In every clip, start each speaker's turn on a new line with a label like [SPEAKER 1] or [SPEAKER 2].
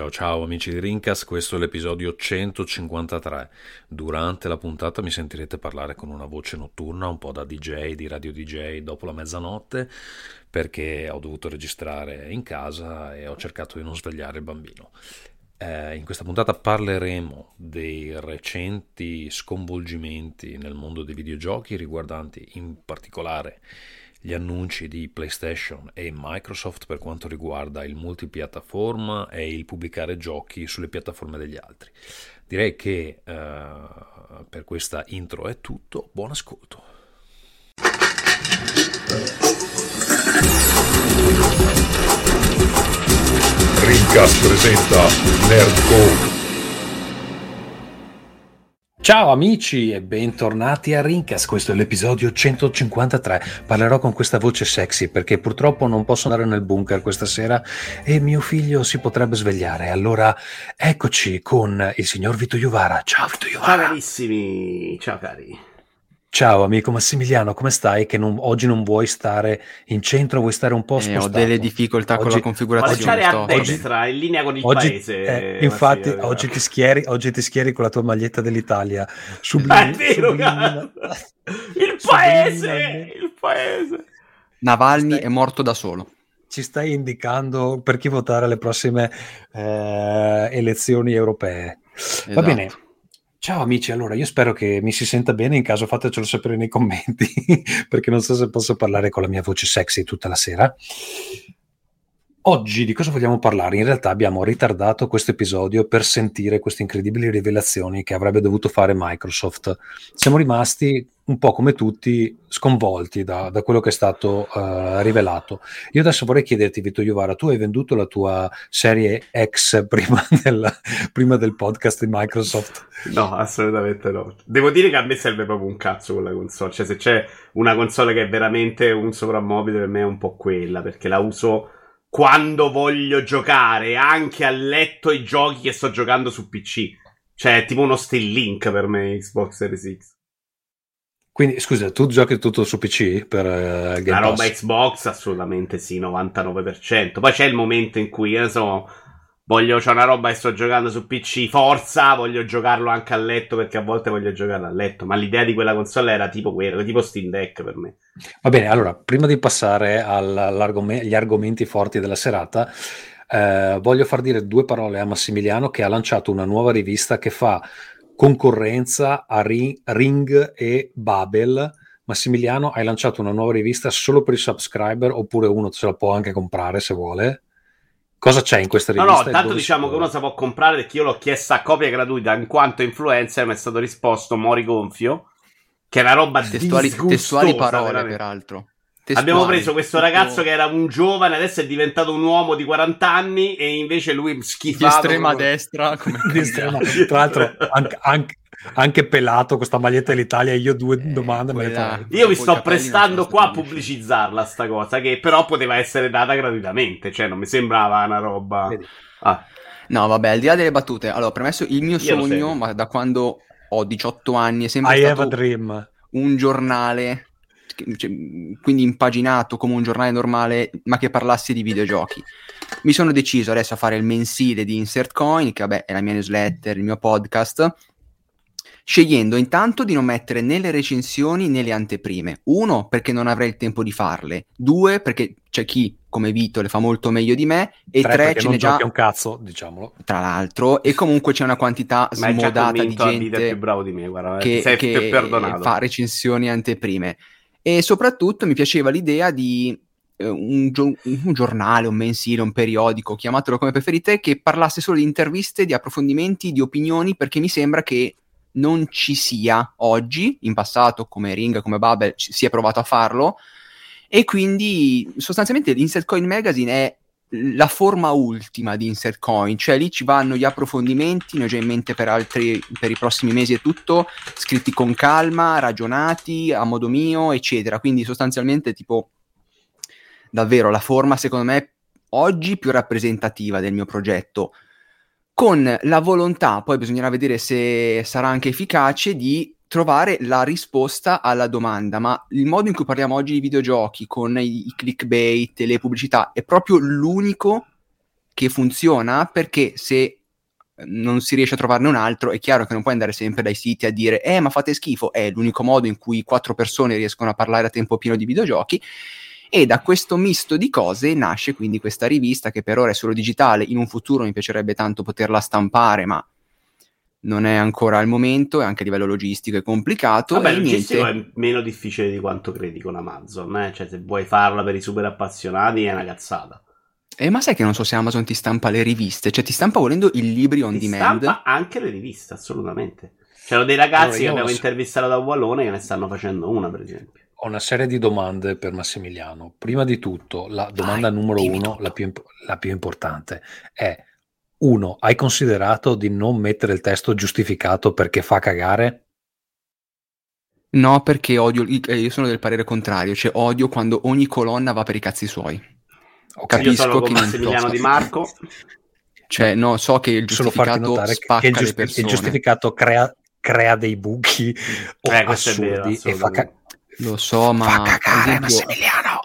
[SPEAKER 1] Ciao ciao amici di Rincas, questo è l'episodio 153. Durante la puntata mi sentirete parlare con una voce notturna, un po' da DJ, di radio DJ dopo la mezzanotte, perché ho dovuto registrare in casa e ho cercato di non svegliare il bambino. Eh, in questa puntata parleremo dei recenti sconvolgimenti nel mondo dei videogiochi riguardanti in particolare gli annunci di PlayStation e Microsoft per quanto riguarda il multipiattaforma e il pubblicare giochi sulle piattaforme degli altri. Direi che eh, per questa intro è tutto, buon ascolto.
[SPEAKER 2] Rincast presenta Nerdcore
[SPEAKER 1] Ciao amici e bentornati a Rincas, questo è l'episodio 153. Parlerò con questa voce sexy perché purtroppo non posso andare nel bunker questa sera e mio figlio si potrebbe svegliare. Allora eccoci con il signor Vito Iuvara. Ciao Vito Iuvara.
[SPEAKER 3] Ciao carissimi, ciao cari.
[SPEAKER 1] Ciao amico Massimiliano, come stai? Che non, oggi non vuoi stare in centro, vuoi stare un po' eh, spostato?
[SPEAKER 4] Ho delle difficoltà oggi, con la configurazione.
[SPEAKER 3] Stare a destra, oggi, in linea con il
[SPEAKER 1] oggi,
[SPEAKER 3] paese.
[SPEAKER 1] Eh, infatti, oggi ti, schieri, oggi ti schieri con la tua maglietta dell'Italia.
[SPEAKER 3] Sublime, è vero, sublimina, il paese, il paese.
[SPEAKER 4] Navalny stai, è morto da solo.
[SPEAKER 1] Ci stai indicando per chi votare alle prossime eh, elezioni europee. Esatto. Va bene. Ciao amici, allora io spero che mi si senta bene, in caso fatecelo sapere nei commenti, perché non so se posso parlare con la mia voce sexy tutta la sera. Oggi di cosa vogliamo parlare? In realtà abbiamo ritardato questo episodio per sentire queste incredibili rivelazioni che avrebbe dovuto fare Microsoft. Siamo rimasti un po' come tutti sconvolti da, da quello che è stato uh, rivelato. Io adesso vorrei chiederti, Vito Iovara, tu hai venduto la tua serie X prima del, prima del podcast di Microsoft?
[SPEAKER 3] No, assolutamente no. Devo dire che a me serve proprio un cazzo quella console. Cioè, se c'è una console che è veramente un soprammobile, per me è un po' quella, perché la uso quando voglio giocare, anche a letto i giochi che sto giocando su PC. Cioè, è tipo uno still link per me Xbox Series X.
[SPEAKER 1] Quindi, scusa, tu giochi tutto su PC per uh, Game
[SPEAKER 3] La roba Xbox, assolutamente sì, 99%. Poi c'è il momento in cui, io so, voglio, c'è una roba che sto giocando su PC, forza, voglio giocarlo anche a letto perché a volte voglio giocarlo a letto. Ma l'idea di quella console era tipo quella, tipo Steam Deck per me.
[SPEAKER 1] Va bene, allora, prima di passare agli argomenti forti della serata, eh, voglio far dire due parole a Massimiliano che ha lanciato una nuova rivista che fa concorrenza a Ring e Babel. Massimiliano, hai lanciato una nuova rivista solo per i subscriber oppure uno se la può anche comprare se vuole? Cosa c'è in questa rivista?
[SPEAKER 3] No, no, tanto diciamo che uno si può comprare perché io l'ho chiesta a copia gratuita in quanto influencer mi è stato risposto Mori Gonfio, che è una roba testuali,
[SPEAKER 4] testuali parole veramente. peraltro.
[SPEAKER 3] Testuali, Abbiamo preso questo tutto... ragazzo che era un giovane, adesso è diventato un uomo di 40 anni e invece lui schifava.
[SPEAKER 4] Di estrema come... destra. Come
[SPEAKER 1] di estrema... Tra l'altro anche, anche, anche, pelato questa maglietta dell'Italia io due eh, domande farò.
[SPEAKER 3] Io mi sto prestando qua a pubblicizzarla sta cosa, che però poteva essere data gratuitamente, cioè non mi sembrava una roba...
[SPEAKER 4] Ah. No, vabbè, al di là delle battute, allora, premesso il mio io sogno, ma da quando ho 18 anni è sempre I stato un giornale cioè, quindi impaginato come un giornale normale, ma che parlasse di videogiochi. Mi sono deciso adesso a fare il mensile di Insert Coin, che vabbè è la mia newsletter, il mio podcast, scegliendo intanto di non mettere né le recensioni né le anteprime. Uno, perché non avrei il tempo di farle. Due, perché c'è chi, come Vito, le fa molto meglio di me. E tre, tre ce n'è già...
[SPEAKER 1] un cazzo, diciamolo.
[SPEAKER 4] Tra l'altro, e comunque c'è una quantità smodata di gente
[SPEAKER 3] più bravo di me, guarda,
[SPEAKER 4] che, che fa recensioni anteprime. E soprattutto mi piaceva l'idea di eh, un, gio- un, giornale, un mensile, un periodico, chiamatelo come preferite, che parlasse solo di interviste, di approfondimenti, di opinioni, perché mi sembra che non ci sia oggi, in passato come Ring, come Bubble, si è provato a farlo, e quindi sostanzialmente l'Insert Coin Magazine è la forma ultima di Insert Coin, cioè lì ci vanno gli approfondimenti, ne ho già in mente per, altri, per i prossimi mesi e tutto, scritti con calma, ragionati, a modo mio, eccetera. Quindi sostanzialmente tipo davvero la forma secondo me oggi più rappresentativa del mio progetto, con la volontà, poi bisognerà vedere se sarà anche efficace, di trovare la risposta alla domanda, ma il modo in cui parliamo oggi di videogiochi con i, clickbait e le pubblicità è proprio l'unico che funziona? Perché se non si riesce a trovarne un altro, è chiaro che non puoi andare sempre dai siti a dire eh ma fate schifo, è l'unico modo in cui quattro persone riescono a parlare a tempo pieno di videogiochi. E da questo misto di cose nasce quindi questa rivista che per ora è solo digitale, in un futuro mi piacerebbe tanto poterla stampare ma non è ancora al momento e anche a livello logistico è complicato.
[SPEAKER 3] Vabbè,
[SPEAKER 4] e
[SPEAKER 3] logistico
[SPEAKER 4] niente.
[SPEAKER 3] è meno difficile di quanto credi con Amazon, eh? cioè se vuoi farla per i super appassionati è una cazzata.
[SPEAKER 4] Eh, ma sai che non so se Amazon ti stampa le riviste, cioè ti stampa volendo i libri on
[SPEAKER 3] Ti
[SPEAKER 4] demand.
[SPEAKER 3] stampa anche le riviste, assolutamente. C'erano dei ragazzi
[SPEAKER 1] Allora,
[SPEAKER 3] che abbiamo
[SPEAKER 1] ho-
[SPEAKER 3] intervistato da Wallone che ne stanno facendo una, per esempio.
[SPEAKER 1] Ho una serie di domande per Massimiliano. Prima di tutto, la domanda
[SPEAKER 4] Vai,
[SPEAKER 1] numero uno, la più, imp- la più importante, è uno, hai considerato di non mettere il testo giustificato perché fa cagare?
[SPEAKER 4] No, perché odio, eh, io sono del parere contrario, cioè odio quando ogni colonna va per i cazzi suoi.
[SPEAKER 1] Ok,
[SPEAKER 4] Capisco
[SPEAKER 3] Io sono
[SPEAKER 4] che
[SPEAKER 3] Massimiliano Di Marco.
[SPEAKER 4] Cioè, no, so che il giustificato spacca
[SPEAKER 1] che il,
[SPEAKER 4] le
[SPEAKER 1] giusti- il giustificato crea, crea dei buchi o
[SPEAKER 3] Eh, è vero,
[SPEAKER 1] assurdi e fa, ca-.
[SPEAKER 4] Lo so, ma
[SPEAKER 1] fa cagare
[SPEAKER 4] esempio,
[SPEAKER 1] Massimiliano.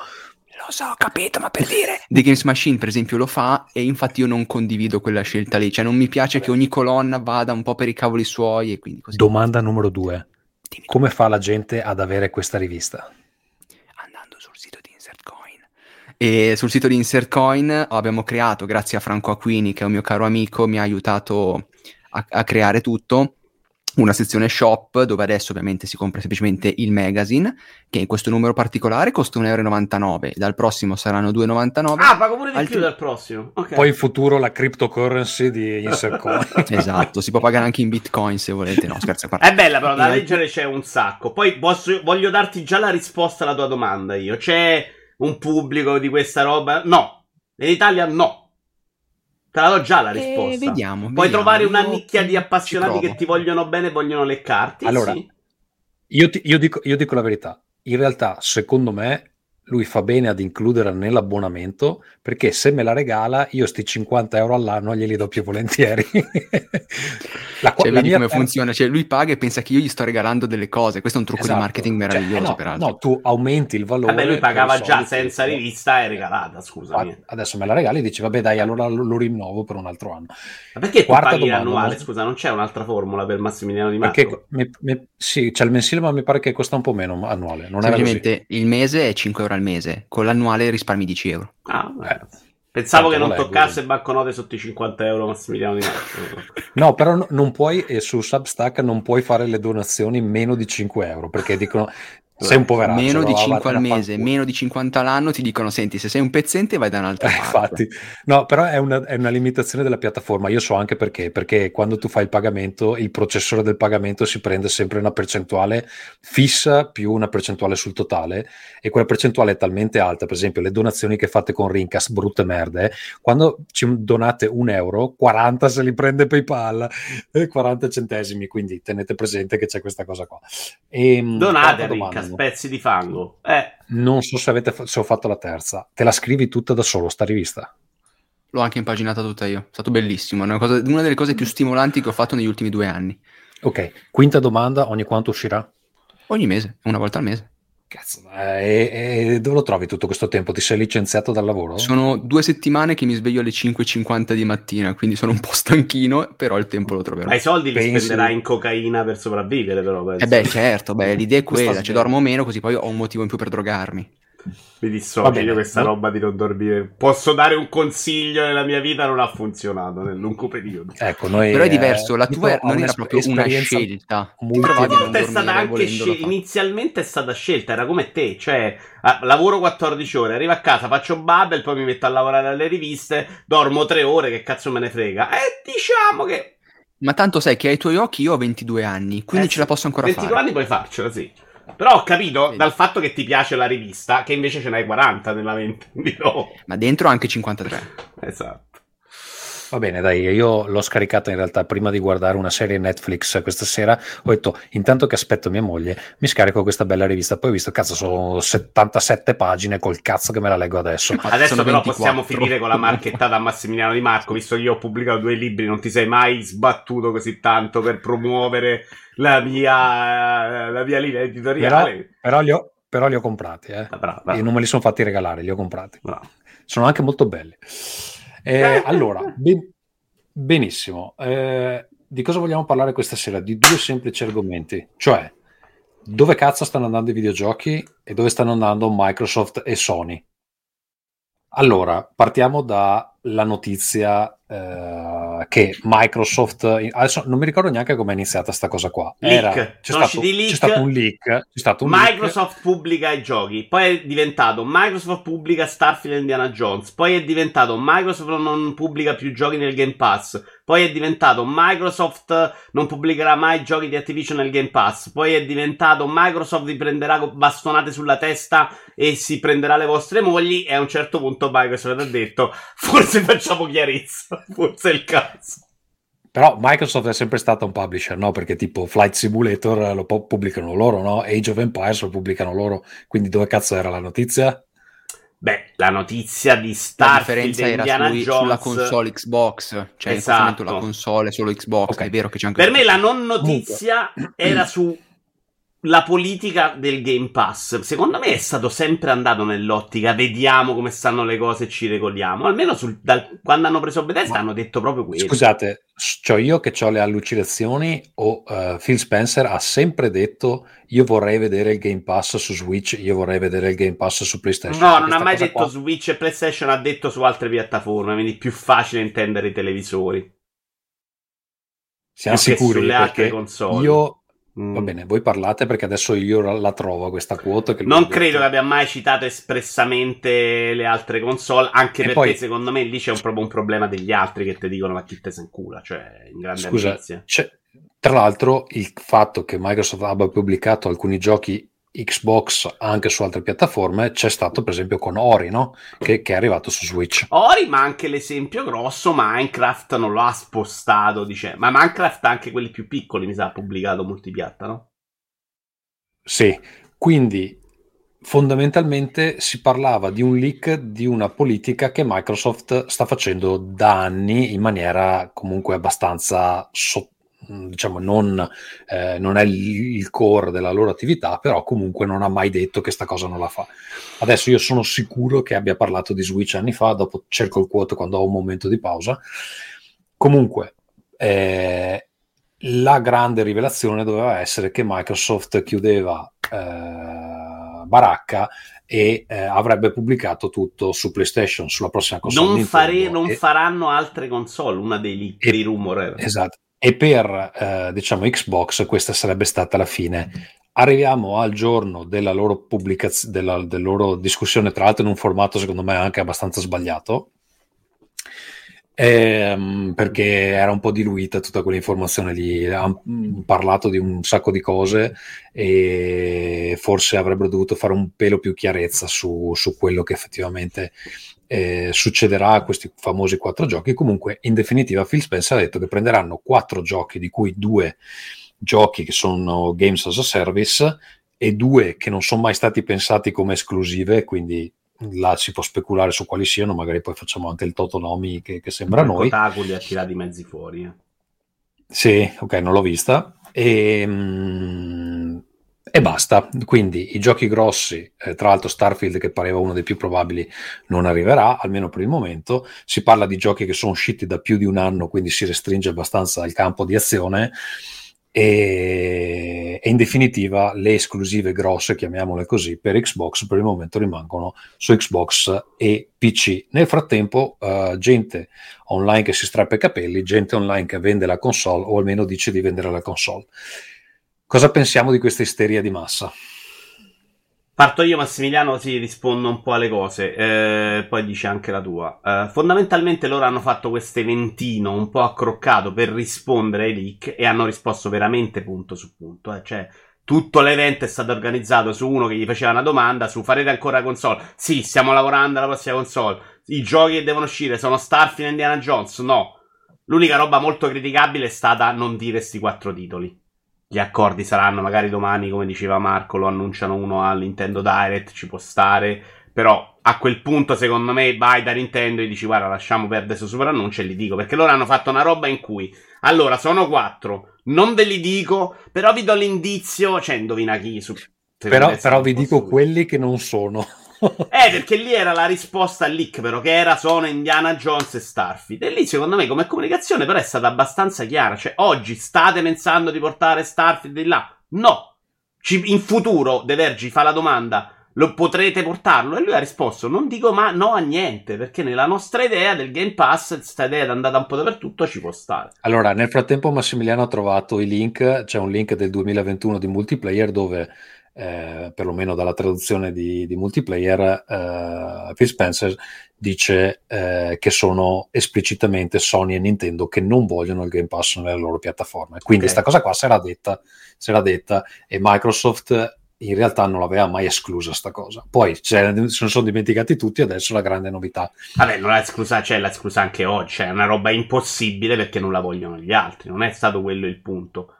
[SPEAKER 1] Lo so, ho capito, ma per dire...
[SPEAKER 4] The Games Machine, per esempio, lo fa e infatti io non condivido quella scelta lì. Cioè, non mi piace che ogni colonna vada un po' per i cavoli suoi e quindi così.
[SPEAKER 1] Domanda numero due.
[SPEAKER 4] Dimmi.
[SPEAKER 1] Come fa la gente ad avere questa rivista?
[SPEAKER 4] andando sul sito di Insert Coin. E sul sito di Insert Coin abbiamo creato, grazie a Franco Aquini, che è un mio caro amico, mi ha aiutato a, a creare tutto. Una sezione shop dove adesso ovviamente si compra semplicemente il magazine, che in questo numero particolare costa 1,99 euro, dal prossimo saranno 2,99
[SPEAKER 3] Ah, pago pure di
[SPEAKER 4] Altri-
[SPEAKER 3] più dal prossimo. Ok.
[SPEAKER 1] Poi in futuro la cryptocurrency di Insert Coin.
[SPEAKER 4] Esatto, si può pagare anche in bitcoin se volete, no scherzo.
[SPEAKER 3] È bella però, da
[SPEAKER 4] Eh,
[SPEAKER 3] leggere c'è un sacco. Poi posso- voglio darti già la risposta alla tua domanda io. C'è un pubblico di questa roba? No. In Italia no. Te la do già la
[SPEAKER 4] Eh,
[SPEAKER 3] risposta.
[SPEAKER 4] vediamo,
[SPEAKER 3] Puoi
[SPEAKER 4] vediamo.
[SPEAKER 3] trovare una nicchia di appassionati che ti vogliono bene e vogliono leccarti.
[SPEAKER 1] Allora,
[SPEAKER 3] sì.
[SPEAKER 1] Io, ti- io dico, io dico la verità. In realtà, secondo me, lui fa bene ad includerla nell'abbonamento perché se me la regala, io sti 50 euro all'anno glieli do più volentieri. la,
[SPEAKER 4] Cioè,
[SPEAKER 1] la
[SPEAKER 4] come
[SPEAKER 1] terza-
[SPEAKER 4] funziona? Cioè, lui paga e pensa che io gli sto regalando delle cose. Questo è un trucco
[SPEAKER 1] Esatto.
[SPEAKER 4] di marketing
[SPEAKER 1] Cioè,
[SPEAKER 4] meraviglioso,
[SPEAKER 1] eh no,
[SPEAKER 4] peraltro.
[SPEAKER 1] No, tu aumenti il valore.
[SPEAKER 3] Vabbè, lui pagava già senza rivista e regalata, scusami.
[SPEAKER 1] Adesso me la regali e dici, vabbè, dai, allora lo, lo rinnovo per un altro anno.
[SPEAKER 3] Ma perché tu
[SPEAKER 1] Quarta
[SPEAKER 3] paghi
[SPEAKER 1] domanda,
[SPEAKER 3] l'annuale? Scusa, non c'è un'altra formula per Massimiliano Di Marco?
[SPEAKER 1] Perché mi- mi- sì, c'è il mensile, ma mi pare che costa un po' meno annuale. Non.
[SPEAKER 4] Semplicemente il mese è 5 euro al mese, con l'annuale risparmi 10 euro.
[SPEAKER 3] Ah. Pensavo
[SPEAKER 1] Tanto
[SPEAKER 3] che non
[SPEAKER 1] leggo,
[SPEAKER 3] toccasse
[SPEAKER 1] io.
[SPEAKER 3] banconote sotto i 50 euro Massimiliano Di.
[SPEAKER 1] No, però no- non puoi, e su Substack non puoi fare le donazioni meno di 5 euro, perché dicono, sei un poveraccio.
[SPEAKER 4] meno di
[SPEAKER 1] va,
[SPEAKER 4] 5
[SPEAKER 1] vattene
[SPEAKER 4] al mese,
[SPEAKER 1] fanculo.
[SPEAKER 4] meno di 50 all'anno ti dicono, senti, se sei un pezzente vai da un'altra
[SPEAKER 1] Eh,
[SPEAKER 4] parte.
[SPEAKER 1] Infatti, no, però è una, è una limitazione della piattaforma. Io so anche perché, perché quando tu fai il pagamento, il processore del pagamento si prende sempre una percentuale fissa più una percentuale sul totale, e quella percentuale è talmente alta. Per esempio, le donazioni che fate con Rincast, brutte merde, quando ci donate un euro, 40 se li prende PayPal e 40 centesimi. Quindi tenete presente che c'è questa cosa qua. E,
[SPEAKER 3] Donate,
[SPEAKER 1] quarta domanda,
[SPEAKER 3] Ricca, pezzi di fango. Eh,
[SPEAKER 1] Non so se, avete, se ho fatto la terza. Te la scrivi tutta da solo, sta rivista?
[SPEAKER 4] L'ho anche impaginata tutta io, è stato bellissimo, è una, cosa- una delle cose più stimolanti che ho fatto negli ultimi due anni.
[SPEAKER 1] Ok, quinta domanda, ogni quanto uscirà?
[SPEAKER 4] Ogni mese, una volta al mese.
[SPEAKER 1] Cazzo, e, e dove lo trovi tutto questo tempo? Ti sei licenziato dal lavoro?
[SPEAKER 4] Sono due settimane che mi sveglio alle 5.50 di mattina, quindi sono un po' stanchino, però il tempo lo troverò.
[SPEAKER 3] ma i soldi li
[SPEAKER 1] Pensi-
[SPEAKER 3] spenderai in cocaina per sopravvivere, però. penso.
[SPEAKER 4] Eh beh, certo, beh, l'idea è
[SPEAKER 1] Questa
[SPEAKER 4] quella, ci
[SPEAKER 1] sveglia.
[SPEAKER 4] dormo meno così poi ho un motivo in più per drogarmi.
[SPEAKER 3] Mi dissocio
[SPEAKER 1] bene,
[SPEAKER 3] io questa
[SPEAKER 1] no?
[SPEAKER 3] roba di non dormire. Posso dare un consiglio nella mia vita, non ha funzionato nel lungo periodo.
[SPEAKER 1] Ecco, noi,
[SPEAKER 4] Però è
[SPEAKER 1] eh,
[SPEAKER 4] diverso, la tua non era proprio una scelta. Non
[SPEAKER 3] Volta è stata
[SPEAKER 4] dormire
[SPEAKER 3] anche
[SPEAKER 4] fare.
[SPEAKER 3] inizialmente è stata scelta, era come te, cioè ah, lavoro 14 ore, arrivo a casa, faccio bubble, poi mi metto a lavorare alle riviste, dormo 3 ore, che cazzo me ne frega. E diciamo che
[SPEAKER 4] Ma tanto sai che ai tuoi occhi io ho 22 anni, quindi
[SPEAKER 3] Eh
[SPEAKER 4] ce la posso ancora
[SPEAKER 3] 22
[SPEAKER 4] fare.
[SPEAKER 3] anni puoi farcela, sì. Però ho capito
[SPEAKER 4] Vedi.
[SPEAKER 3] dal fatto che ti piace la rivista che invece ce n'hai 40 nella mente. No.
[SPEAKER 4] Ma dentro anche 53.
[SPEAKER 3] Esatto.
[SPEAKER 1] Va bene, dai, io l'ho scaricata in realtà prima di guardare una serie Netflix questa sera. Ho detto, intanto che aspetto mia moglie, mi scarico questa bella rivista. Poi ho visto, cazzo, sono 77 pagine col cazzo che me la leggo adesso.
[SPEAKER 3] Adesso però
[SPEAKER 4] 24.
[SPEAKER 3] possiamo finire con la marchettata a Massimiliano Di Marco, visto che io ho pubblicato due libri, non ti sei mai sbattuto così tanto per promuovere la mia, la mia linea
[SPEAKER 1] Però,
[SPEAKER 3] editoriale.
[SPEAKER 1] però li ho, però li ho comprati, eh.
[SPEAKER 3] Ah, bravo,
[SPEAKER 1] E
[SPEAKER 3] bravo,
[SPEAKER 1] non me li sono fatti regalare, li ho comprati.
[SPEAKER 3] bravo.
[SPEAKER 1] Sono anche molto belli. Eh, allora, ben, benissimo. Eh, di cosa vogliamo parlare questa sera? Di due semplici argomenti, cioè dove cazzo stanno andando i videogiochi e dove stanno andando Microsoft e Sony. Allora, partiamo dalla notizia eh, che Microsoft, adesso non mi ricordo neanche come è iniziata questa cosa qua.
[SPEAKER 3] Era, c'è,
[SPEAKER 1] stato,
[SPEAKER 3] leak,
[SPEAKER 1] c'è, stato, un leak. C'è stato un
[SPEAKER 3] Microsoft
[SPEAKER 1] leak.
[SPEAKER 3] pubblica i giochi, poi è diventato Microsoft pubblica Starfield e Indiana Jones, poi è diventato Microsoft non pubblica più giochi nel Game Pass, poi è diventato Microsoft non pubblicherà mai giochi di Activision nel Game Pass, poi è diventato Microsoft vi prenderà bastonate sulla testa e si prenderà le vostre mogli e a un certo punto Microsoft ha detto forse facciamo chiarezza. Forse è il caso.
[SPEAKER 1] Però Microsoft è sempre stata un publisher, no? Perché tipo Flight Simulator lo pubblicano loro, no? Age of Empires lo pubblicano loro. Quindi dove cazzo era la notizia?
[SPEAKER 3] Beh, la notizia di Starfield
[SPEAKER 4] la
[SPEAKER 3] era
[SPEAKER 4] sui,
[SPEAKER 3] Jones...
[SPEAKER 4] sulla console Xbox, cioè esatto. la console solo Xbox, okay. è vero che c'è anche
[SPEAKER 3] Per me la non notizia era su la politica del Game Pass, secondo me è stato sempre andato nell'ottica, vediamo come stanno le cose e ci regoliamo. Almeno sul, dal, quando hanno preso Bethesda Ma, hanno detto proprio questo.
[SPEAKER 1] Scusate, c'ho io che ho le allucinazioni o uh, Phil Spencer ha sempre detto io vorrei vedere il Game Pass su Switch, io vorrei vedere il Game Pass su PlayStation.
[SPEAKER 3] No, non ha mai detto qua... Switch e PlayStation, ha detto su altre piattaforme, quindi è più facile intendere i televisori.
[SPEAKER 1] Siamo sicuri sulle altre console. Io Mm. Va bene, voi parlate perché adesso io la trovo questa quota.
[SPEAKER 3] non credo che abbia mai citato espressamente le altre console, anche e perché poi... secondo me lì c'è un, proprio un problema degli altri che ti dicono ma chi te se incula, cioè in grande
[SPEAKER 1] Scusa, tra l'altro il fatto che Microsoft abbia pubblicato alcuni giochi Xbox anche su altre piattaforme c'è stato per esempio con Ori no? che, che, è arrivato su Switch
[SPEAKER 3] Ori ma anche l'esempio grosso Minecraft non lo ha spostato dice ma Minecraft anche quelli più piccoli mi sa ha pubblicato multipiatta no?
[SPEAKER 1] sì quindi fondamentalmente si parlava di un leak di una politica che Microsoft sta facendo da anni in maniera comunque abbastanza Mm, diciamo non, eh, non è il, core della loro attività, però comunque non ha mai detto che sta cosa non la fa. Adesso io sono sicuro che abbia parlato di Switch anni fa, dopo cerco il quote quando ho un momento di pausa. Comunque, eh, la grande rivelazione doveva essere che Microsoft chiudeva eh, baracca e eh, avrebbe pubblicato tutto su PlayStation sulla prossima console.
[SPEAKER 3] Non, fare, non e, faranno altre console, una dei leak, dei rumor. Era.
[SPEAKER 1] Esatto. E per eh, diciamo Xbox questa sarebbe stata la fine. Arriviamo al giorno della loro pubblicazione, della, della loro discussione, tra l'altro in un formato secondo me anche abbastanza sbagliato, ehm, perché era un po' diluita tutta quell'informazione lì. Hanno parlato di un sacco di cose e forse avrebbero dovuto fare un pelo più chiarezza su, su quello che effettivamente eh, succederà a questi famosi quattro giochi. Comunque, in definitiva, Phil Spencer ha detto che prenderanno quattro giochi, di cui due giochi che sono Games as a Service e due che non sono mai stati pensati come esclusive, quindi là si può speculare su quali siano, magari poi facciamo anche il Totonomi che, che sembra a noi.
[SPEAKER 3] Kotaku li ha tirati mezzi fuori. Eh.
[SPEAKER 1] Sì, ok, non l'ho vista. E, mh, e basta. Quindi i giochi grossi, eh, tra l'altro Starfield che pareva uno dei più probabili non arriverà, almeno per il momento. Si parla di giochi che sono usciti da più di un anno, quindi si restringe abbastanza il campo di azione. E, in definitiva le esclusive grosse, chiamiamole così, per Xbox per il momento rimangono su Xbox e PC. Nel frattempo, uh, gente online che si strappa i capelli, gente online che vende la console o almeno dice di vendere la console. Cosa pensiamo di questa isteria di massa?
[SPEAKER 3] Parto io, Massimiliano, sì, rispondo un po' alle cose, eh, poi dice anche la tua. Eh, fondamentalmente loro hanno fatto questo eventino un po' accroccato per rispondere ai leak e hanno risposto veramente punto su punto. Eh. Cioè, tutto l'evento è stato organizzato su uno che gli faceva una domanda su farete ancora console? Sì, stiamo lavorando alla prossima console. I giochi che devono uscire sono Starfield e Indiana Jones? No. L'unica roba molto criticabile è stata non dire questi quattro titoli gli accordi saranno magari domani, come diceva Marco, lo annunciano uno al Nintendo Direct, ci può stare. Però a quel punto, secondo me, vai da Nintendo e dici: Guarda, lasciamo perdere questo super annuncio e li dico. Perché loro hanno fatto una roba in cui allora sono quattro, non ve li dico, però vi do l'indizio. Cioè, indovina chi. Su,
[SPEAKER 1] però, però vi dico quelli che non sono.
[SPEAKER 3] eh, perché lì era la risposta al leak, però, che era sono Indiana Jones e Starfield. E lì, secondo me, come comunicazione, però, è stata abbastanza chiara. Cioè, oggi state pensando di portare Starfield di là? No. Ci, in futuro, De Vergi fa la domanda lo potrete portarlo? E lui ha risposto: Non dico ma no a niente, perché nella nostra idea del Game Pass, questa idea è andata un po' dappertutto, ci può stare.
[SPEAKER 1] Allora, nel frattempo, Massimiliano ha trovato i link. C'è un link del 2021 di multiplayer dove. Eh, perlomeno dalla traduzione di, di multiplayer, eh, Phil Spencer dice eh, che sono esplicitamente Sony e Nintendo che non vogliono il Game Pass nelle loro piattaforme. Quindi, questa okay. cosa qua si era detta, si era detta e Microsoft in realtà non l'aveva mai esclusa sta cosa. Poi se ne sono dimenticati tutti, adesso la grande novità.
[SPEAKER 3] Vabbè, non l'ha esclusa, cioè l'ha esclusa anche oggi, cioè, è una roba impossibile perché non la vogliono gli altri, non è stato quello il punto.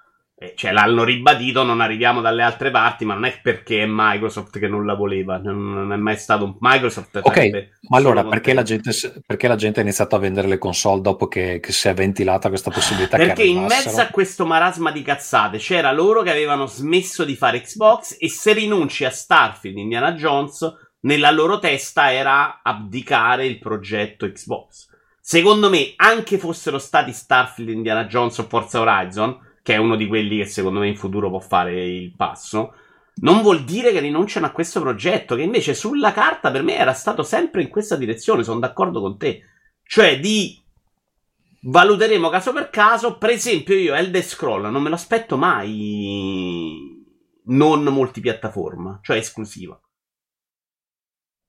[SPEAKER 3] Eh, cioè, l'hanno ribadito, non arriviamo dalle altre parti, ma non è perché è Microsoft che non la voleva, non, non è mai stato un Microsoft.
[SPEAKER 1] Ok, ma allora perché la, gente, perché la, gente, ha iniziato a vendere le console dopo che, che si è ventilata questa possibilità?
[SPEAKER 3] Perché in mezzo a questo marasma di cazzate c'era loro che avevano smesso di fare Xbox e se rinunci a Starfield, Indiana Jones, nella loro testa era abdicare il progetto Xbox. Secondo me, anche fossero stati Starfield, Indiana Jones o Forza Horizon, che è uno di quelli che secondo me in futuro può fare il passo, non vuol dire che rinunciano a questo progetto, che invece sulla carta per me era stato sempre in questa direzione, sono d'accordo con te. Cioè di valuteremo caso per caso, per esempio io Elder Scroll non me lo aspetto mai non multipiattaforma, cioè esclusiva.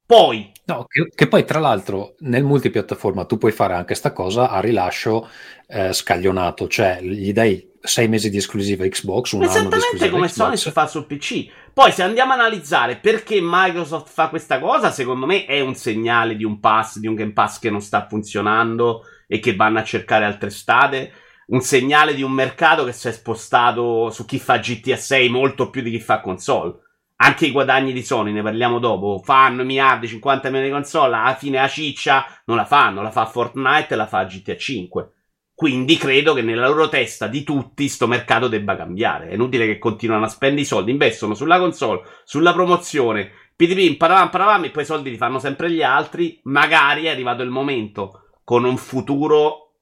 [SPEAKER 3] Poi.
[SPEAKER 1] No, che, che, poi tra l'altro nel multipiattaforma tu puoi fare anche questa cosa a rilascio eh, scaglionato, cioè gli dai sei mesi di esclusiva Xbox, un esclusiva
[SPEAKER 3] come
[SPEAKER 1] Xbox. Sony
[SPEAKER 3] si fa sul PC. Poi se andiamo a analizzare perché Microsoft fa questa cosa, secondo me è un segnale di un pass, di un Game Pass che non sta funzionando e che vanno a cercare altre strade. Un segnale di un mercato che si è spostato su chi fa GTA 6 molto più di chi fa console anche i guadagni di Sony, ne parliamo dopo, fanno miliardi, 50 milioni di console, alla fine la ciccia non la fanno, la fa Fortnite e la fa GTA 5. Quindi credo che nella loro testa di tutti sto mercato debba cambiare. È inutile che continuano a spendere i soldi, investono sulla console, sulla promozione, PDP, paravam, paravam, e poi i soldi li fanno sempre gli altri. Magari è arrivato il momento, con un futuro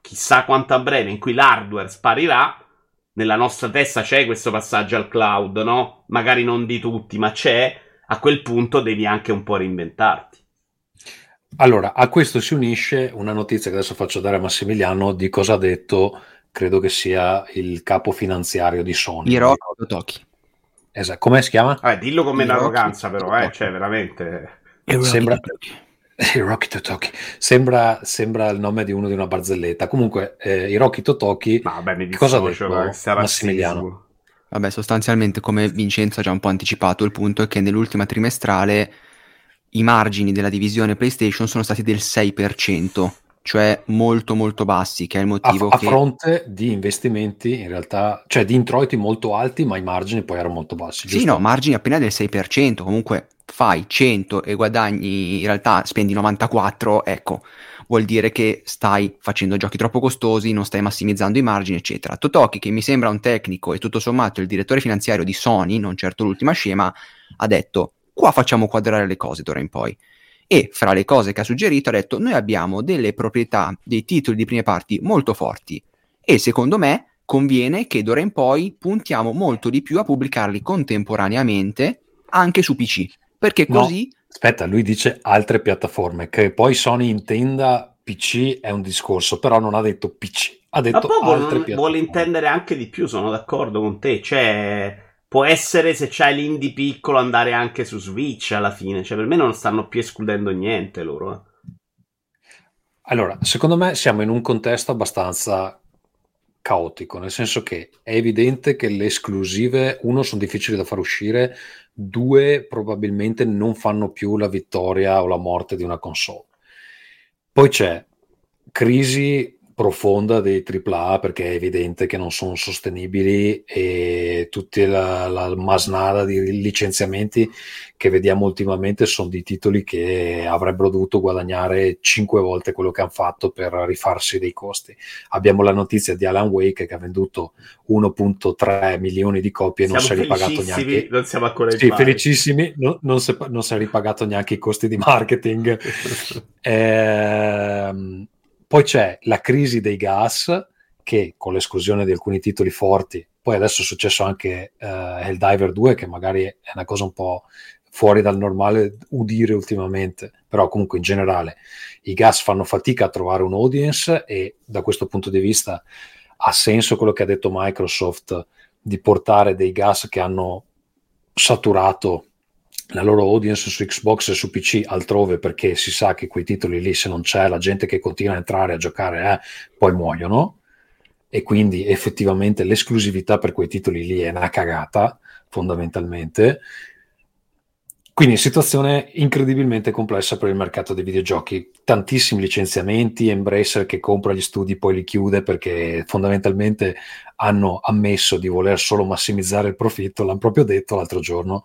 [SPEAKER 3] chissà quanto a breve, in cui l'hardware sparirà nella nostra testa c'è questo passaggio al cloud, no? Magari non di tutti, ma c'è. A quel punto devi anche un po' reinventarti.
[SPEAKER 1] Allora, a questo si unisce una notizia che adesso faccio dare a Massimiliano di cosa ha detto, credo che sia il capo finanziario di Sony.
[SPEAKER 4] Hiroki Toki.
[SPEAKER 1] Esatto, come si chiama?
[SPEAKER 3] Eh, dillo come l'arroganza però, eh, cioè veramente...
[SPEAKER 1] Sembra... Hiroki Totoki sembra, sembra, il nome di uno di una barzelletta. Comunque, eh, Hiroki Totoki,
[SPEAKER 3] Vabbè, cosa ha detto Massimiliano?
[SPEAKER 4] Vabbè, sostanzialmente, come Vincenzo ha già un po' anticipato, il punto è che nell'ultima trimestrale i margini della divisione PlayStation sono stati del 6%, cioè molto molto bassi, che è il motivo
[SPEAKER 1] a,
[SPEAKER 4] che...
[SPEAKER 1] A fronte di investimenti, in realtà, cioè di introiti molto alti, ma i margini poi erano molto bassi.
[SPEAKER 4] Giusto? Sì, no, margini appena del 6%, comunque fai 100 e guadagni, in realtà spendi 94, ecco, vuol dire che stai facendo giochi troppo costosi, non stai massimizzando i margini, eccetera. Totoki, che mi sembra un tecnico e tutto sommato il direttore finanziario di Sony, non certo l'ultima scema, ha detto qua facciamo quadrare le cose d'ora in poi. E fra le cose che ha suggerito ha detto noi abbiamo delle proprietà, dei titoli di prime parti molto forti e secondo me conviene che d'ora in poi puntiamo molto di più a pubblicarli contemporaneamente anche su PC perché così...
[SPEAKER 1] No, aspetta, lui dice altre piattaforme, che poi Sony intenda PC è un discorso, però non ha detto PC, ha detto Ma altre
[SPEAKER 3] piattaforme. Vuole intendere anche di più, sono d'accordo con te, cioè... Può essere se c'hai l'indie piccolo andare anche su Switch alla fine, cioè per me non stanno più escludendo niente loro. Eh.
[SPEAKER 1] Allora, secondo me siamo in un contesto abbastanza caotico, nel senso che è evidente che le esclusive, uno, sono difficili da far uscire, due, probabilmente non fanno più la vittoria o la morte di una console. Poi c'è crisi profonda dei AAA perché è evidente che non sono sostenibili e tutta la, la masnada di licenziamenti che vediamo ultimamente sono di titoli che avrebbero dovuto guadagnare 5 volte quello che hanno fatto per rifarsi dei costi. Abbiamo la notizia di Alan Wake che ha venduto 1.3 milioni di copie e non si è ripagato neanche
[SPEAKER 3] non siamo ancora
[SPEAKER 1] sì, felicissimi non, non, si, non si è ripagato neanche i costi di marketing ehm poi c'è la crisi dei gas, che con l'esclusione di alcuni titoli forti, poi adesso è successo anche uh, Helldiver 2, che magari è una cosa un po' fuori dal normale udire ultimamente, però comunque in generale i gas fanno fatica a trovare un audience e da questo punto di vista ha senso quello che ha detto Microsoft di portare dei gas che hanno saturato la loro audience su Xbox e su PC altrove perché si sa che quei titoli lì se non c'è la gente che continua a entrare a giocare eh, poi muoiono. E quindi effettivamente l'esclusività per quei titoli lì è una cagata fondamentalmente. Quindi situazione incredibilmente complessa per il mercato dei videogiochi. Tantissimi licenziamenti Embracer che compra gli studi poi li chiude perché fondamentalmente hanno ammesso di voler solo massimizzare il profitto l'hanno proprio detto l'altro giorno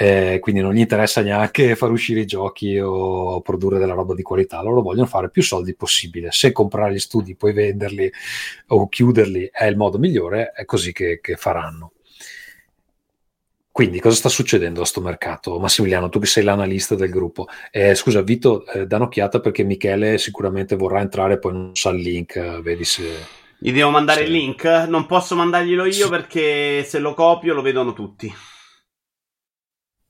[SPEAKER 1] eh, quindi non gli interessa neanche far uscire i giochi o produrre della roba di qualità, loro vogliono fare più soldi possibile. Se comprare gli studi, poi venderli o chiuderli è il modo migliore, è così che, che faranno. Quindi cosa sta succedendo a questo mercato? Massimiliano, tu che sei l'analista del gruppo. Eh, scusa, Vito, eh, da un'occhiata perché Michele sicuramente vorrà entrare, poi non sa il link, eh, vedi se...
[SPEAKER 3] Gli devo mandare se... il link? Non posso mandarglielo io sì. perché se lo copio lo vedono tutti.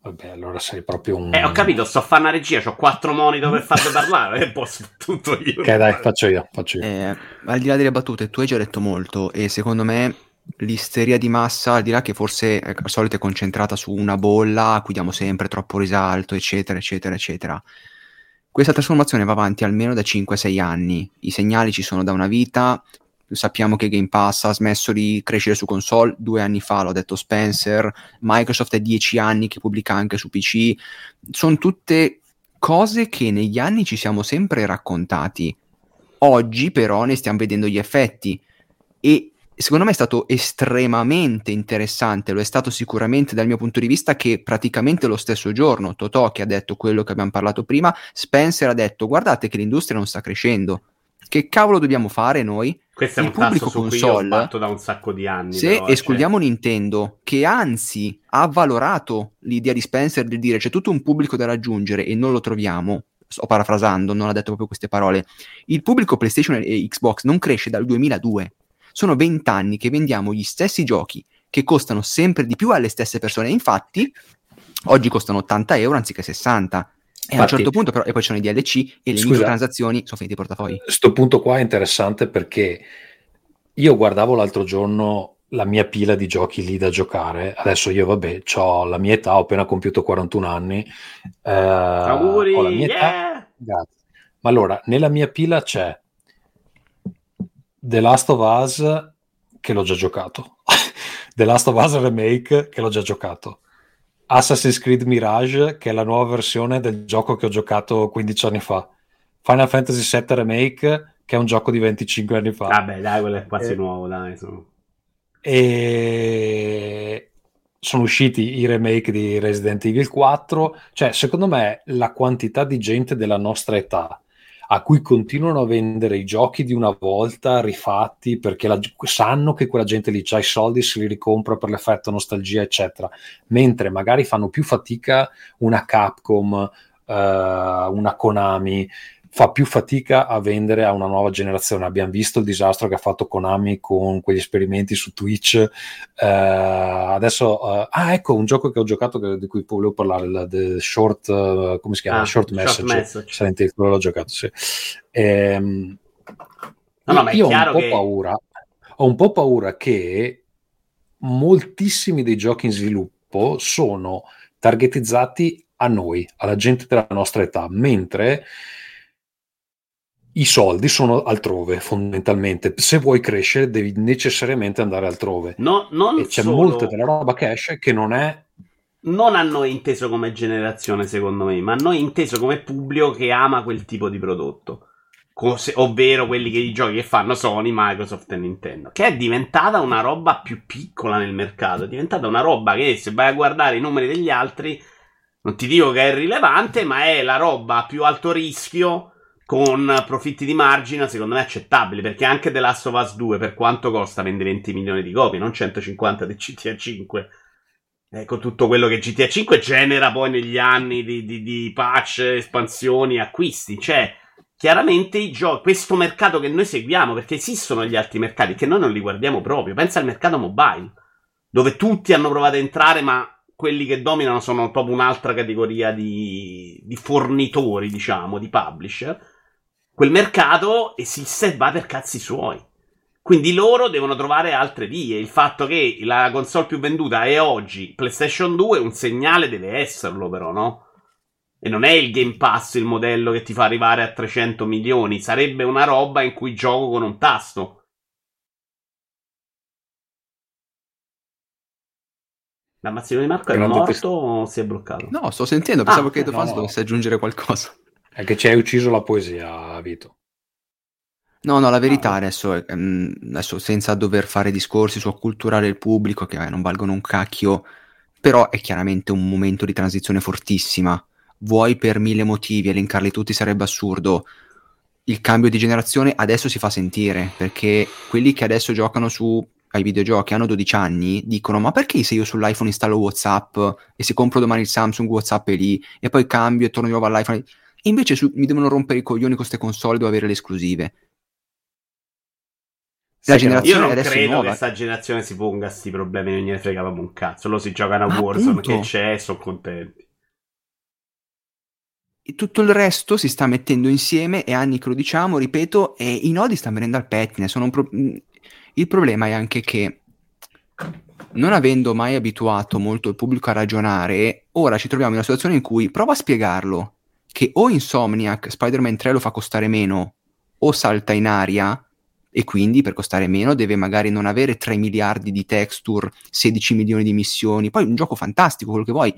[SPEAKER 1] Vabbè, allora sei proprio un.
[SPEAKER 3] Eh, ho capito, sto a fare una regia, ho quattro monitor per farlo parlare e posso tutto io.
[SPEAKER 1] Ok, dai, faccio io. Faccio io.
[SPEAKER 4] Eh, al di là delle battute, tu hai già detto molto e secondo me l'isteria di massa, al di là che forse al solito è concentrata su una bolla a cui diamo sempre troppo risalto, eccetera, eccetera, eccetera. Questa trasformazione va avanti almeno da 5-6 anni. I segnali ci sono da una vita, sappiamo che Game Pass ha smesso di crescere su console due anni fa, l'ha detto Spencer, Microsoft è dieci anni che pubblica anche su PC, sono tutte cose che negli anni ci siamo sempre raccontati. Oggi però ne stiamo vedendo gli effetti e secondo me è stato estremamente interessante, lo è stato sicuramente dal mio punto di vista che praticamente lo stesso giorno Totò che ha detto quello che abbiamo parlato prima, Spencer ha detto guardate che l'industria non sta crescendo. Che cavolo dobbiamo fare noi?
[SPEAKER 3] Questo è un pubblico console batto da un sacco di anni.
[SPEAKER 4] Se però, escludiamo cioè... Nintendo, che anzi ha valorato l'idea di Spencer di dire c'è tutto un pubblico da raggiungere e non lo troviamo, sto parafrasando, non ha detto proprio queste parole. Il pubblico PlayStation e Xbox non cresce dal 2002. Sono vent'anni che vendiamo gli stessi giochi che costano sempre di più alle stesse persone. Infatti, oggi costano 80 euro anziché 60. E Infatti, a un certo punto, però, e poi ci sono i DLC e le scusa, microtransazioni sono finiti i portafogli.
[SPEAKER 1] Questo punto qua è interessante perché io guardavo l'altro giorno la mia pila di giochi lì da giocare. Adesso io, vabbè, ho la mia età, ho appena compiuto 41 anni.
[SPEAKER 3] Eh, Auguri! Ho la mia yeah!
[SPEAKER 1] Grazie. Ma allora, nella mia pila c'è The Last of Us, che l'ho già giocato. The Last of Us Remake, che l'ho già giocato. Assassin's Creed Mirage, che è la nuova versione del gioco che ho giocato 15 anni fa. Final Fantasy VII Remake, che è un gioco di 25 anni fa.
[SPEAKER 3] Vabbè, dai, quello è quasi eh, nuovo, dai. Sono...
[SPEAKER 1] E sono usciti i remake di Resident Evil 4. Cioè, secondo me, la quantità di gente della nostra età a cui continuano a vendere i giochi di una volta rifatti perché la, sanno che quella gente lì ha i soldi, se li ricompra per l'effetto nostalgia, eccetera. Mentre magari fanno più fatica una Capcom, uh, una Konami, fa più fatica a vendere a una nuova generazione. Abbiamo visto il disastro che ha fatto Konami con quegli esperimenti su Twitch. Uh, adesso, uh, ah, ecco un gioco che ho giocato che, di cui volevo parlare: la, the Short, uh, come si chiama?
[SPEAKER 3] Ah,
[SPEAKER 1] short Message. Message. Senti, quello l'ho giocato, sì.
[SPEAKER 3] Ehm, no, no,
[SPEAKER 1] io ho un po'
[SPEAKER 3] che...
[SPEAKER 1] paura. Ho un po' paura che moltissimi dei giochi in sviluppo sono targetizzati a noi, alla gente della nostra età, mentre i soldi sono altrove fondamentalmente. Se vuoi crescere devi necessariamente andare altrove.
[SPEAKER 3] No, non
[SPEAKER 1] e c'è
[SPEAKER 3] solo...
[SPEAKER 1] molta della roba che esce che non è...
[SPEAKER 3] Non a noi inteso come generazione secondo me, ma a noi inteso come pubblico che ama quel tipo di prodotto. cose, ovvero quelli che i giochi che fanno Sony, Microsoft e Nintendo, che è diventata una roba più piccola nel mercato, è diventata una roba che se vai a guardare i numeri degli altri, non ti dico che è rilevante, ma è la roba a più alto rischio con profitti di margine secondo me accettabili perché anche The Last of Us 2 per quanto costa vende 20 milioni di copie non 150 del GTA 5 ecco tutto quello che GTA 5 genera poi negli anni di, di, di patch espansioni acquisti cioè chiaramente i giochi, questo mercato che noi seguiamo, perché esistono gli altri mercati che noi non li guardiamo proprio. Pensa al mercato mobile, dove tutti hanno provato a entrare, ma quelli che dominano sono proprio un'altra categoria di, di fornitori, diciamo, di publisher. Quel mercato esiste e va per cazzi suoi. Quindi loro devono trovare altre vie. Il fatto che la console più venduta è oggi PlayStation 2 un segnale deve esserlo, però, no? E non è il Game Pass il modello che ti fa arrivare a 300 milioni, sarebbe una roba in cui gioco con un tasto. La mazzina di Marco è morto o si è bloccato?
[SPEAKER 4] No, sto sentendo, pensavo ah, che no, no. dovesse aggiungere qualcosa.
[SPEAKER 1] È che ci hai ucciso la poesia, Vito.
[SPEAKER 4] No, no, la verità ah. adesso, è, mm, adesso senza dover fare discorsi su acculturare il pubblico che eh, non valgono un cacchio, però è chiaramente un momento di transizione fortissima vuoi per mille motivi, elencarli tutti sarebbe assurdo. Il cambio di generazione adesso si fa sentire, perché quelli che adesso giocano su ai videogiochi hanno 12 anni dicono ma perché se io sull'iPhone installo Whatsapp e se compro domani il Samsung Whatsapp è lì e poi cambio e torno di nuovo all'iPhone e invece su, mi devono rompere i coglioni con queste console devo avere le esclusive.
[SPEAKER 3] La generazione io non credo nuova. che questa generazione si ponga questi problemi non gliene frega un cazzo. Loro si giocano a Warzone che c'è e sono contenti
[SPEAKER 4] tutto il resto si sta mettendo insieme, è anni che lo diciamo, ripeto, e i nodi stanno venendo al pettine. Pro- mm, il problema è anche che, non avendo mai abituato molto il pubblico a ragionare, ora ci troviamo in una situazione in cui prova a spiegarlo, che o Insomniac Spider-Man 3 lo fa costare meno, o salta in aria, e quindi per costare meno deve magari non avere 3 miliardi di texture, 16 milioni di missioni, poi un gioco fantastico, quello che vuoi,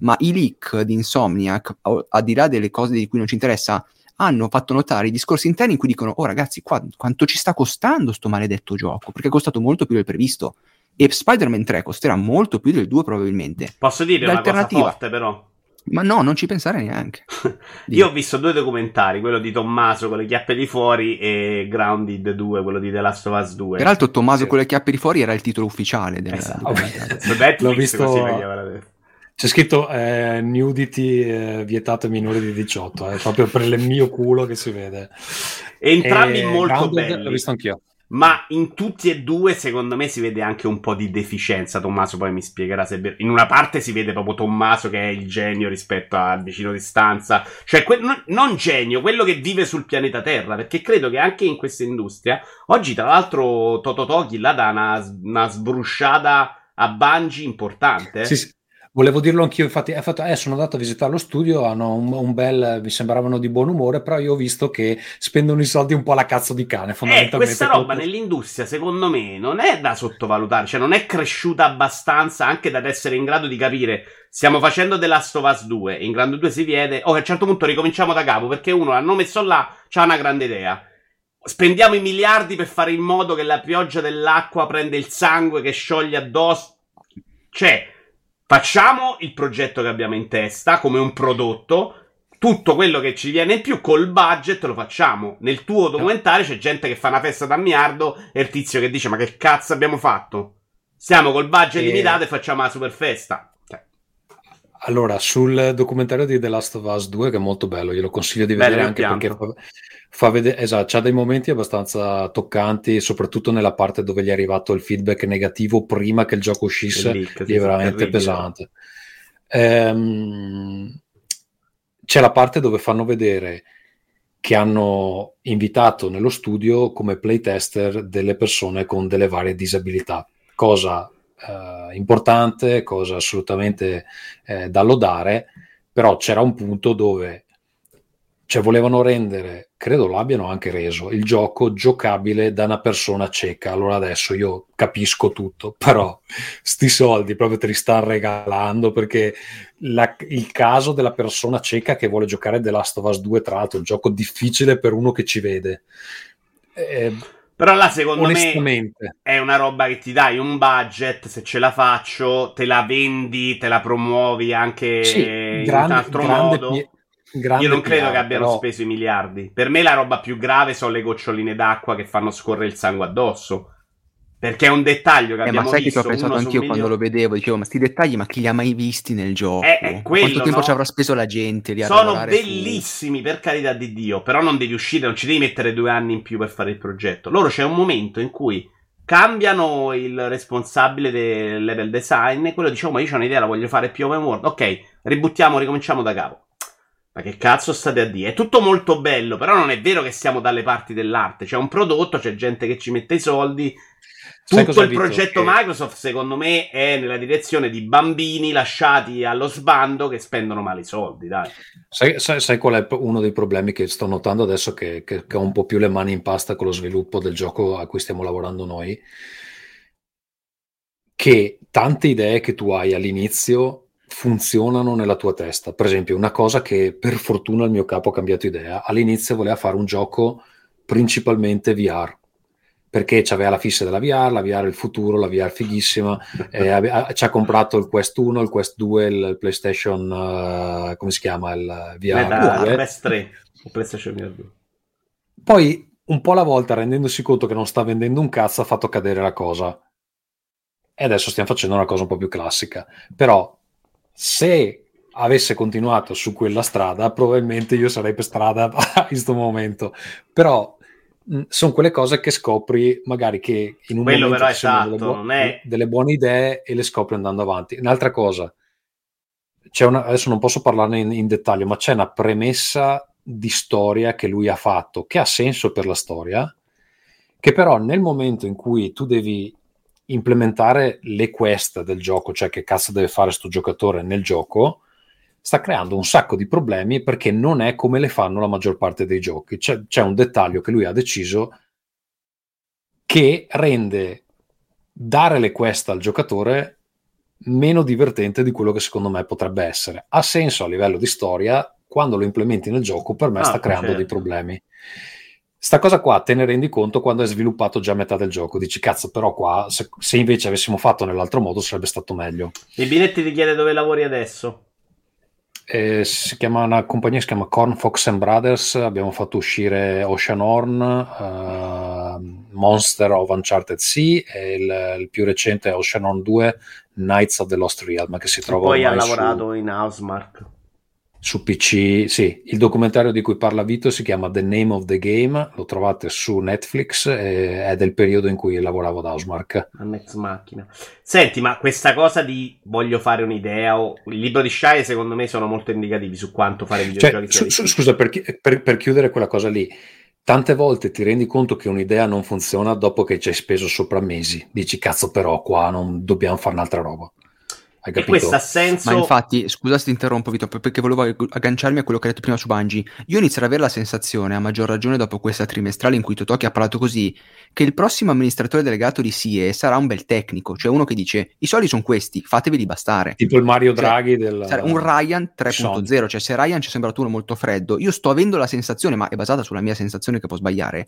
[SPEAKER 4] ma i leak di Insomniac, al di là delle cose di cui non ci interessa, hanno fatto notare i discorsi interni in cui dicono oh ragazzi qua quanto ci sta costando sto maledetto gioco, perché è costato molto più del previsto e Spider-Man 3 costerà molto più del 2 probabilmente.
[SPEAKER 3] Posso dire una cosa forte però?
[SPEAKER 4] Ma no, non ci pensare neanche.
[SPEAKER 3] Io ho visto due documentari, quello di Tommaso con le chiappe di fuori e Grounded 2, quello di The Last of Us 2.
[SPEAKER 4] Peraltro Tommaso sì. con le chiappe di fuori era il titolo ufficiale del esatto.
[SPEAKER 1] Netflix, L'ho visto... C'è scritto eh, nudity eh, vietato ai minori di 18, è eh, proprio per il mio culo che si vede.
[SPEAKER 3] Entrambi e molto Grounded, belli.
[SPEAKER 1] L'ho visto anch'io.
[SPEAKER 3] Ma in tutti e due, secondo me, si vede anche un po' di deficienza. Tommaso poi mi spiegherà se in una parte si vede proprio Tommaso che è il genio rispetto al vicino di stanza. Cioè, que- non, genio, quello che vive sul pianeta Terra. Perché credo che anche in questa industria, oggi, tra l'altro, Tototochi là dà una, una sbrusciata a Bungie importante.
[SPEAKER 1] Sì, sì. Volevo dirlo anch'io, infatti, fatto, eh, sono andato a visitare lo studio, hanno un, un, bel, mi sembravano di buon umore, però io ho visto che spendono i soldi un po' alla cazzo di cane, fondamentalmente.
[SPEAKER 3] Eh, questa roba nell'industria, secondo me, non è da sottovalutare, cioè non è cresciuta abbastanza anche da essere in grado di capire, stiamo facendo The Last of Us 2, in Grande 2 si vede, oh, a un certo punto ricominciamo da capo, perché uno l'hanno messo là, c'ha una grande idea. Spendiamo i miliardi per fare in modo che la pioggia dell'acqua prende il sangue che scioglie addosso. Cioè, Facciamo il progetto che abbiamo in testa come un prodotto. Tutto quello che ci viene in più col budget lo facciamo. Nel tuo documentario c'è gente che fa una festa da miliardo e il tizio che dice: Ma che cazzo abbiamo fatto? Stiamo col budget e... limitato e facciamo la super festa.
[SPEAKER 1] Allora, sul documentario di The Last of Us 2, che è molto bello, glielo consiglio di vedere bello anche perché fa, fa vedere, esatto, ha dei momenti abbastanza toccanti, soprattutto nella parte dove gli è arrivato il feedback negativo prima che il gioco uscisse, leak, è veramente pesante. Ehm, c'è la parte dove fanno vedere che hanno invitato nello studio come playtester delle persone con delle varie disabilità, cosa eh, importante, cosa assolutamente eh, da lodare, però c'era un punto dove cioè volevano rendere, credo lo abbiano anche reso, il gioco giocabile da una persona cieca. Allora adesso io capisco tutto, però sti soldi proprio te li stanno regalando perché la, il caso della persona cieca che vuole giocare The Last of Us 2, tra l'altro, un gioco difficile per uno che ci vede.
[SPEAKER 3] Eh, però là secondo me è una roba che ti dai un budget, se ce la faccio, te la vendi, te la promuovi anche sì, in grande, un altro modo. Pie- Io non credo che abbiano però... speso i miliardi. Per me la roba più grave sono le goccioline d'acqua che fanno scorrere il sangue addosso. Perché è un dettaglio che eh, abbiamo
[SPEAKER 4] ma sai
[SPEAKER 3] visto.
[SPEAKER 4] che ci ho pensato anch'io milione... quando lo vedevo, dicevo, ma questi dettagli, ma chi li ha mai visti nel gioco?
[SPEAKER 3] È, è quello,
[SPEAKER 4] Quanto tempo
[SPEAKER 3] no?
[SPEAKER 4] ci avrà speso la gente lì
[SPEAKER 3] Sono bellissimi, su... per carità di Dio, però non devi uscire, non ci devi mettere due anni in più per fare il progetto. Loro c'è un momento in cui cambiano il responsabile del level design e quello dice, oh, ma io ho un'idea, la voglio fare più open world. Ok, ributtiamo, ricominciamo da capo. Ma che cazzo state a dire? È tutto molto bello, però non è vero che siamo dalle parti dell'arte. C'è un prodotto, c'è gente che ci mette i soldi, tutto il progetto che... Microsoft, secondo me, è nella direzione di bambini lasciati allo sbando che spendono male i soldi. Dai.
[SPEAKER 1] Sai, sai, sai qual è uno dei problemi che sto notando adesso che, che, che ho un po' più le mani in pasta con lo sviluppo del gioco a cui stiamo lavorando noi? Che tante idee che tu hai all'inizio funzionano nella tua testa. Per esempio, una cosa che per fortuna il mio capo ha cambiato idea. All'inizio voleva fare un gioco principalmente VR perché c'aveva la fissa della VR, la VR è il futuro, la VR fighissima, eh, ave- ci ha comprato il Quest 1, il Quest 2, il PlayStation, uh, come si chiama, il VR
[SPEAKER 3] Meta, 2. Quest 3, il PlayStation VR 2.
[SPEAKER 1] Poi, un po' alla volta, rendendosi conto che non sta vendendo un cazzo, ha fatto cadere la cosa. E adesso stiamo facendo una cosa un po' più classica. Però, se avesse continuato su quella strada, probabilmente io sarei per strada in questo momento. Però sono quelle cose che scopri magari che in un
[SPEAKER 3] Quello
[SPEAKER 1] momento
[SPEAKER 3] esatto,
[SPEAKER 1] delle,
[SPEAKER 3] buone, è...
[SPEAKER 1] delle, buone idee e le scopri andando avanti. Un'altra cosa, una, adesso non posso parlarne in, in, dettaglio, ma c'è una premessa di storia che lui ha fatto, che ha senso per la storia, che però nel momento in cui tu devi implementare le quest del gioco, cioè che cazzo deve fare sto giocatore nel gioco, sta creando un sacco di problemi perché non è come le fanno la maggior parte dei giochi. C'è, c'è un dettaglio che lui ha deciso che rende dare le quest al giocatore meno divertente di quello che secondo me potrebbe essere. Ha senso a livello di storia, quando lo implementi nel gioco per me ah, sta creando certo. dei problemi. Sta cosa qua te ne rendi conto quando hai sviluppato già metà del gioco. Dici, cazzo, però qua, se, se invece avessimo fatto nell'altro modo sarebbe stato meglio.
[SPEAKER 3] Il Binetti ti chiede dove lavori adesso
[SPEAKER 1] eh, si chiama una compagnia si chiama Corn Fox and Brothers. Abbiamo fatto uscire Ocean Horn, uh, Monster of Uncharted Sea e il, il, più recente è Ocean Horn 2 Knights of the Lost Realm che si trova
[SPEAKER 3] poi ha lavorato su... in Housemark
[SPEAKER 1] su PC, sì, il documentario di cui parla Vito si chiama The Name of the Game, lo trovate su Netflix, eh, è del periodo in cui lavoravo ad Housemark.
[SPEAKER 3] Ex macchina. Senti, ma questa cosa di voglio fare un'idea o il libro di Shai secondo me sono molto indicativi su quanto fare videogiochi.
[SPEAKER 1] Cioè, su, scusa, per, per, per chiudere quella cosa lì, tante volte ti rendi conto che un'idea non funziona dopo che ci hai speso sopra mesi. Dici, cazzo, però qua non dobbiamo fare un'altra roba. Hai capito?
[SPEAKER 3] E questo ha senso.
[SPEAKER 4] Ma infatti, scusa se ti interrompo, Vito, perché volevo agganciarmi a quello che hai detto prima su Bungie. Io inizio ad avere la sensazione, a maggior ragione dopo questa trimestrale in cui Totoki ha parlato così, che il prossimo amministratore delegato di SIE sarà un bel tecnico, cioè uno che dice i soldi sono questi, fateveli bastare.
[SPEAKER 1] Tipo il Mario cioè, Draghi del...
[SPEAKER 4] Un Ryan 3.0, cioè se Ryan ci è sembrato uno molto freddo, io sto avendo la sensazione, ma è basata sulla mia sensazione che può sbagliare,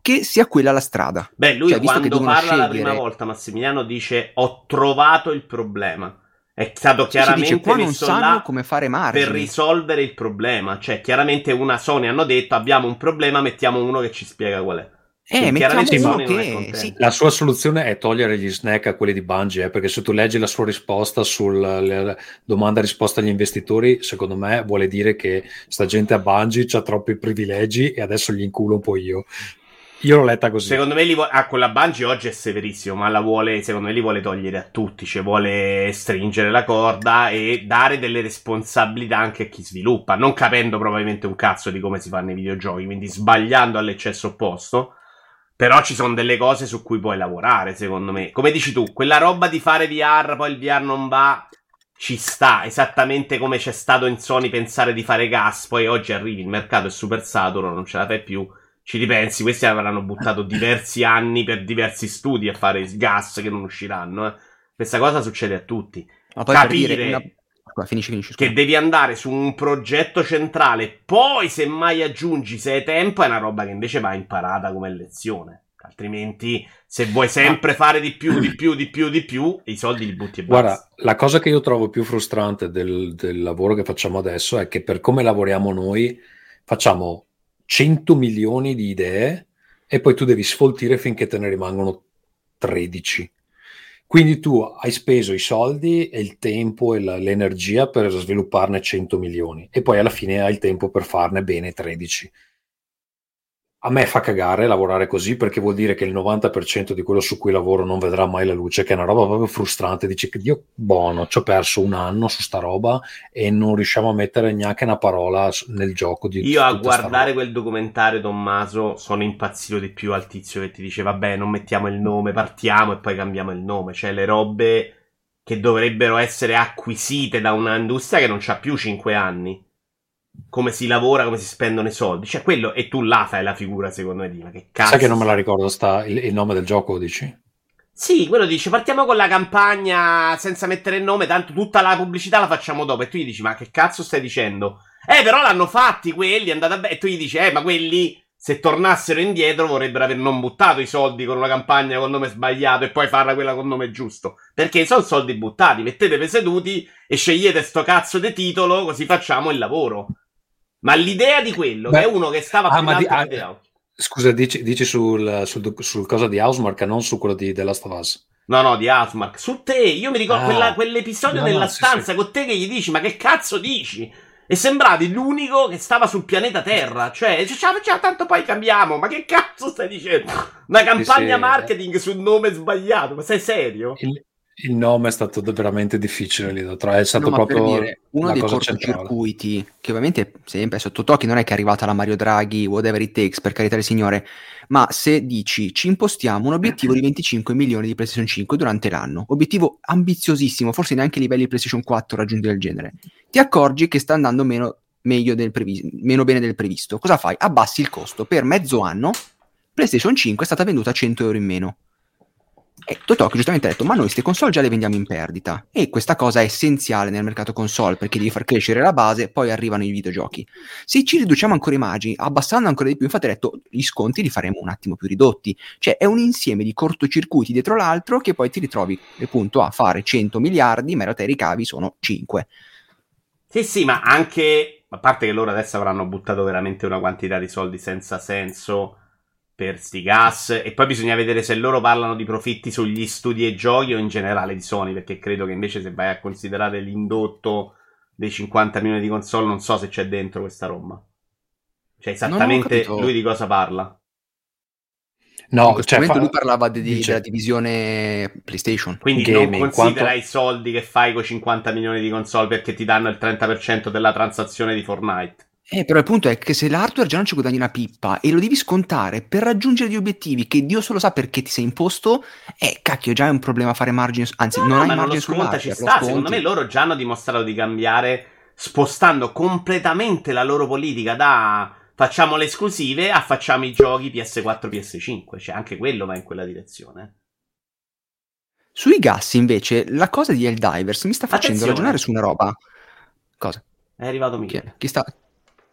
[SPEAKER 4] che sia quella la strada.
[SPEAKER 3] Beh, lui cioè, quando parla scegliere... la prima volta, Massimiliano dice ho trovato il problema è stato chiaramente
[SPEAKER 4] dice, non sanno come fare margini.
[SPEAKER 3] per risolvere il problema. Cioè, chiaramente una Sony hanno detto abbiamo un problema, mettiamo uno che ci spiega qual è.
[SPEAKER 4] Eh, chiaramente Sony che...
[SPEAKER 1] sì. La sua soluzione è togliere gli snack a quelli di Bungie, eh, perché se tu leggi la sua risposta sulla domanda risposta agli investitori, secondo me vuole dire che sta gente a Bungie ha troppi privilegi e adesso gli inculo un po' io. Io l'ho letta così.
[SPEAKER 3] Secondo me, li vo- ah, quella Bungie oggi è severissimo, ma la vuole, secondo me, li vuole togliere a tutti. Cioè, vuole stringere la corda e dare delle responsabilità anche a chi sviluppa, non capendo probabilmente un cazzo di come si fanno i videogiochi, quindi sbagliando all'eccesso opposto. Però ci sono delle cose su cui puoi lavorare, secondo me. Come dici tu, quella roba di fare VR, poi il VR non va. ci sta, esattamente come c'è stato in Sony pensare di fare gas, poi oggi arrivi, il mercato è super saturo, non ce la fai più, ci ripensi, questi avranno buttato diversi anni per diversi studi a fare gas che non usciranno, eh. Questa cosa succede a tutti.
[SPEAKER 4] Ma poi Capire una... Qua, finisci, finisci,
[SPEAKER 3] che devi andare su un progetto centrale, poi se mai aggiungi se hai tempo, è una roba che invece va imparata come lezione. Altrimenti, se vuoi sempre fare di più, di più, di più, di più, i soldi li butti e
[SPEAKER 1] basta. Guarda, la cosa che io trovo più frustrante del, del lavoro che facciamo adesso è che per come lavoriamo noi, facciamo 100 milioni di idee e poi tu devi sfoltire finché te ne rimangono 13. Quindi tu hai speso i soldi e il tempo e la, l'energia per svilupparne 100 milioni e poi alla fine hai il tempo per farne bene 13 a me fa cagare lavorare così perché vuol dire che il 90% di quello su cui lavoro non vedrà mai la luce, che è una roba proprio frustrante. Dici che Dio buono, ci ho perso un anno su sta roba e non riusciamo a mettere neanche una parola nel gioco. Di
[SPEAKER 3] Io a guardare quel documentario, Tommaso, sono impazzito di più al tizio che ti dice vabbè non mettiamo il nome, partiamo e poi cambiamo il nome. Cioè le robe che dovrebbero essere acquisite da un'industria che non ha più 5 anni come si lavora, come si spendono i soldi. Cioè, quello, e tu là fai la figura, secondo me, di ma che cazzo.
[SPEAKER 1] Sai che non me la ricordo, sta il, il nome del gioco, dici?
[SPEAKER 3] Sì, quello dice, partiamo con la campagna senza mettere il nome, tanto tutta la pubblicità la facciamo dopo. E tu gli dici, ma che cazzo stai dicendo? Eh, però l'hanno fatti quelli, è andata bene. E tu gli dici, eh, ma quelli, se tornassero indietro, vorrebbero aver non buttato i soldi con una campagna col nome sbagliato e poi farla quella col nome giusto. Perché sono soldi buttati, mettetevi seduti e scegliete sto cazzo di titolo, così facciamo il lavoro. Ma l'idea di quello, Beh, che è uno che stava
[SPEAKER 1] ah, di, ah, Scusa, dici, dici sul, sul, sul, cosa di Housemark, non su quello di The Last of Us.
[SPEAKER 3] No, no, di Housemark. Su te, io mi ricordo ah, quella, quell'episodio no, della no, stanza sì, sì. con te che gli dici, ma che cazzo dici? E sembravi l'unico che stava sul pianeta Terra. Cioè, ciao, ciao, tanto poi cambiamo. Ma che cazzo stai dicendo? Una campagna sì, marketing sul nome sbagliato. Ma sei serio?
[SPEAKER 1] Il, il nome è stato veramente difficile lì da trovare, è stato no, proprio
[SPEAKER 4] dire, uno dei cortocircuiti centrale. che ovviamente sempre sotto tocchi, non è che è arrivata la Mario Draghi, whatever it takes, per carità del Signore, ma se dici ci impostiamo un obiettivo di 25 milioni di PlayStation 5 durante l'anno, obiettivo ambiziosissimo, forse neanche a livelli PlayStation 4 raggiunti del genere, ti accorgi che sta andando meno, del previsto, meno bene del previsto. Cosa fai? Abbassi il costo. Per mezzo anno PlayStation 5 è stata venduta a 100 euro in meno e Totok giustamente ha detto, ma noi queste console già le vendiamo in perdita. E questa cosa è essenziale nel mercato console, perché devi far crescere la base, poi arrivano i videogiochi. Se ci riduciamo ancora i margini, abbassando ancora di più, infatti ha detto, gli sconti li faremo un attimo più ridotti. Cioè è un insieme di cortocircuiti dietro l'altro che poi ti ritrovi appunto a fare 100 miliardi, ma in realtà i ricavi sono 5.
[SPEAKER 3] Sì, sì, ma anche, a parte che loro adesso avranno buttato veramente una quantità di soldi senza senso per sti gas. E poi bisogna vedere se loro parlano di profitti sugli studi e giochi o in generale di Sony, perché credo che invece se vai a considerare l'indotto dei 50 milioni di console, non so se c'è dentro questa roba. Cioè, esattamente lui di cosa parla.
[SPEAKER 4] No, in questo cioè, momento fa... lui parlava di, di, della divisione PlayStation.
[SPEAKER 3] Quindi Game, non considera quanto... i soldi che fai con 50 milioni di console perché ti danno il 30% della transazione di Fortnite.
[SPEAKER 4] Eh, però il punto è che se l'hardware già non ci guadagni una pippa e lo devi scontare per raggiungere gli obiettivi che Dio solo sa perché ti sei imposto, eh, cacchio, già è un problema fare margine, anzi, no, non no, hai margine sul
[SPEAKER 3] sconta, ci sta. Secondo me loro già hanno dimostrato di cambiare spostando completamente la loro politica da facciamo le esclusive a facciamo i giochi PS4, PS5, cioè anche quello va in quella direzione.
[SPEAKER 4] Sui gas, invece, la cosa di Helldivers mi sta facendo Attenzione. ragionare su una roba. Cosa?
[SPEAKER 3] È arrivato Michele. Chi,
[SPEAKER 4] chi sta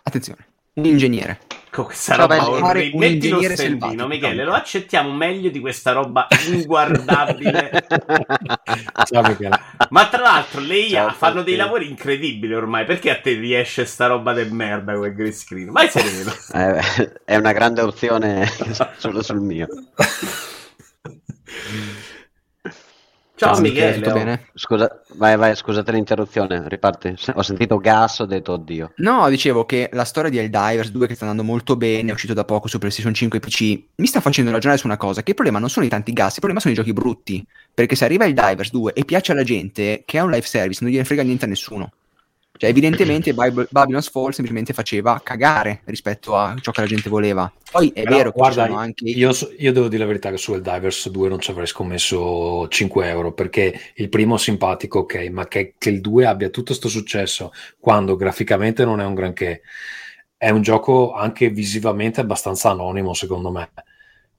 [SPEAKER 4] Attenzione, un ingegnere.
[SPEAKER 3] Con questa roba orribile. Metti lo stellino, Michele, lo accettiamo meglio di questa roba inguardabile. Ciao, Michele. Ma tra l'altro le IA fanno dei lavori incredibili ormai. Perché a te riesce sta roba del merda con il green screen? Vai sereno.
[SPEAKER 5] Eh, è una grande opzione solo sul mio.
[SPEAKER 3] Ciao, Ciao Michele.
[SPEAKER 5] Michele Scusa, vai, vai, scusate l'interruzione, riparti. Ho sentito gas, ho detto oddio.
[SPEAKER 4] No, dicevo che la storia di Helldivers 2 che sta andando molto bene, è uscito da poco su PlayStation 5 e PC, mi sta facendo ragionare su una cosa, che il problema non sono i tanti gas, il problema sono i giochi brutti. Perché se arriva Helldivers 2 e piace alla gente, che è un live service, non gliene frega niente a nessuno. Cioè, evidentemente Babylon's Fall semplicemente faceva cagare rispetto a ciò che la gente voleva. Poi è
[SPEAKER 1] Però,
[SPEAKER 4] vero
[SPEAKER 1] che guarda, anche... io, io, devo dire la verità che su Divers 2 non ci avrei scommesso 5 euro, perché il primo è simpatico, ok, ma che, che il 2 abbia tutto questo successo quando graficamente non è un granché, è un gioco anche visivamente abbastanza anonimo, secondo me.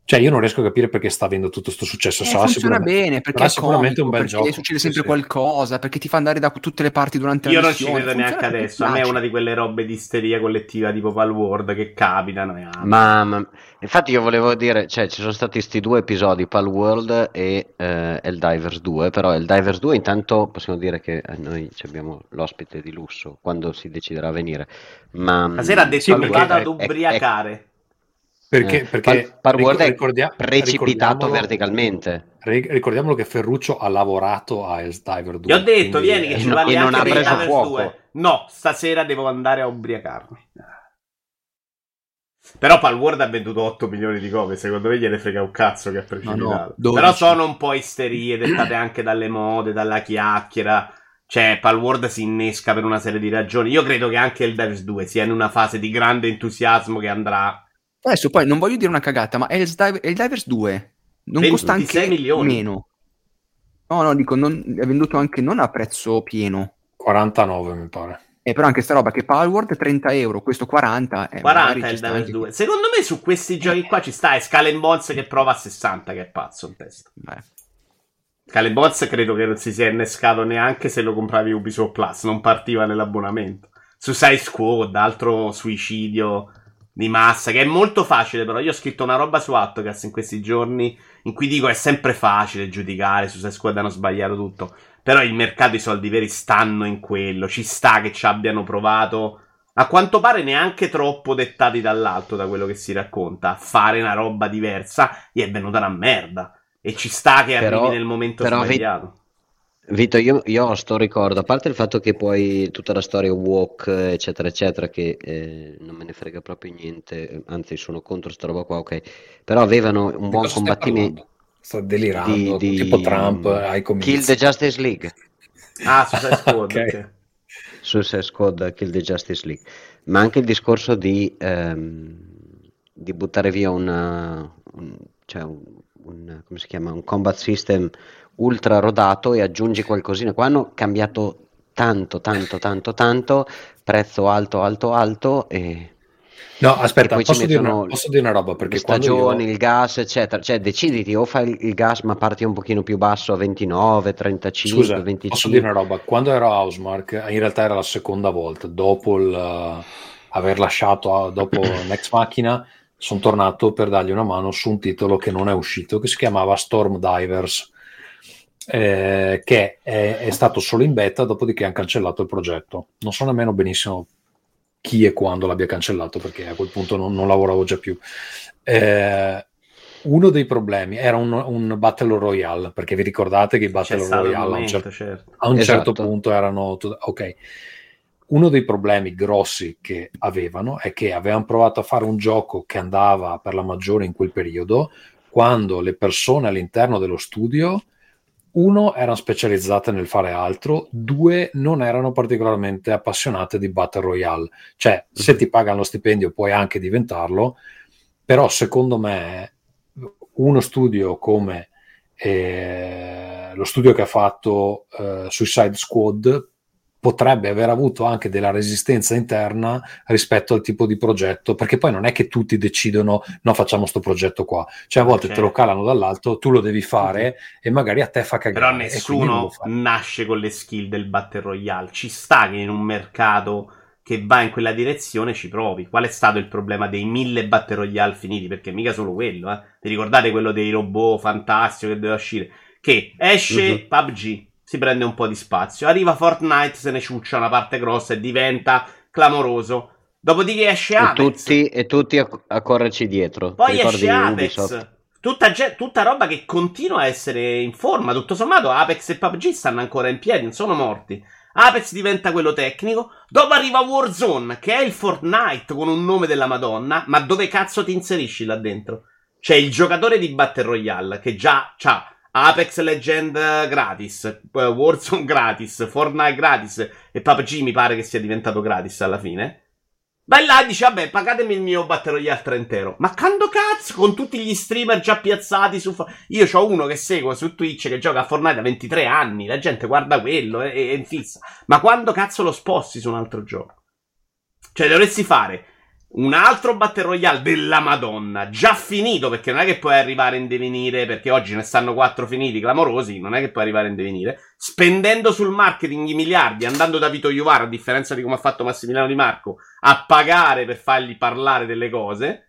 [SPEAKER 1] Cioè, io non riesco a capire perché sta avendo tutto questo successo.
[SPEAKER 4] Eh, sarà funziona bene perché è
[SPEAKER 1] sicuramente
[SPEAKER 4] comico,
[SPEAKER 1] un bel gioco.
[SPEAKER 4] succede sempre sì, qualcosa, perché ti fa andare da tutte le parti durante
[SPEAKER 3] io
[SPEAKER 4] la missione.
[SPEAKER 3] Io non ci credo neanche adesso. A me è una di quelle robe di isteria collettiva tipo Palworld che capitano. E
[SPEAKER 5] ma, ma, infatti, io volevo dire, cioè, ci sono stati questi due episodi, Palworld e eh, Eldivers 2. Però Eldivers 2, intanto possiamo dire che eh, noi abbiamo l'ospite di lusso quando si deciderà a venire. Ma,
[SPEAKER 3] Stasera ha detto sì, vado ad ubriacare. È,
[SPEAKER 1] perché,
[SPEAKER 5] eh,
[SPEAKER 1] perché
[SPEAKER 5] Par- Par- ricordia- precipitato verticalmente.
[SPEAKER 1] Ricordiamolo che Ferruccio ha lavorato a Diver 2.
[SPEAKER 3] Gli ho detto, vieni che ci parli non ha preso fuoco. 2. No, stasera devo andare a ubriacarmi. Però Palworld ha venduto 8 milioni di copie. Secondo me gliene frega un cazzo che ha precipitato. No, no, Però sono un po' isterie dettate anche dalle mode, dalla chiacchiera. Cioè, Palworld si innesca per una serie di ragioni. Io credo che anche il Divers 2 sia in una fase di grande entusiasmo che andrà
[SPEAKER 4] Adesso poi non voglio dire una cagata, ma Divers 2 non costa anche milioni. meno. No, no, dico, non, è venduto anche non a prezzo pieno.
[SPEAKER 1] 49 mi pare.
[SPEAKER 4] Eh, però anche sta roba che Palworld 30 euro, questo 40.
[SPEAKER 3] Eh, 40 è il Divers anche... 2. Secondo me su questi giochi qua ci sta, è Skull Bones che prova a 60, che è pazzo il testo. Beh. Skull Bones credo che non si sia innescato neanche se lo compravi Ubisoft Plus, non partiva nell'abbonamento. Su Side Squad, altro suicidio di massa, che è molto facile, però io ho scritto una roba su Autocast in questi giorni in cui dico è sempre facile giudicare su se Squad hanno sbagliato tutto, però il mercato i soldi veri stanno in quello, ci sta che ci abbiano provato a quanto pare neanche troppo dettati dall'alto da quello che si racconta, a fare una roba diversa, gli è venuta una merda. E ci sta che però, arrivi nel momento sbagliato.
[SPEAKER 5] Vito, io, io, ho sto ricordo, a parte il fatto che poi tutta la storia walk, eccetera, eccetera, che eh, non me ne frega proprio niente, anzi sono contro sta roba qua, ok, però avevano un buon combattimento.
[SPEAKER 1] Sto delirando, di, di, tipo Trump ai
[SPEAKER 5] comizi. Kill the Justice League.
[SPEAKER 3] Ah, Suicide Squad, okay. okay.
[SPEAKER 5] Suicide Squad, Kill the Justice League. Ma anche il discorso di, ehm, di buttare via una, un, cioè un, un, come si chiama, un combat system ultra rodato e aggiungi qualcosina. Qua hanno cambiato tanto, tanto, tanto, tanto, prezzo alto, alto, alto e...
[SPEAKER 1] No, aspetta, posso dire, una, posso dire, una, roba? Perché
[SPEAKER 5] stagioni,
[SPEAKER 1] io...
[SPEAKER 5] il gas, eccetera. Cioè, deciditi o fai il gas ma parti un pochino più basso a 29, 35, Scusa, 25.
[SPEAKER 1] Posso dire una roba? Quando ero a Housemark, in realtà era la seconda volta, dopo il, uh, aver lasciato, dopo Next Machina, sono tornato per dargli una mano su un titolo che non è uscito, che si chiamava Storm Divers eh, che è, è, stato solo in beta, dopodiché hanno cancellato il progetto. Non so nemmeno benissimo chi e quando l'abbia cancellato, perché a quel punto non, non lavoravo già più. Eh, uno dei problemi era un, un, Battle Royale, perché vi ricordate che i Battle Royale momento, a un, cer- certo. a un esatto. certo punto erano... Ok. Uno dei problemi grossi che avevano è che avevano provato a fare un gioco che andava per la maggiore in quel periodo, quando le persone all'interno dello studio uno, erano specializzate nel fare altro, due, non erano particolarmente appassionate di Battle Royale. Cioè, se ti pagano lo stipendio puoi anche diventarlo, però secondo me uno studio come eh, lo studio che ha fatto eh, Suicide Squad potrebbe aver avuto anche della resistenza interna rispetto al tipo di progetto, perché poi non è che tutti decidono no facciamo questo progetto qua, cioè a volte okay. te lo calano dall'alto, tu lo devi fare okay. e magari a te fa cagare.
[SPEAKER 3] Però nessuno nasce con le skill del Battle Royale, ci sta che in un mercato che va in quella direzione ci provi. Qual è stato il problema dei mille Battle Royale finiti? Perché mica solo quello, eh. Vi ricordate quello dei robot fantastico che doveva uscire? Che esce uh-huh. PUBG, si prende un po' di spazio. Arriva Fortnite, se ne ciuccia una parte grossa e diventa clamoroso. Dopodiché esce Apex.
[SPEAKER 5] E tutti, e tutti a, a, correrci dietro.
[SPEAKER 3] Poi esce Apex. Tutta, tutta, roba che continua a essere in forma. Tutto sommato, Apex e PUBG stanno ancora in piedi, non sono morti. Apex diventa quello tecnico. Dopo arriva Warzone, che è il Fortnite con un nome della Madonna. Ma dove cazzo ti inserisci là dentro? C'è il giocatore di Battle Royale che già ha Apex Legend gratis, eh, Warzone gratis, Fortnite gratis e PUBG mi pare che sia diventato gratis alla fine. Vai là e dici, vabbè, pagatemi il mio Battle Royale 30 euro. Ma quando cazzo? Con tutti gli streamer già piazzati su... Io ho uno che seguo su Twitch che gioca a Fortnite da 23 anni. La gente guarda quello e, e fissa. Ma quando cazzo lo sposti su un altro gioco? Cioè, dovresti fare un altro Battle Royale della Madonna, già finito, perché non è che puoi arrivare in devenire, perché oggi ne stanno quattro finiti clamorosi, non è che puoi arrivare in devenire, spendendo sul marketing i miliardi, andando da Vito Iuvara, a differenza di come ha fatto Massimiliano Di Marco, a pagare per fargli parlare delle cose.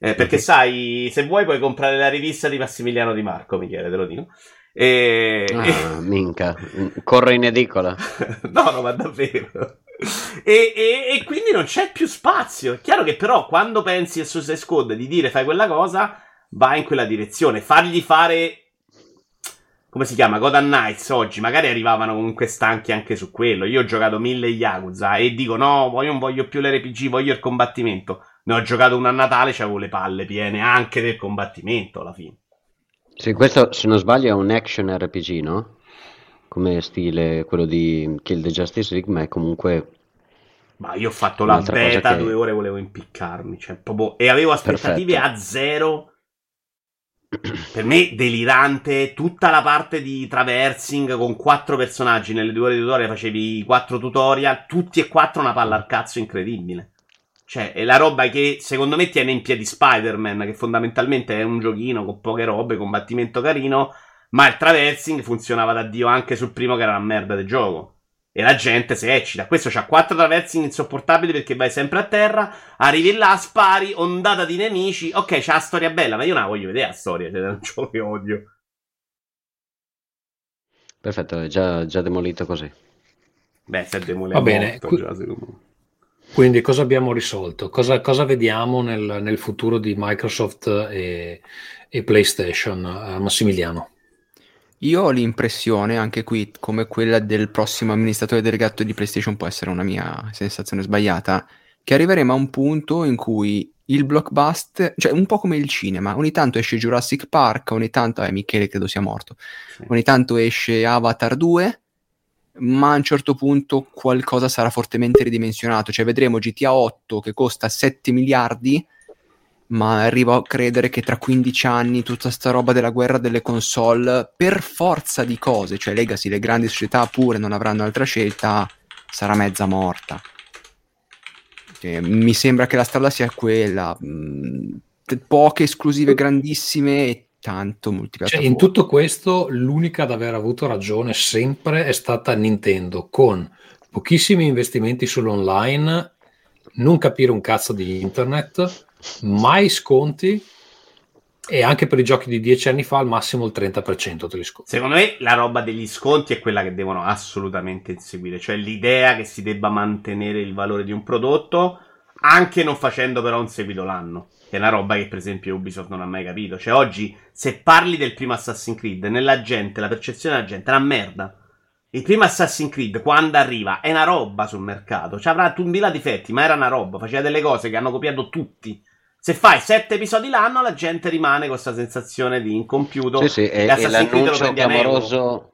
[SPEAKER 3] Eh, perché okay. sai, se vuoi puoi comprare la rivista di Massimiliano Di Marco, Michele, te lo dico.
[SPEAKER 5] E... Ah, minca, corro in edicola.
[SPEAKER 3] no, no, ma davvero. E, e, e, quindi non c'è più spazio. È chiaro che però quando pensi a Suicide Squad di dire fai quella cosa, va in quella direzione. Fargli fare come si chiama? Gotham Knights oggi magari arrivavano comunque stanchi anche su quello. Io ho giocato mille Yakuza e dico no, io non voglio più l'RPG, voglio il combattimento. Ne ho giocato una a Natale, c'avevo le palle piene anche del combattimento alla fine.
[SPEAKER 5] Sì, questo se non sbaglio è un action RPG, no? Come stile quello di Kill the Justice League, ma è comunque...
[SPEAKER 3] Ma io ho fatto la beta, che... due ore volevo impiccarmi, cioè, proprio... e avevo aspettative Perfetto. a zero. Per me delirante, tutta la parte di traversing con quattro personaggi nelle due ore di tutorial facevi quattro tutorial, tutti e quattro una palla al cazzo incredibile. Cioè, è la roba che secondo me tiene in piedi Spider-Man, che fondamentalmente è un giochino con poche robe, combattimento carino, ma il traversing funzionava da Dio anche sul primo che era una merda del gioco. E la gente si eccita. Questo c'ha quattro traversing insopportabili perché vai sempre a terra. Arrivi là, spari, ondata di nemici. Ok, c'ha la storia bella, ma io non la voglio vedere la storia. Cioè, è un gioco che odio.
[SPEAKER 5] Perfetto, è già, già demolito così.
[SPEAKER 3] Beh, se è demolito. Va bene. Morto, già,
[SPEAKER 1] quindi cosa abbiamo risolto? Cosa, cosa vediamo nel, nel, futuro di Microsoft e, e PlayStation, uh, Massimiliano?
[SPEAKER 4] Io ho l'impressione, anche qui, come quella del prossimo amministratore delegato di PlayStation può essere una mia sensazione sbagliata, che arriveremo a un punto in cui il blockbuster, cioè un po' come il cinema, ogni tanto esce Jurassic Park, ogni tanto, eh, Michele credo sia morto, sì. ogni tanto esce Avatar 2, ma a un certo punto qualcosa sarà fortemente ridimensionato, cioè vedremo GTA 8 che costa 7 miliardi ma arrivo a credere che tra 15 anni tutta sta roba della guerra delle console, per forza di cose, cioè Legacy, le grandi società pure non avranno altra scelta, sarà mezza morta. Cioè, mi sembra che la strada sia quella, poche esclusive grandissime e tanto multipiattaforma.
[SPEAKER 1] Cioè, in tutto questo l'unica ad aver avuto ragione sempre è stata Nintendo, con pochissimi investimenti sull'online, non capire un cazzo di internet mai sconti e anche per i giochi di dieci anni fa al massimo il 30% te li sconti.
[SPEAKER 3] Secondo me la roba degli sconti è quella che devono assolutamente inseguire, cioè l'idea che si debba mantenere il valore di un prodotto anche non facendo però un seguito l'anno. Che è una roba che per esempio Ubisoft non ha mai capito. Cioè oggi se parli del primo Assassin's Creed nella gente, la percezione della gente è una merda. Il primo Assassin's Creed, quando arriva, è una roba sul mercato. Cioè, avrà un mila difetti, ma era una roba. Faceva delle cose che hanno copiato tutti. Se fai sette episodi l'anno, la gente rimane con questa sensazione di incompiuto.
[SPEAKER 5] Sì, sì, e, e l'annuncio clamoroso.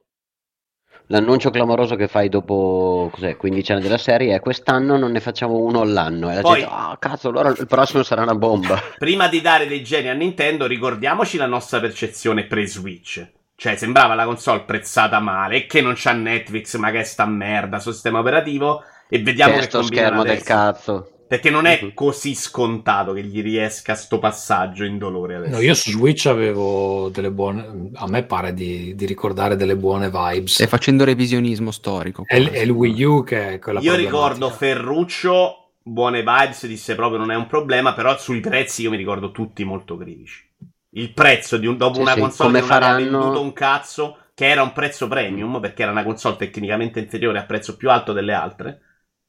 [SPEAKER 5] L'annuncio clamoroso che fai dopo cos'è, 15 anni della serie è quest'anno non ne facciamo uno all'anno. E la Poi, gente, oh, cazzo, allora il prossimo sarà una bomba.
[SPEAKER 3] Prima di dare dei geni a Nintendo, ricordiamoci la nostra percezione pre-Switch. Cioè, sembrava la console prezzata male e che non c'ha Netflix, ma che sta merda sul sistema operativo. E vediamo che, che
[SPEAKER 5] sto schermo adesso. del cazzo.
[SPEAKER 3] Perché non è mhm. così scontato che gli riesca sto passaggio in dolore adesso.
[SPEAKER 1] No, io su Switch avevo delle buone. A me pare di, di ricordare delle buone vibes.
[SPEAKER 4] Stai facendo revisionismo storico.
[SPEAKER 1] È, è, il Wii U che è quella
[SPEAKER 3] Io ricordo Ferruccio, buone vibes, disse proprio non è un problema, però sui prezzi io mi ricordo tutti molto critici il prezzo di un, dopo sì, una sì, console che faranno... non venduto un cazzo, che era un prezzo premium, perché era una console tecnicamente inferiore a prezzo più alto delle altre.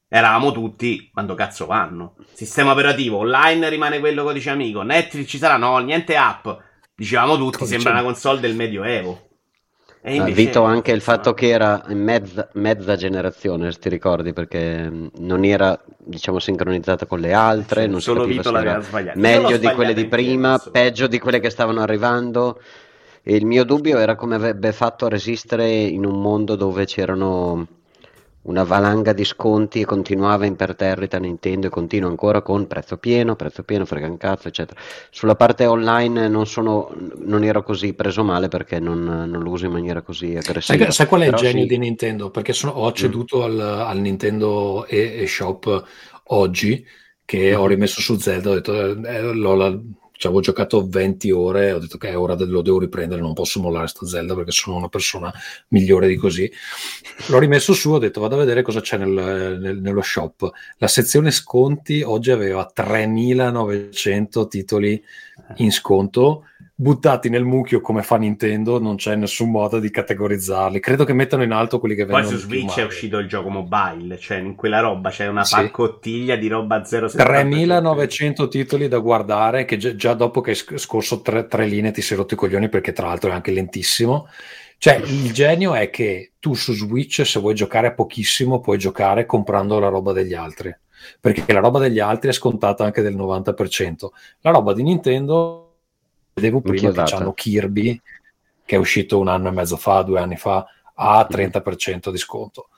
[SPEAKER 3] Eravamo tutti, quando cazzo vanno? Sistema operativo, online rimane quello codice amico, Netflix ci sarà, no, niente app. Dicevamo tutti, codice. sembra una console del Medioevo.
[SPEAKER 5] E invece, Vito anche il fatto che era mezza, mezza, generazione, se ti ricordi, perché non era diciamo sincronizzata con le altre, sì, non
[SPEAKER 3] solo Vito
[SPEAKER 5] l'aveva
[SPEAKER 3] sbagliato.
[SPEAKER 5] Meglio di quelle di prima, peggio di quelle che stavano arrivando. E il mio dubbio era come avrebbe fatto a resistere in un mondo dove c'erano una valanga di sconti e continuava imperterrita Nintendo e continua ancora con prezzo pieno, prezzo pieno, frega un cazzo, eccetera. Sulla parte online non, sono, non ero così preso male perché non, non, lo uso in maniera così aggressiva.
[SPEAKER 1] Sai, sai qual è Però il genio sì. di Nintendo? Perché sono, ho acceduto mm. al, al, Nintendo eShop oggi che mm. ho rimesso su Zelda, ho detto eh, l'ho, ci avevo giocato 20 ore, ho detto che è ora lo devo riprendere, non posso mollare sto Zelda perché sono una persona migliore di così. L'ho rimesso su, ho detto vado a vedere cosa c'è nel, nel, nello shop. La sezione sconti oggi aveva 3900 titoli in sconto buttati nel mucchio come fa Nintendo, non c'è nessun modo di categorizzarli. Credo che mettano in alto quelli che vengono.
[SPEAKER 3] Poi su Switch è uscito il gioco mobile, cioè in quella roba c'è una sì. paccottiglia di roba 0
[SPEAKER 1] 3900 titoli da guardare che già, dopo che è scorso tre, tre linee ti sei rotto i coglioni perché tra l'altro è anche lentissimo. Cioè, il genio è che tu su Switch, se vuoi giocare a pochissimo, puoi giocare comprando la roba degli altri. Perché la roba degli altri è scontata anche del 90%. La roba di Nintendo vedevo prima che hanno Kirby, che è uscito un anno e mezzo fa, due anni fa, a 30% di sconto.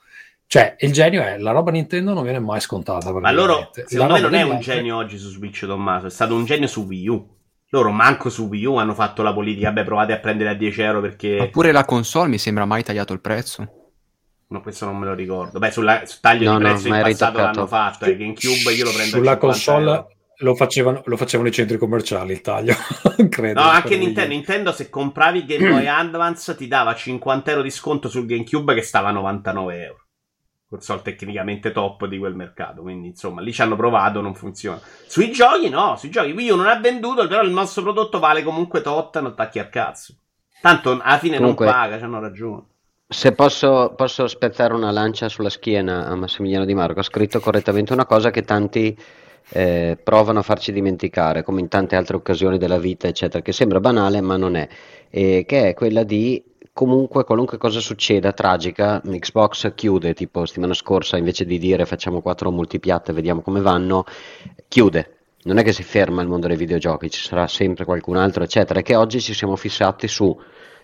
[SPEAKER 1] Cioè, il genio è la roba Nintendo non viene mai scontata.
[SPEAKER 3] Ma loro, secondo me, non è un altri... genio oggi su Switch, Tommaso, è stato un genio su Wii U. Loro manco su Wii U hanno fatto la politica, beh, provate a prendere a 10 euro perché...
[SPEAKER 4] Oppure la console mi sembra mai tagliato il prezzo.
[SPEAKER 3] No, questo non me lo ricordo. Beh, sulla, su taglio no, di prezzo no, in passato l'hanno fatto. E GameCube io lo prendo
[SPEAKER 1] Sulla console, euro. Lo facevano, lo facevano, i centri commerciali il taglio,
[SPEAKER 3] credo. No, anche Nintendo, Nintendo, se compravi Game Boy Advance ti dava 50 euro di sconto sul GameCube che stava a 99 euro. Console tecnicamente top di quel mercato. Quindi, insomma, lì ci hanno provato, non funziona. Sui giochi, no, sui giochi Wii U non ha venduto, però il nostro prodotto vale comunque tot, non attacchi al cazzo. Tanto alla fine comunque, non paga, ci hanno ragione.
[SPEAKER 5] Se posso, posso spezzare una lancia sulla schiena a Massimiliano Di Marco, ha scritto correttamente una cosa che tanti eh, provano a farci dimenticare, come in tante altre occasioni della vita, eccetera, che sembra banale ma non è, e che è quella di comunque qualunque cosa succeda tragica, Xbox chiude, tipo settimana scorsa invece di dire facciamo quattro multipiatte vediamo come vanno, chiude. Non è che si ferma il mondo dei videogiochi, ci sarà sempre qualcun altro, eccetera, e che oggi ci siamo fissati su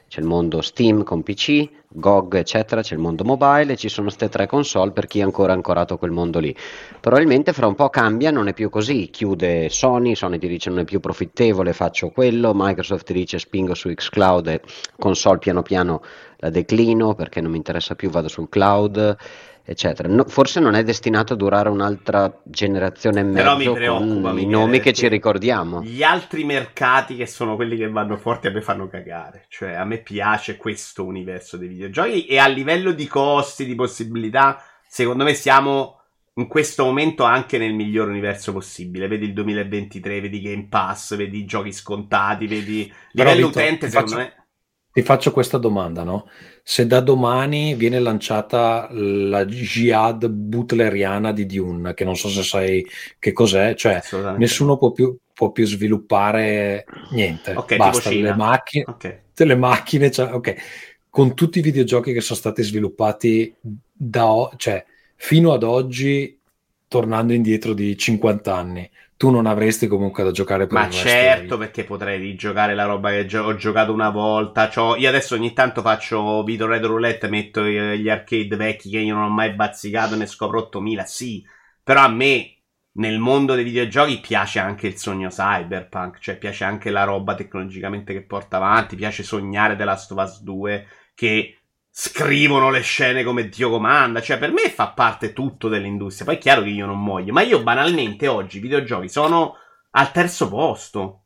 [SPEAKER 5] c'è il mondo Steam con PC, GOG, eccetera, c'è il mondo mobile e ci sono queste tre console per chi è ancora ancorato a quel mondo lì. Probabilmente fra un po' cambia, non è più così, chiude Sony, Sony ti dice non è più profittevole, faccio quello, Microsoft ti dice spingo su xCloud e console piano piano la declino perché non mi interessa più, vado sul cloud eccetera. No, forse non è destinato a durare un'altra generazione e mezzo con i nomi che ci ricordiamo.
[SPEAKER 3] Gli altri mercati che sono quelli che vanno forti a me fanno cagare. Cioè, a me piace questo universo dei videogiochi e a livello di costi, di possibilità, secondo me siamo in questo momento anche nel miglior universo possibile. Vedi il 2023, vedi Game Pass, vedi i giochi scontati, vedi livello utente, secondo
[SPEAKER 1] faccio,
[SPEAKER 3] me.
[SPEAKER 1] Ti faccio questa domanda, no? se da domani viene lanciata la jihad butleriana di Dune, che non so se sai che cos'è, cioè nessuno può più, può più sviluppare niente, okay, basta le macchine, okay. le macchine cioè, okay. con tutti i videogiochi che sono stati sviluppati da, cioè, fino ad oggi, tornando indietro di 50 anni tu non avresti comunque da giocare
[SPEAKER 3] per Ma certo, perché potrei rigiocare la roba che gio- ho giocato una volta. C'ho... Io adesso ogni tanto faccio Vito Red Roulette, metto gli arcade vecchi che io non ho mai bazzicato, ne scopro 8000, sì. Però a me, nel mondo dei videogiochi, piace anche il sogno cyberpunk, cioè piace anche la roba tecnologicamente che porta avanti, piace sognare The Last of Us 2, che scrivono le scene come Dio comanda. Cioè, per me fa parte tutto dell'industria. Poi è chiaro che io non muoio. Ma io banalmente oggi i videogiochi sono al terzo posto.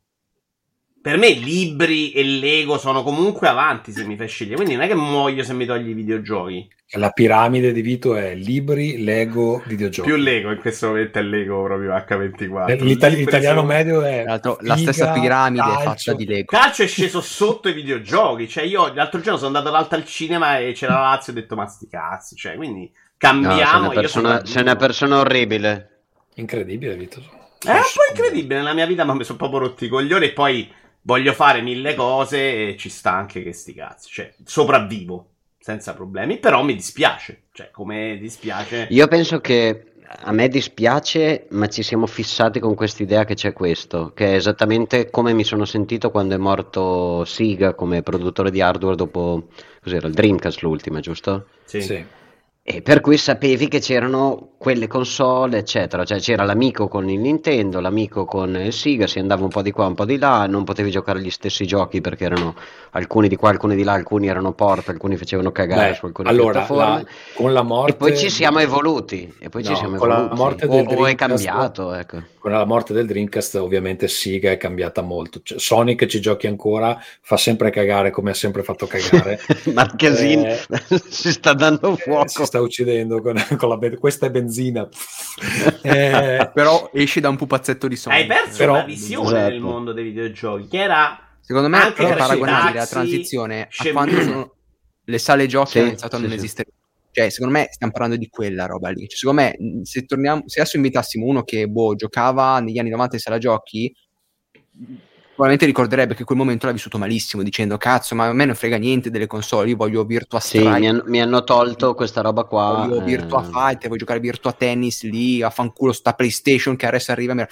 [SPEAKER 3] Per me libri e Lego sono comunque avanti se mi fai scegliere. Quindi non è che muoio se mi togli i videogiochi.
[SPEAKER 1] La piramide di Vito è libri, Lego, videogiochi.
[SPEAKER 3] Più Lego, in questo momento è Lego proprio H24.
[SPEAKER 1] L'itali- l'italiano sono... medio è...
[SPEAKER 4] Figa, la stessa piramide calcio. fatta di Lego.
[SPEAKER 3] Calcio è sceso sotto i videogiochi. Cioè io l'altro giorno sono andato all'alto al cinema e c'era la Lazio e ho detto ma sti cazzi. Cioè, quindi cambiamo. No, sei,
[SPEAKER 5] una persona, sei una persona orribile.
[SPEAKER 1] Incredibile, Vito.
[SPEAKER 3] È un po' incredibile nella mia vita, ma mi sono proprio rotti i coglioni e poi voglio fare mille cose e ci sta anche che sti cazzi. Cioè, sopravvivo senza problemi, però mi dispiace. Cioè, come dispiace.
[SPEAKER 5] Io penso che a me dispiace, ma ci siamo fissati con quest'idea che c'è questo, che è esattamente come mi sono sentito quando è morto Siga come produttore di hardware dopo, cos'era, il Dreamcast l'ultima, giusto?
[SPEAKER 3] Sì. sì.
[SPEAKER 5] E per cui sapevi che c'erano quelle console, eccetera. Cioè c'era l'amico con il Nintendo, l'amico con il Sega, si andava un po' di qua, un po' di là, non potevi giocare gli stessi giochi perché erano alcuni di qua, alcuni di là, alcuni erano port, alcuni facevano cagare Beh, su alcune allora, piattaforme. La,
[SPEAKER 1] con la morte...
[SPEAKER 5] E poi ci siamo evoluti. E poi no, ci siamo con evoluti. La morte del o, o è cambiato, ecco.
[SPEAKER 1] Con la morte del Dreamcast ovviamente Sega è cambiata molto. Cioè, Sonic ci giochi ancora, fa sempre cagare come ha sempre fatto cagare.
[SPEAKER 5] Marchesin eh, si sta dando fuoco. Eh,
[SPEAKER 1] si sta uccidendo con, con la be- questa è benzina
[SPEAKER 4] eh, però esci da un pupazzetto di sonno.
[SPEAKER 3] Hai perso
[SPEAKER 4] però,
[SPEAKER 3] la visione esatto. del mondo dei videogiochi, che era...
[SPEAKER 4] Secondo me è paragonabile la transizione a quando sono... le sale giochi sì, hanno iniziato sì, a non sì. esistere. Cioè, secondo me stiamo parlando di quella roba lì. Cioè, secondo me, se, torniamo, se adesso invitassimo uno che boh, giocava negli anni 90 in sala giochi, probabilmente ricorderebbe che quel momento l'ha vissuto malissimo, dicendo cazzo, ma a me non frega niente delle console, io voglio Virtua Strike.
[SPEAKER 5] Sì, mi, han- mi hanno tolto questa roba qua.
[SPEAKER 4] Voglio eh... Virtua Fight, voglio giocare Virtua Tennis lì, a fanculo sta PlayStation che adesso arriva.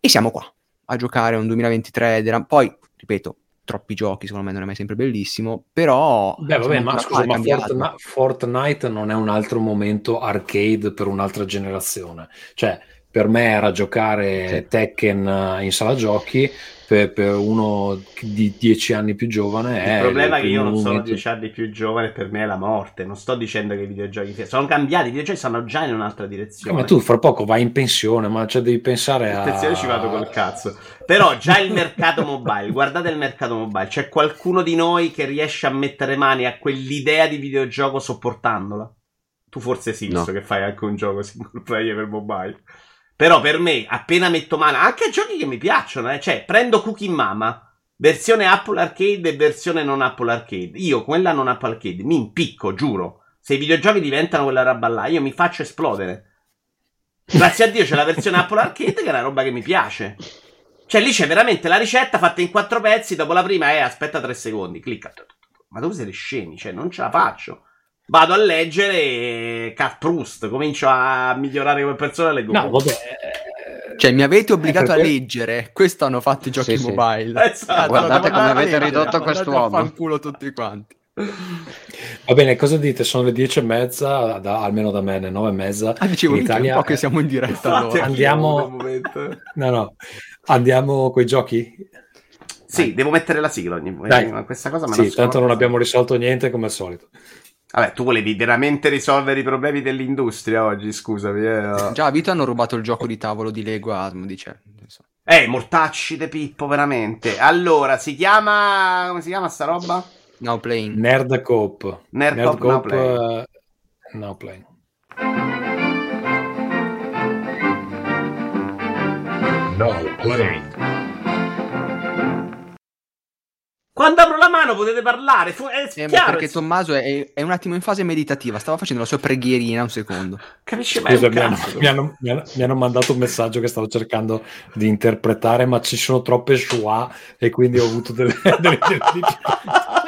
[SPEAKER 4] E siamo qua a giocare un 2023. Della... Poi, ripeto, troppi giochi, secondo me non è mai sempre bellissimo, però...
[SPEAKER 1] Beh, vabbè, ma scusa, ma Fortnite, Fortnite non è un altro momento arcade per un'altra generazione. Cioè, per me era giocare sì. Tekken eh, in sala giochi, per, per, uno di dieci anni più giovane.
[SPEAKER 3] Il problema è che io non sono dieci anni più giovane, per me è la morte. Non sto dicendo che i videogiochi sono cambiati, i videogiochi stanno già in un'altra direzione.
[SPEAKER 1] Ma tu fra poco vai in pensione, ma cioè devi pensare a.
[SPEAKER 3] In pensione ci vado col cazzo. Però già il mercato mobile, guardate il mercato mobile, c'è qualcuno di noi che riesce a mettere mani a quell'idea di videogioco sopportandola? Tu forse sì, visto no. che fai anche un gioco single player per mobile. Però per me, appena metto mano, anche a giochi che mi piacciono, eh, cioè prendo Cookie Mama, versione Apple Arcade e versione non Apple Arcade. Io, quella non Apple Arcade, mi impicco, giuro. Se i videogiochi diventano quella roba là, io mi faccio esplodere. Grazie a Dio c'è la versione Apple Arcade che è una roba che mi piace. Cioè lì c'è veramente la ricetta fatta in quattro pezzi, dopo la prima è aspetta tre secondi, clicca. Ma dove siete scemi? Cioè non ce la faccio vado a leggere Cat Proust, comincio a migliorare come persona leggo.
[SPEAKER 4] No, vabbè. Cioè, mi avete obbligato a leggere. Questo hanno fatto i giochi sì, mobile.
[SPEAKER 5] Sì. Esatto, Guardate come avete ridotto quest'uomo.
[SPEAKER 4] Fanculo tutti quanti.
[SPEAKER 1] Va bene, cosa dite? Sono le dieci e mezza, da, almeno da me, le nove e mezza.
[SPEAKER 4] Ah, dicevo in Italia. un po' che siamo in diretta. Allora.
[SPEAKER 1] Andiamo. No, no. Andiamo con i giochi?
[SPEAKER 3] Sì, Dai. devo mettere la sigla ogni
[SPEAKER 1] Dai.
[SPEAKER 3] Questa cosa me
[SPEAKER 1] sì, tanto non abbiamo risolto niente come al solito.
[SPEAKER 3] Vabbè, tu volevi veramente risolvere i problemi dell'industria oggi, scusami. Eh.
[SPEAKER 4] Già, a Vito hanno rubato il gioco di tavolo di Lego Asmo, dice.
[SPEAKER 3] Eh, mortacci de Pippo, veramente. Allora, si chiama... come si chiama sta roba?
[SPEAKER 4] Now Playing.
[SPEAKER 1] Nerd Coop.
[SPEAKER 3] Nerd, Nerd Coop, Now Playing.
[SPEAKER 1] Uh, now playing.
[SPEAKER 2] Now Playing.
[SPEAKER 3] Quando apro la mano potete parlare. Fu- è
[SPEAKER 4] eh, chiaro, perché Tommaso è, è, un attimo in fase meditativa. Stava facendo la sua preghierina un secondo.
[SPEAKER 3] Capisci Scusa,
[SPEAKER 1] mi hanno, mi, hanno, mi, hanno, mi hanno, mandato un messaggio che stavo cercando di interpretare, ma ci sono troppe schwa e quindi ho avuto delle, delle, delle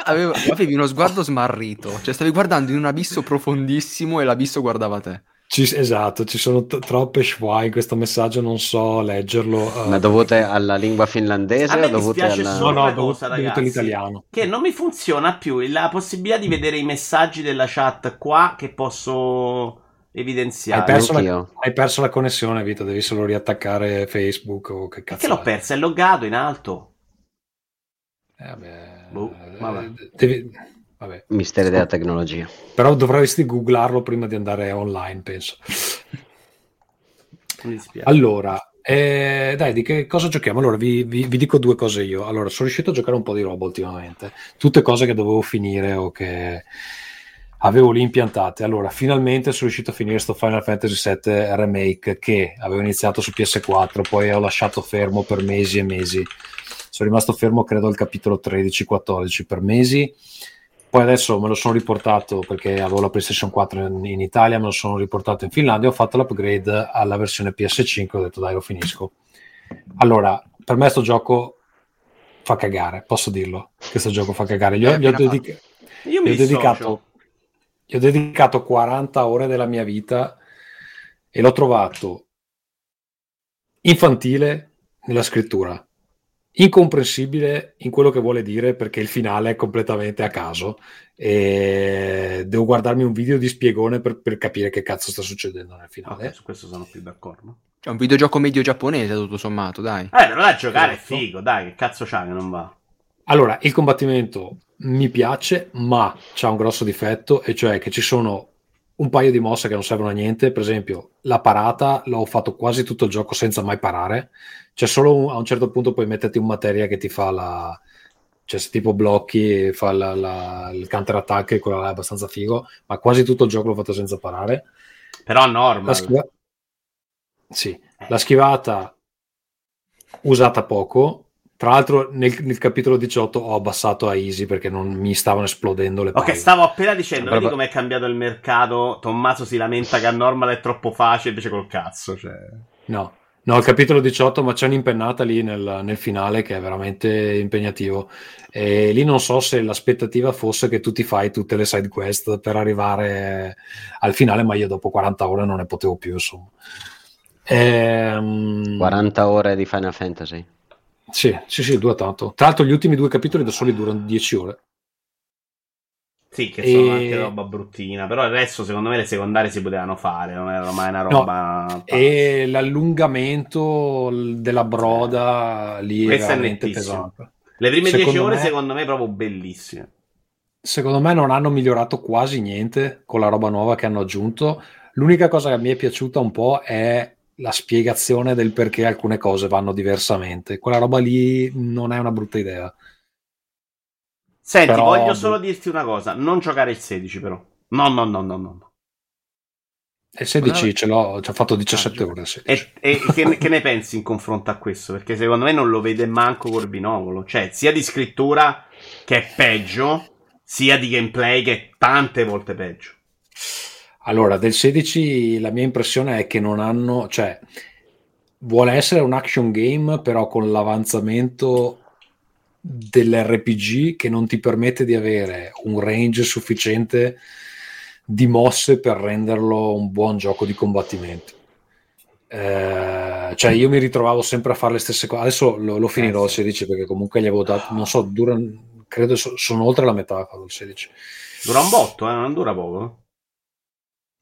[SPEAKER 4] Avevo, avevi uno sguardo smarrito. Cioè, stavi guardando in un abisso profondissimo e l'abisso guardava te.
[SPEAKER 1] Ci, esatto, ci sono t- troppe schwa in questo messaggio, non so leggerlo.
[SPEAKER 5] Uh, Ma dovute alla lingua finlandese o dovute alla...
[SPEAKER 3] No, no, dovute, dovute all'italiano. Che non mi funziona più la possibilità di vedere i messaggi della chat qua che posso evidenziare.
[SPEAKER 1] Hai perso, la, hai perso la, connessione, Vito, devi solo riattaccare Facebook o che cazzo.
[SPEAKER 3] Che l'ho persa, è loggato in alto.
[SPEAKER 1] Eh, vabbè,
[SPEAKER 3] boh, vabbè.
[SPEAKER 1] Devi Vabbè.
[SPEAKER 5] Misteri della tecnologia.
[SPEAKER 1] Però dovresti googlarlo prima di andare online, penso. allora, eh, dai, di che cosa giochiamo? Allora, vi, vi, vi, dico due cose io. Allora, sono riuscito a giocare un po' di roba ultimamente. Tutte cose che dovevo finire o che avevo lì impiantate. Allora, finalmente sono riuscito a finire questo Final Fantasy VII Remake che avevo iniziato su PS4, poi ho lasciato fermo per mesi e mesi. Sono rimasto fermo, credo, al capitolo 13-14 per mesi poi adesso me lo sono riportato perché avevo la PlayStation 4 in, in Italia, me lo sono riportato in Finlandia, ho fatto l'upgrade alla versione PS5, ho detto dai lo finisco. Allora, per me questo gioco fa cagare, posso dirlo, questo gioco fa cagare. Gli ho, gli ho, dedica-
[SPEAKER 3] Io mi
[SPEAKER 1] gli ho dedicato, gli ho dedicato 40 ore della mia vita e l'ho trovato infantile nella scrittura, incomprensibile in quello che vuole dire perché il finale è completamente a caso e devo guardarmi un video di spiegone per, per capire che cazzo sta succedendo nel finale.
[SPEAKER 3] Okay, su questo sono più d'accordo.
[SPEAKER 4] È un videogioco medio giapponese tutto sommato, dai.
[SPEAKER 3] Eh, però da giocare esatto. è figo, dai, che cazzo c'ha che non va?
[SPEAKER 1] Allora, il combattimento mi piace, ma c'ha un grosso difetto, e cioè che ci sono un paio di mosse che non servono a niente. Per esempio, la parata l'ho fatto quasi tutto il gioco senza mai parare. C'è solo un, a un certo punto puoi metterti un materia che ti fa la. Cioè, se tipo blocchi, fa la, la, il counter attack, e quello è abbastanza figo. Ma quasi tutto il gioco l'ho fatto senza parare.
[SPEAKER 3] Però normal.
[SPEAKER 1] La schiva... Sì, la schivata usata poco tra l'altro nel, nel, capitolo 18 ho abbassato a easy perché non mi stavano esplodendo le palle.
[SPEAKER 3] Ok, stavo appena dicendo, vedi come è cambiato il mercato, Tommaso si lamenta che a normal è troppo facile, invece col cazzo, cioè...
[SPEAKER 1] No, no, il capitolo 18, ma c'è un'impennata lì nel, nel, finale che è veramente impegnativo. E lì non so se l'aspettativa fosse che tu ti fai tutte le side quest per arrivare al finale, ma io dopo 40 ore non ne potevo più, insomma.
[SPEAKER 5] Ehm... 40 ore di Final Fantasy.
[SPEAKER 1] Sì, sì, sì, dura tanto. Tra l'altro gli ultimi due capitoli da soli durano 10 ore.
[SPEAKER 3] Sì, che sono e... anche roba bruttina, però il resto secondo me le secondarie si potevano fare, non era mai una roba...
[SPEAKER 1] No, e l'allungamento della broda lì
[SPEAKER 3] Questo è veramente pesante. Le prime 10 ore me... secondo me proprio bellissime.
[SPEAKER 1] Secondo me non hanno migliorato quasi niente con la roba nuova che hanno aggiunto. L'unica cosa che mi è piaciuta un po' è la spiegazione del perché alcune cose vanno diversamente. Quella roba lì non è una brutta idea.
[SPEAKER 3] Senti, però... voglio solo dirti una cosa: non giocare il 16, però. No, no, no, no, no.
[SPEAKER 1] Il 16 no. ce l'ho, ci ho fatto 17 ah, ore.
[SPEAKER 3] E, e che, che, ne pensi in confronto a questo? Perché secondo me non lo vede manco col binocolo. Cioè, sia di scrittura che è peggio, sia di gameplay che è tante volte peggio.
[SPEAKER 1] Allora, del 16 la mia impressione è che non hanno, cioè, vuole essere un action game, però con l'avanzamento dell'RPG che non ti permette di avere un range sufficiente di mosse per renderlo un buon gioco di combattimento. Eh, cioè, io mi ritrovavo sempre a fare le stesse cose. Adesso lo, lo finirò il 16 perché comunque gli avevo dato, non so, dura, credo sono oltre la metà il 16.
[SPEAKER 3] Dura un botto, eh? non dura poco.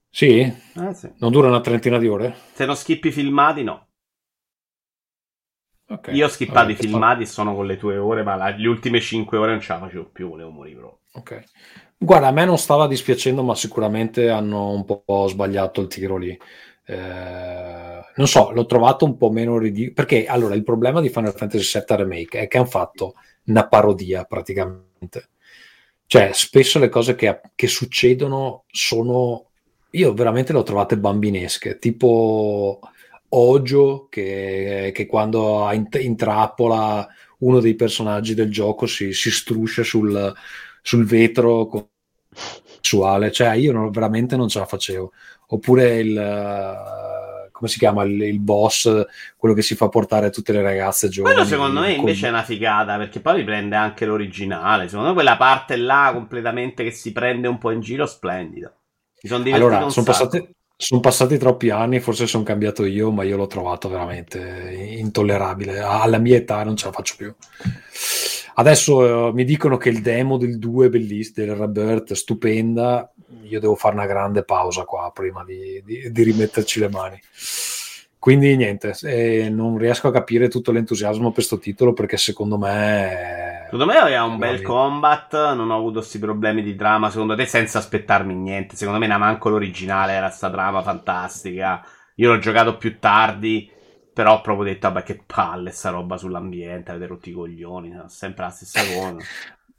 [SPEAKER 1] Sì? Eh, sì? Non dura una trentina di ore?
[SPEAKER 3] Se non schippi i filmati, no. Okay. Io ho skippato i filmati e sono con le tue ore, ma la, le ultime 5 ore non ce la facevo più, volevo morire proprio.
[SPEAKER 1] Ok. Guarda, a me non stava dispiacendo, ma sicuramente hanno un po' sbagliato il tiro lì. Eh, non so, l'ho trovato un po' meno ridicolo. Perché allora il problema di Final Fantasy VII Remake è che hanno fatto una parodia praticamente. Cioè, spesso le cose che, che succedono sono io veramente le ho trovate bambinesche, tipo Ojo che, che quando intrappola uno dei personaggi del gioco si, si struscia sul, sul vetro sessuale, cioè io non, veramente non ce la facevo. Oppure il come si chiama il, il, boss, quello che si fa portare tutte le ragazze giovani.
[SPEAKER 3] Quello secondo me invece con... è una figata perché poi riprende anche l'originale. Secondo me quella parte là completamente che si prende un po' in giro splendida.
[SPEAKER 1] Sono allora, sono passati, sono passati troppi anni, forse sono cambiato io, ma io l'ho trovato veramente intollerabile. Alla mia età non ce la faccio più. Adesso uh, mi dicono che il demo del 2 è bellissimo, del Rebirth, stupenda. Io devo fare una grande pausa qua prima di, di, di rimetterci le mani. Quindi niente, eh, non riesco a capire tutto l'entusiasmo per questo titolo perché secondo me...
[SPEAKER 3] Secondo me aveva un bel combat, non ho avuto questi problemi di trama, secondo te senza aspettarmi niente. Secondo me manco l'originale era sta trama fantastica. Io l'ho giocato più tardi, però ho proprio detto, vabbè che palle sta roba sull'ambiente, avete rotti i coglioni, sempre la stessa cosa.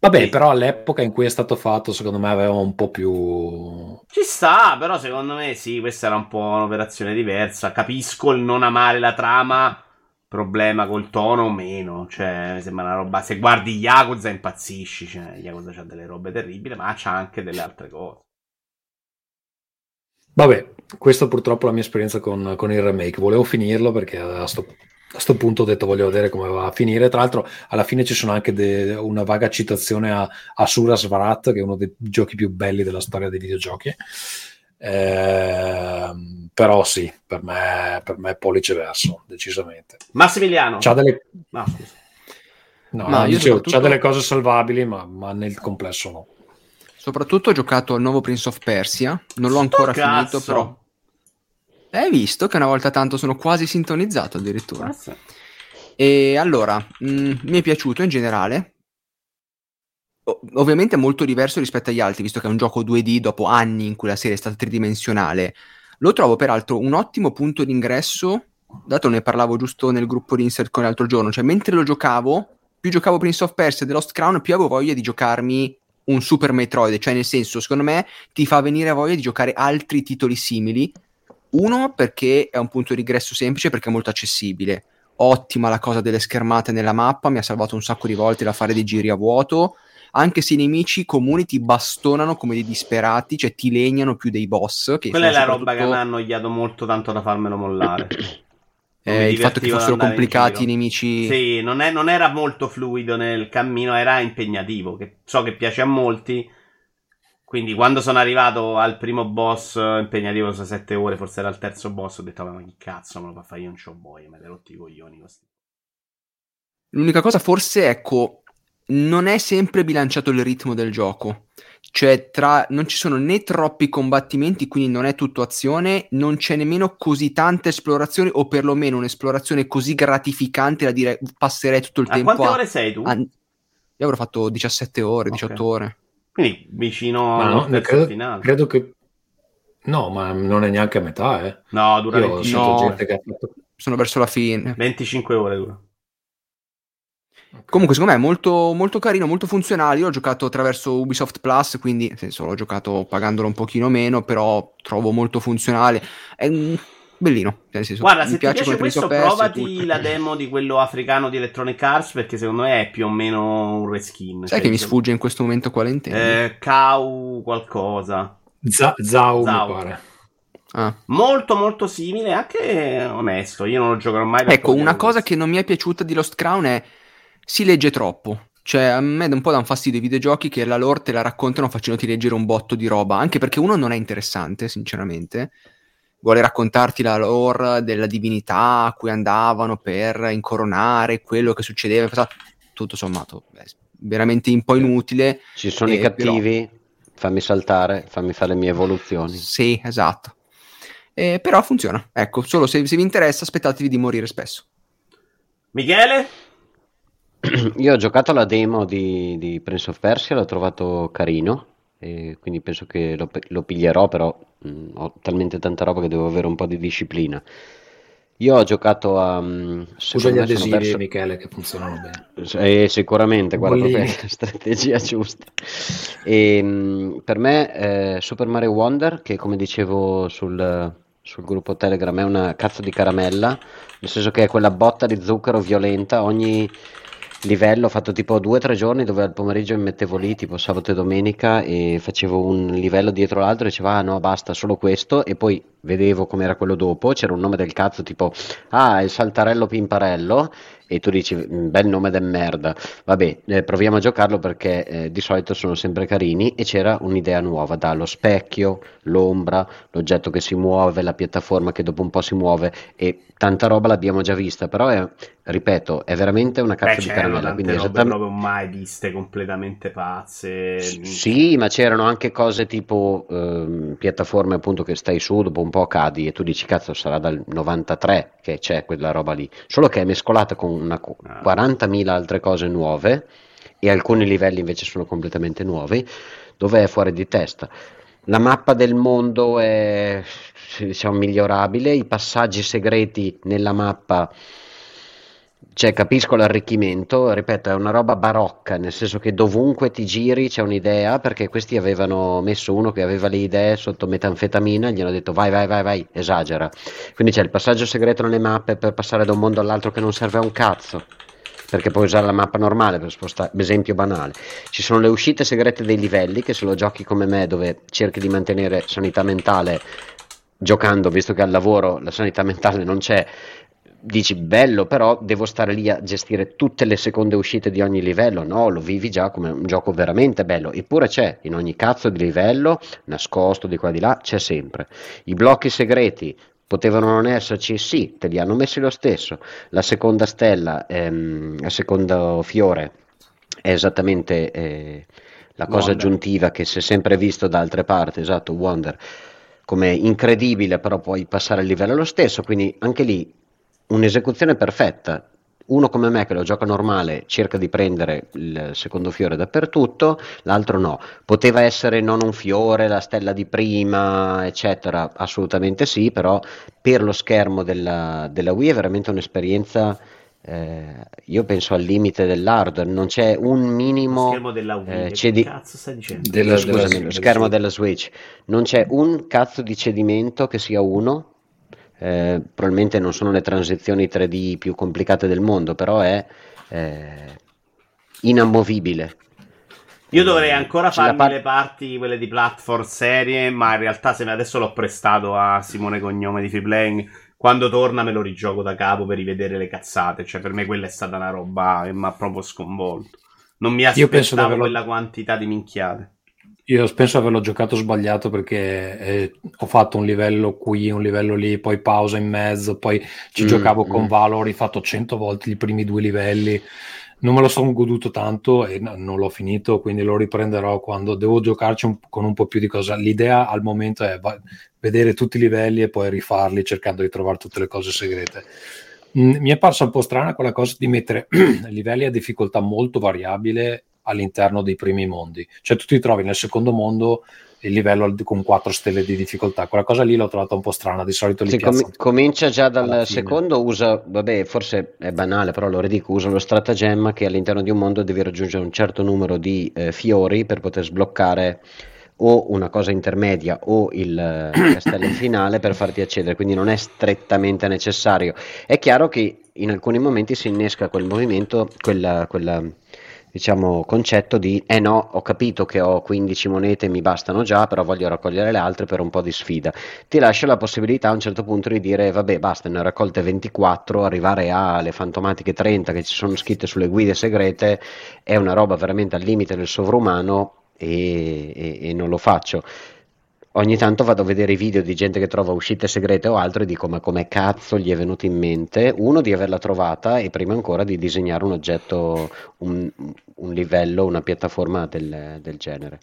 [SPEAKER 1] Vabbè, sì. però all'epoca in cui è stato fatto, secondo me aveva un po' più.
[SPEAKER 3] Ci sta, però secondo me sì, questa era un po' un'operazione diversa. Capisco il non amare la trama, problema col tono o meno. Cioè, mi sembra una roba. Se guardi Yakuza impazzisci. Cioè, Yakuza c'ha delle robe terribili, ma c'ha anche delle altre cose.
[SPEAKER 1] Vabbè, questa purtroppo è la mia esperienza con, con il remake. Volevo finirlo perché a sto a questo punto ho detto voglio vedere come va a finire. Tra l'altro, alla fine ci sono anche de- una vaga citazione a, a Sura Svarat, che è uno dei giochi più belli della storia dei videogiochi.
[SPEAKER 6] Eh, però sì, per me, per me è pollice verso, decisamente.
[SPEAKER 3] Massimiliano.
[SPEAKER 6] C'ha delle...
[SPEAKER 3] No, scusa.
[SPEAKER 6] No,
[SPEAKER 4] Ma
[SPEAKER 6] no,
[SPEAKER 4] io
[SPEAKER 6] dicevo,
[SPEAKER 4] soprattutto-
[SPEAKER 6] c'ha delle cose salvabili, ma, ma nel complesso no.
[SPEAKER 4] Soprattutto ho giocato al nuovo Prince of Persia, non l'ho ancora
[SPEAKER 3] Sto
[SPEAKER 4] finito,
[SPEAKER 3] cazzo.
[SPEAKER 4] però hai visto che una volta tanto sono quasi sintonizzato addirittura.
[SPEAKER 3] Mazza.
[SPEAKER 4] E allora, mh, mi è piaciuto in generale. Ovviamente è molto diverso rispetto agli altri, visto che è un gioco 2D dopo anni in cui la serie è stata tridimensionale. Lo trovo peraltro un ottimo punto d'ingresso, dato ne parlavo giusto nel gruppo di Insert con l'altro giorno, cioè mentre lo giocavo, più giocavo Prince of Persia e The Lost Crown, più avevo voglia di giocarmi un Super Metroid, cioè nel senso, secondo me ti fa venire voglia di giocare altri titoli simili. Uno perché è un punto di ingresso semplice, perché è molto accessibile. Ottima la cosa delle schermate nella mappa, mi ha salvato un sacco di volte da fare dei giri a vuoto. Anche se i nemici comuni ti bastonano come dei disperati, cioè ti legnano più dei boss. Che
[SPEAKER 3] Quella è
[SPEAKER 4] sono
[SPEAKER 3] la roba che mi ha annoiato molto tanto da farmelo mollare.
[SPEAKER 4] eh, il fatto che fossero complicati i nemici.
[SPEAKER 3] Sì, non, è- non era molto fluido nel cammino, era impegnativo. Che so che piace a molti. Quindi quando sono arrivato al primo boss impegnativo su 7 ore, forse era il terzo boss, ho detto "Vabbè, ma che cazzo me lo fa fare io non c'ho boia, mi hai rotti i coglioni questi.
[SPEAKER 4] L'unica cosa forse, ecco, non è sempre bilanciato il ritmo del gioco. Cioè, tra, non ci sono né troppi combattimenti, quindi non è tutto azione, non c'è nemmeno così tante esplorazioni, o perlomeno un'esplorazione così gratificante da dire passerei tutto il
[SPEAKER 3] A
[SPEAKER 4] tempo
[SPEAKER 3] quante
[SPEAKER 4] a...
[SPEAKER 3] ore sei tu?
[SPEAKER 4] a- Io avrò fatto 17 ore,
[SPEAKER 3] Ok.
[SPEAKER 4] 18 ore.
[SPEAKER 3] Quindi vicino
[SPEAKER 6] Ma no,
[SPEAKER 3] al
[SPEAKER 6] credo,
[SPEAKER 3] finale.
[SPEAKER 6] credo che... No, ma non è neanche a metà, eh.
[SPEAKER 3] No, dura
[SPEAKER 6] Io ho
[SPEAKER 3] 25
[SPEAKER 6] sentito
[SPEAKER 4] No. Sono verso la fine.
[SPEAKER 3] 25 ore dura.
[SPEAKER 4] Comunque, secondo me è molto, molto carino, molto funzionale. Io l'ho giocato attraverso Ubisoft Plus, quindi nel senso, l'ho giocato pagandolo un pochino meno, però trovo molto funzionale. È bellino. cioè, nel senso,
[SPEAKER 3] Guarda,
[SPEAKER 4] mi
[SPEAKER 3] se ti piace
[SPEAKER 4] come Prince
[SPEAKER 3] questo, provati la demo di quello africano di Electronic Arts, perché secondo me è più o meno un reskin.
[SPEAKER 4] Sai
[SPEAKER 3] Cioè,
[SPEAKER 4] che mi
[SPEAKER 3] diciamo-
[SPEAKER 4] sfugge in questo momento quale intendi?
[SPEAKER 3] Eh, Cow qualcosa.
[SPEAKER 6] Z- Zau,
[SPEAKER 3] Zau.
[SPEAKER 6] mi pare.
[SPEAKER 4] Ah.
[SPEAKER 3] Molto molto simile, anche onesto. Io non lo giocherò mai
[SPEAKER 4] Ecco, una cosa
[SPEAKER 3] che
[SPEAKER 4] che non mi è piaciuta di Lost Crown è si legge troppo. Cioè, a me da un po' danno fastidio i videogiochi che la lore te la raccontano facendoti leggere un botto di roba, anche perché uno non è interessante, sinceramente. Vuole raccontarti la lore della divinità a cui andavano per incoronare quello che succedeva. Tutto sommato, è veramente un po' inutile.
[SPEAKER 5] Ci sono
[SPEAKER 4] Eh,
[SPEAKER 5] i cattivi, fammi saltare, fammi fare le mie evoluzioni.
[SPEAKER 4] Sì, esatto. Eh, però funziona. Ecco, solo se, se vi interessa, aspettatevi di morire spesso.
[SPEAKER 3] Michele?
[SPEAKER 5] Io ho giocato la demo di, di Prince of Persia, l'ho trovato carino, e quindi penso che lo, lo piglierò, però mh, ho talmente tanta roba che devo avere un po' di disciplina. Io ho giocato a...
[SPEAKER 6] Usa
[SPEAKER 5] secondo
[SPEAKER 6] gli adesivi,
[SPEAKER 5] perso-
[SPEAKER 6] Michele, che funzionano bene.
[SPEAKER 5] Eh, sicuramente, guarda,
[SPEAKER 6] Bollini.
[SPEAKER 5] proprio la strategia giusta. E, mh, per me eh, Super Mario Wonder, che come dicevo sul, sul gruppo Telegram è una cazzo di caramella, nel senso che è quella botta di zucchero violenta, ogni livello ho fatto tipo due o tre giorni dove al pomeriggio mi mettevo lì, tipo sabato e domenica, e facevo un livello dietro l'altro e dicevo ah no basta, solo questo, e poi vedevo com'era quello dopo, c'era un nome del cazzo tipo ah il saltarello pimparello, e tu dici "Mm, bel nome del merda vabbè eh, proviamo a giocarlo perché eh, di solito sono sempre carini e c'era un'idea nuova dallo specchio l'ombra l'oggetto che si muove la piattaforma che dopo un po' si muove e tanta roba l'abbiamo già vista però è, ripeto è veramente una
[SPEAKER 3] Beh,
[SPEAKER 5] cazzo di caramella quindi
[SPEAKER 3] robe
[SPEAKER 5] esattamente
[SPEAKER 3] proprio mai viste, completamente pazze.
[SPEAKER 5] sì, ma c'erano anche cose tipo ehm, piattaforme appunto che stai su, dopo un po' cadi e tu dici cazzo sarà dal 93 che c'è quella roba lì, solo che è mescolata con una qu-
[SPEAKER 3] Ah.
[SPEAKER 5] 40.000 altre cose nuove e alcuni livelli invece sono completamente nuovi, dove è fuori di testa. La mappa del mondo è diciamo migliorabile, i passaggi segreti nella mappa cioè, capisco l'arricchimento, ripeto, è una roba barocca, nel senso che dovunque ti giri c'è un'idea, perché questi avevano messo uno che aveva le idee sotto metanfetamina, gli hanno detto vai, vai, vai, vai, esagera. Quindi c'è il passaggio segreto nelle mappe per passare da un mondo all'altro che non serve a un cazzo, perché puoi usare la mappa normale per spostare, esempio banale. Ci sono le uscite segrete dei livelli, che se lo giochi come me, dove cerchi di mantenere sanità mentale giocando, visto che al lavoro la sanità mentale non c'è, dici bello, però devo stare lì a gestire tutte le seconde uscite di ogni livello. No, lo vivi già come un gioco veramente bello. Eppure c'è in ogni cazzo di livello, nascosto di qua e di là, c'è sempre. I blocchi segreti potevano non esserci, sì, te li hanno messi lo stesso. La seconda stella, ehm, il secondo fiore è esattamente eh, la cosa Wonder. aggiuntiva che si è sempre visto da altre parti, esatto, Wonder come incredibile, però puoi passare il livello lo stesso, quindi anche lì un'esecuzione perfetta. Uno come me che lo gioca normale cerca di prendere il secondo fiore dappertutto, l'altro no. Poteva essere non un fiore, la stella di prima, eccetera, assolutamente sì, però per lo schermo della, della Wii è veramente un'esperienza eh, io penso al limite dell'hardware, non c'è un minimo.
[SPEAKER 3] Schermo della Wii, eh,
[SPEAKER 5] cedi...
[SPEAKER 3] cazzo stai dicendo?
[SPEAKER 5] Della, Scusami, della, lo schermo della Switch. Non c'è un cazzo di cedimento che sia uno. Eh, probabilmente non sono le transizioni 3D più complicate del mondo, però è eh, inamovibile.
[SPEAKER 3] Io dovrei ancora farmi par- le parti, quelle di platform serie, ma in realtà se adesso l'ho prestato a Simone Cognome di Free Playing quando torna me lo rigioco da capo per rivedere le cazzate. Cioè, per me quella è stata una roba che mi ha proprio sconvolto. Non mi aspettavo quella quantità di minchiate.
[SPEAKER 6] Io penso averlo giocato sbagliato perché eh, ho fatto un livello qui, un livello lì, poi pausa in mezzo, poi ci mm, giocavo mm. con Valor, ho rifatto cento volte i primi due livelli non me lo sono goduto tanto e no, non l'ho finito, quindi lo riprenderò quando devo giocarci un, con un po' più di cosa. L'idea al momento è va- vedere tutti i livelli e poi rifarli cercando di trovare tutte le cose segrete. Mm, mi è parsa un po' strana quella cosa di mettere livelli a difficoltà molto variabile all'interno dei primi mondi. Cioè tu ti trovi nel secondo mondo il livello con 4 stelle di difficoltà. Quella cosa lì l'ho trovata un po' strana. Di solito li sì, com-
[SPEAKER 5] comincia già dal secondo, usa, vabbè, forse è banale, però lo ridico, usa lo stratagemma che all'interno di un mondo devi raggiungere un certo numero di eh, fiori per poter sbloccare o una cosa intermedia o il eh, castello finale per farti accedere, quindi non è strettamente necessario. È chiaro che in alcuni momenti si innesca quel movimento, quella, quella diciamo, concetto di eh no, ho capito che ho 15 monete, mi bastano già, però voglio raccogliere le altre per un po' di sfida. Ti lascia la possibilità a un certo punto di dire vabbè, basta, ne ho raccolte 24, arrivare alle fantomatiche 30 che ci sono scritte sulle guide segrete è una roba veramente al limite del sovrumano e, e, e non lo faccio ogni tanto vado a vedere i video di gente che trova uscite segrete o altro e dico ma come cazzo gli è venuto in mente uno di averla trovata e prima ancora di disegnare un oggetto, un, un livello, una piattaforma del, del genere.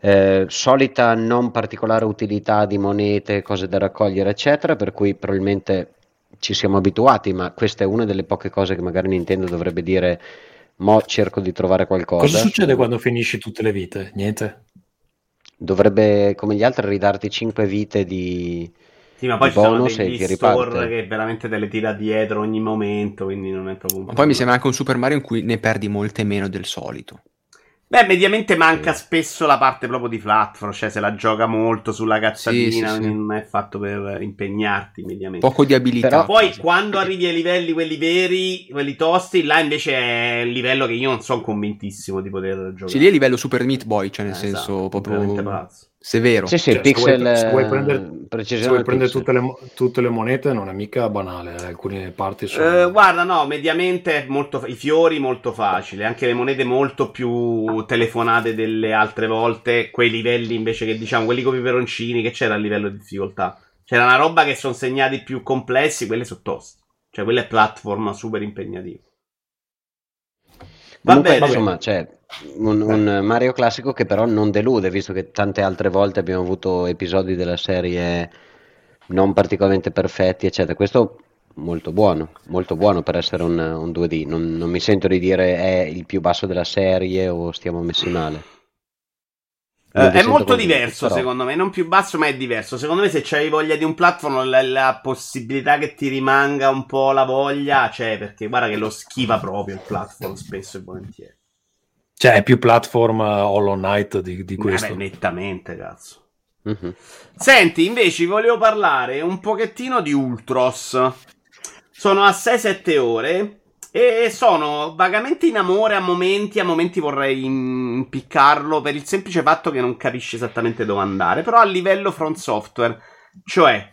[SPEAKER 5] Eh, solita non particolare utilità di monete, cose da raccogliere eccetera, per cui probabilmente ci siamo abituati, ma questa è una delle poche cose che magari Nintendo dovrebbe dire mo cerco di trovare qualcosa.
[SPEAKER 6] Cosa succede quando finisci tutte le vite? Niente?
[SPEAKER 5] Dovrebbe, come gli altri, ridarti 5 vite di,
[SPEAKER 3] sì, ma poi ci bonus sono degli store che veramente te le tira dietro ogni momento, quindi non è proprio un
[SPEAKER 4] Ma poi mi sembra anche un Super Mario in cui ne perdi molte meno del solito.
[SPEAKER 3] Beh, mediamente manca sì. spesso la parte proprio di platform, cioè se la gioca molto sulla cazzatina, sì, sì, non è fatto per impegnarti mediamente.
[SPEAKER 4] Poco di abilità. Però
[SPEAKER 3] poi quando arrivi ai livelli quelli veri, quelli tosti, là invece è il livello che io non sono convintissimo di poter giocare.
[SPEAKER 4] Sì, lì è il livello Super Meat Boy, cioè nel eh, senso esatto, proprio pazzo severo.
[SPEAKER 5] Sì, sì, cioè, pixel,
[SPEAKER 6] se vuoi, prendere, se vuoi prendere tutte, le, tutte, le, monete non è mica banale, eh, alcune parti sono...
[SPEAKER 3] Eh, guarda, no, mediamente molto, i fiori molto facili, anche le monete molto più telefonate delle altre volte, quei livelli invece che diciamo, quelli con i peroncini, che c'era a livello di difficoltà. C'era una roba che sono segnati più complessi, quelle sono toste. Cioè, quella è platform super impegnativa.
[SPEAKER 5] Va Comunque, bene, insomma, cioè, un, un, Mario classico che però non delude, visto che tante altre volte abbiamo avuto episodi della serie non particolarmente perfetti, eccetera. Questo molto buono, molto buono per essere un, un 2D. Non, non, mi sento di dire è il più basso della serie o stiamo messi male.
[SPEAKER 3] Uh, è molto diverso però... secondo me, non più basso ma è diverso. Secondo me se c'hai voglia di un platform la, la, possibilità che ti rimanga un po' la voglia c'è perché guarda che lo schiva proprio il platform spesso e volentieri.
[SPEAKER 6] Cioè, è più platform uh, Hollow Knight di, di questo.
[SPEAKER 3] Beh, nettamente, cazzo. Uh-huh. Senti, invece, volevo parlare un pochettino di Ultros. Sono a 6-7 ore e sono vagamente in amore a momenti, a momenti vorrei impiccarlo per il semplice fatto che non capisce esattamente dove andare, però a livello front software, cioè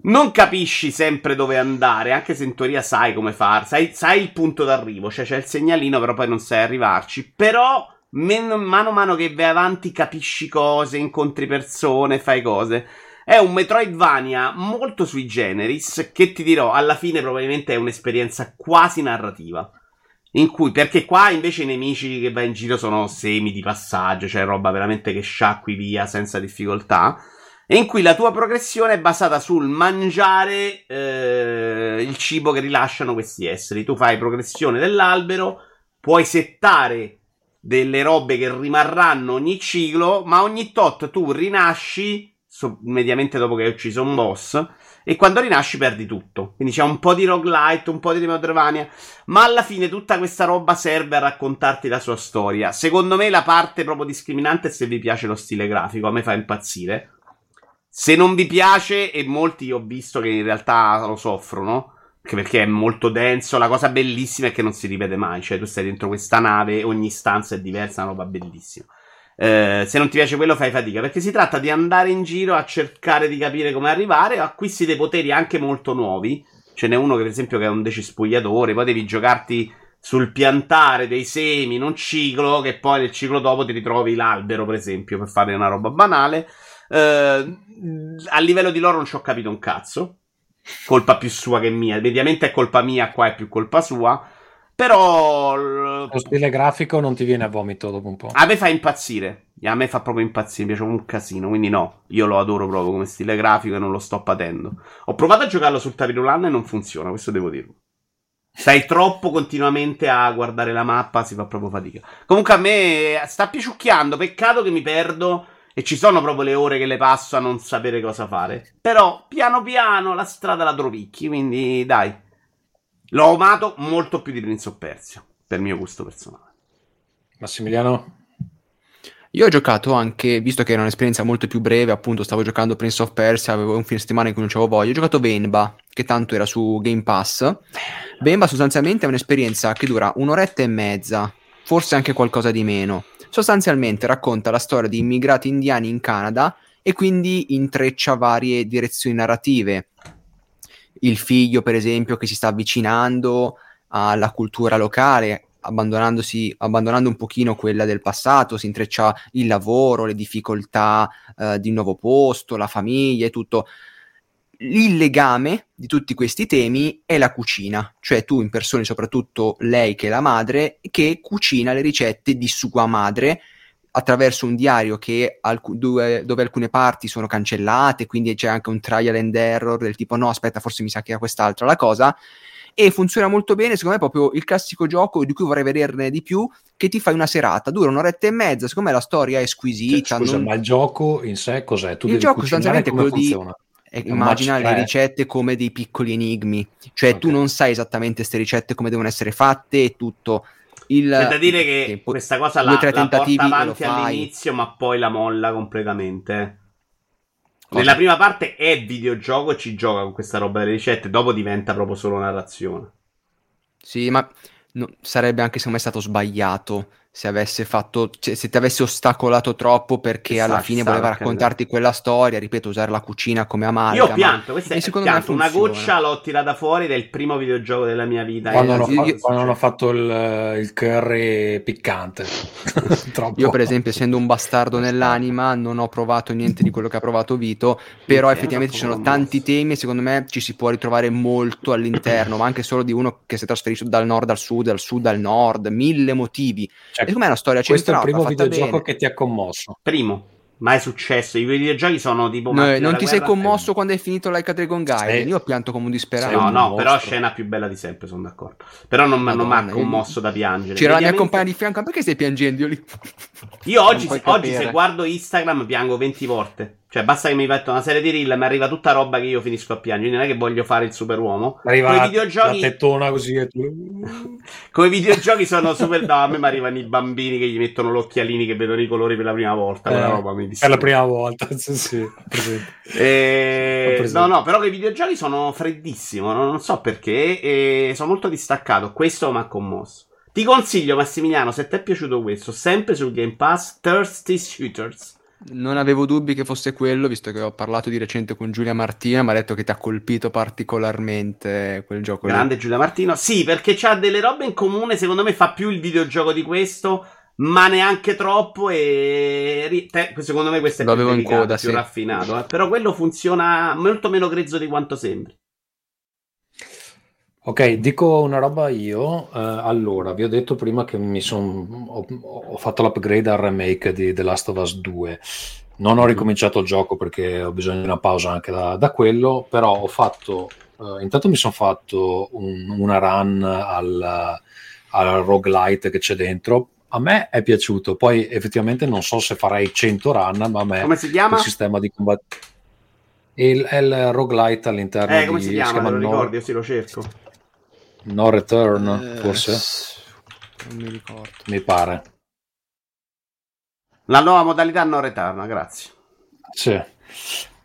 [SPEAKER 3] non capisci sempre dove andare, anche se in teoria sai come far, sai, sai il punto d'arrivo, cioè c'è il segnalino, però poi non sai arrivarci. Però, man, mano a mano che vai avanti, capisci cose, incontri persone, fai cose. È un Metroidvania molto sui generis, che ti dirò, alla fine probabilmente è un'esperienza quasi narrativa. In cui, perché qua invece i nemici che vai in giro sono semi di passaggio, cioè roba veramente che sciacqui via senza difficoltà in cui la tua progressione è basata sul mangiare eh, il cibo che rilasciano questi esseri. Tu fai progressione dell'albero, puoi settare delle robe che rimarranno ogni ciclo, ma ogni tot tu rinasci, so, mediamente dopo che hai ucciso un boss, e quando rinasci perdi tutto. Quindi c'è un po' di roguelite, un po' di Metroidvania, ma alla fine tutta questa roba serve a raccontarti la sua storia. Secondo me la parte proprio discriminante è se vi piace lo stile grafico, a me fa impazzire se non vi piace, e molti ho visto che in realtà lo soffrono, perché è molto denso, la cosa bellissima è che non si ripete mai, cioè tu stai dentro questa nave, ogni stanza è diversa, è una roba bellissima. Eh, se non ti piace quello fai fatica, perché si tratta di andare in giro a cercare di capire come arrivare, acquisti dei poteri anche molto nuovi, ce n'è uno che per esempio che è un decispugliatore, poi devi giocarti sul piantare dei semi in un ciclo, che poi nel ciclo dopo ti ritrovi l'albero per esempio, per fare una roba banale. Eh, a livello di loro non ci ho capito un cazzo. Colpa più sua che mia. Mediamente è colpa mia, qua è più colpa sua. Però.
[SPEAKER 6] Lo stile grafico non ti viene a vomito dopo un po'.
[SPEAKER 3] A me fa impazzire. A me fa proprio impazzire. Mi piace un casino. Quindi no, io lo adoro proprio come stile grafico e non lo sto patendo. Ho provato a giocarlo sul Tapirulan e non funziona, questo devo dirlo. Stai troppo continuamente a guardare la mappa, si fa proprio fatica. Comunque a me sta piaciucchiando. Peccato che mi perdo e ci sono proprio le ore che le passo a non sapere cosa fare. Però, piano piano, la strada la trovicchi. Quindi, dai. L'ho amato molto più di Prince of Persia. Per mio gusto personale.
[SPEAKER 6] Massimiliano?
[SPEAKER 4] Io ho giocato anche, visto che era un'esperienza molto più breve, appunto stavo giocando Prince of Persia, avevo un fine settimana in cui non avevo voglia, ho giocato Venba, che tanto era su Game Pass. Venba sostanzialmente è un'esperienza che dura un'oretta e mezza, forse anche qualcosa di meno sostanzialmente racconta la storia di immigrati indiani in Canada e quindi intreccia varie direzioni narrative. Il figlio, per esempio, che si sta avvicinando alla cultura locale, abbandonando un pochino quella del passato, si intreccia il lavoro, le difficoltà eh, di un nuovo posto, la famiglia e tutto il legame di tutti questi temi è la cucina, cioè tu impersoni soprattutto lei che è la madre che cucina le ricette di sua madre attraverso un diario alc- dove, dove, alcune parti sono cancellate, quindi c'è anche un trial and error del tipo no aspetta forse mi sa che era quest'altra la cosa e funziona molto bene, secondo me è proprio il classico gioco di cui vorrei vederne di più, che ti fai una serata, dura un'oretta e mezza, secondo me la storia è squisita.
[SPEAKER 6] Cioè, scusa,
[SPEAKER 4] non...
[SPEAKER 6] ma il gioco in sé cos'è? Tu
[SPEAKER 4] il gioco sostanzialmente è quello funziona? di e immagina le ricette come dei piccoli enigmi, cioè okay. tu non sai esattamente queste ricette come devono essere fatte e tutto. Il,
[SPEAKER 3] C'è da dire che, che questa cosa la, la porta avanti all'inizio, ma poi la molla completamente. Cosa? Nella prima parte è videogioco e ci gioca con questa roba delle ricette, dopo diventa proprio solo narrazione.
[SPEAKER 4] Sì, ma no, sarebbe anche secondo me stato sbagliato se avesse fatto, cioè, se ti avesse ostacolato troppo perché sa, alla fine voleva raccontarti che... quella storia, ripeto, usare la cucina come amalgama.
[SPEAKER 3] Io ho pianto, questa è, secondo pianto, una goccia l'ho tirata fuori del primo videogioco della mia vita.
[SPEAKER 6] Quando, hanno, io, fatto, quando hanno fatto il, il curry piccante.
[SPEAKER 4] io per esempio, essendo un bastardo nell'anima, non ho provato niente di quello che ha provato Vito, però effettivamente ci sono tanti temi e secondo me ci si può ritrovare molto all'interno, ma anche solo di uno che si trasferisce dal nord al sud, dal sud al nord, mille motivi. Cioè, secondo me è una storia.
[SPEAKER 6] Questo è il primo videogioco
[SPEAKER 4] bene.
[SPEAKER 6] che ti ha commosso.
[SPEAKER 3] Primo. Mai successo. I videogiochi sono tipo.
[SPEAKER 4] No, non ti sei commosso quando hai finito Like a Dragon Gaiden. Sì. Io ho pianto come un disperato.
[SPEAKER 3] No, no, però scena più bella di sempre, sono d'accordo. Però non, non mi ha commosso da piangere.
[SPEAKER 4] C'era la mia compagna di fianco. Perché stai piangendo io lì?
[SPEAKER 3] Io oggi, oggi se guardo Instagram piango 20 volte. Cioè, basta che mi metto una serie di reel, mi arriva tutta roba che io finisco a piangere. Non è che voglio fare il superuomo.
[SPEAKER 6] Arriva Come videogiochi... la tettona così e.
[SPEAKER 3] Come videogiochi sono super. No, a me mi arrivano i bambini che gli mettono gli occhialini che vedono i colori per la prima volta. Eh, roba mi
[SPEAKER 6] per la prima volta, sì, sì.
[SPEAKER 3] E... No, no, però che i videogiochi sono freddissimo. Non so perché. E sono molto distaccato. Questo mi ha commosso. Ti consiglio, Massimiliano, se ti è piaciuto questo, sempre sul Game Pass, Thirsty Shooters
[SPEAKER 4] Non avevo dubbi che fosse quello, visto che ho parlato di recente con Giulia Martina, mi ha detto che ti ha colpito particolarmente quel gioco.
[SPEAKER 3] Grande
[SPEAKER 4] lì.
[SPEAKER 3] Giulia Martino. Sì, perché c'ha delle robe in comune, secondo me fa più il videogioco di questo, ma neanche troppo e secondo me questo è
[SPEAKER 4] Lo
[SPEAKER 3] più,
[SPEAKER 4] in coda,
[SPEAKER 3] più
[SPEAKER 4] sì.
[SPEAKER 3] raffinato. eh. Però quello funziona molto meno grezzo di quanto sembri.
[SPEAKER 1] Ok, dico una roba io. Eh, allora, vi ho detto prima che mi son, ho, ho fatto l'upgrade al remake di The Last of Us 2. Non ho ricominciato il gioco perché ho bisogno di una pausa anche da, da quello, però ho fatto... eh, intanto mi sono fatto un- una run al, al roguelite che c'è dentro. A me è piaciuto, poi effettivamente non so se farei 100 run, ma a me
[SPEAKER 3] Come si chiama?
[SPEAKER 1] il sistema di combattimento... Il, il roguelite all'interno
[SPEAKER 3] Eh, come
[SPEAKER 1] di...
[SPEAKER 3] si chiama? Lo ricordi? Io sì, lo cerco.
[SPEAKER 1] No Return,
[SPEAKER 4] Eh,
[SPEAKER 1] forse?
[SPEAKER 4] Non mi ricordo.
[SPEAKER 1] Mi pare.
[SPEAKER 3] La nuova modalità non retarna, grazie.
[SPEAKER 1] Sì.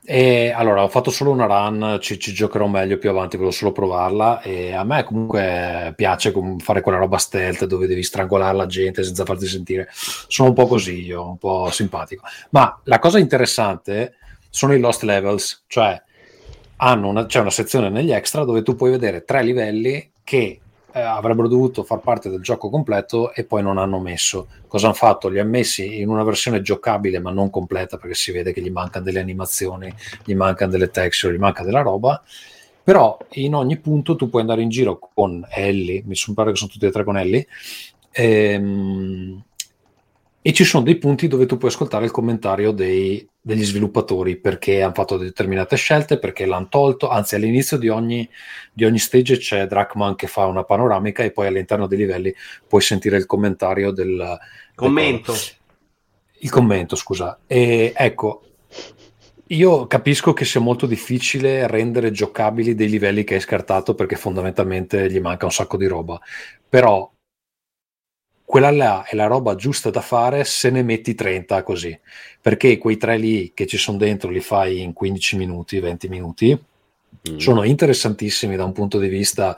[SPEAKER 1] E allora ho fatto solo una run, ci, ci giocherò meglio più avanti, volevo solo provarla. E a me comunque piace com- fare quella roba stealth dove devi strangolare la gente senza farti sentire. Sono un po' così io, un po' simpatico. Ma la cosa interessante sono i lost levels, cioè hanno una, c'è una sezione negli extra dove tu puoi vedere tre livelli che eh, avrebbero dovuto far parte del gioco completo e poi non hanno messo. Cosa hanno fatto? Li hanno messi in una versione giocabile ma non completa perché si vede che gli mancano delle animazioni, gli mancano delle texture, gli manca della roba. Però in ogni punto tu puoi andare in giro con Ellie, mi pare che sono tutti e tre con Ellie, ehm, e ci sono dei punti dove tu puoi ascoltare il commentario dei- degli sviluppatori perché hanno fatto determinate scelte, perché l'hanno tolto. Anzi, all'inizio di ogni, di ogni stage c'è Drachman che fa una panoramica e poi all'interno dei livelli puoi sentire il commentario del
[SPEAKER 3] Commento.
[SPEAKER 1] il commento, scusa. E ecco, io capisco che sia molto difficile rendere giocabili dei livelli che hai scartato perché fondamentalmente gli manca un sacco di roba. Però quella là è la roba giusta da fare se ne metti 30 così. Perché quei tre lì che ci sono dentro li fai in 15 minuti, 20 minuti.
[SPEAKER 5] Mm.
[SPEAKER 1] Sono interessantissimi da un punto di vista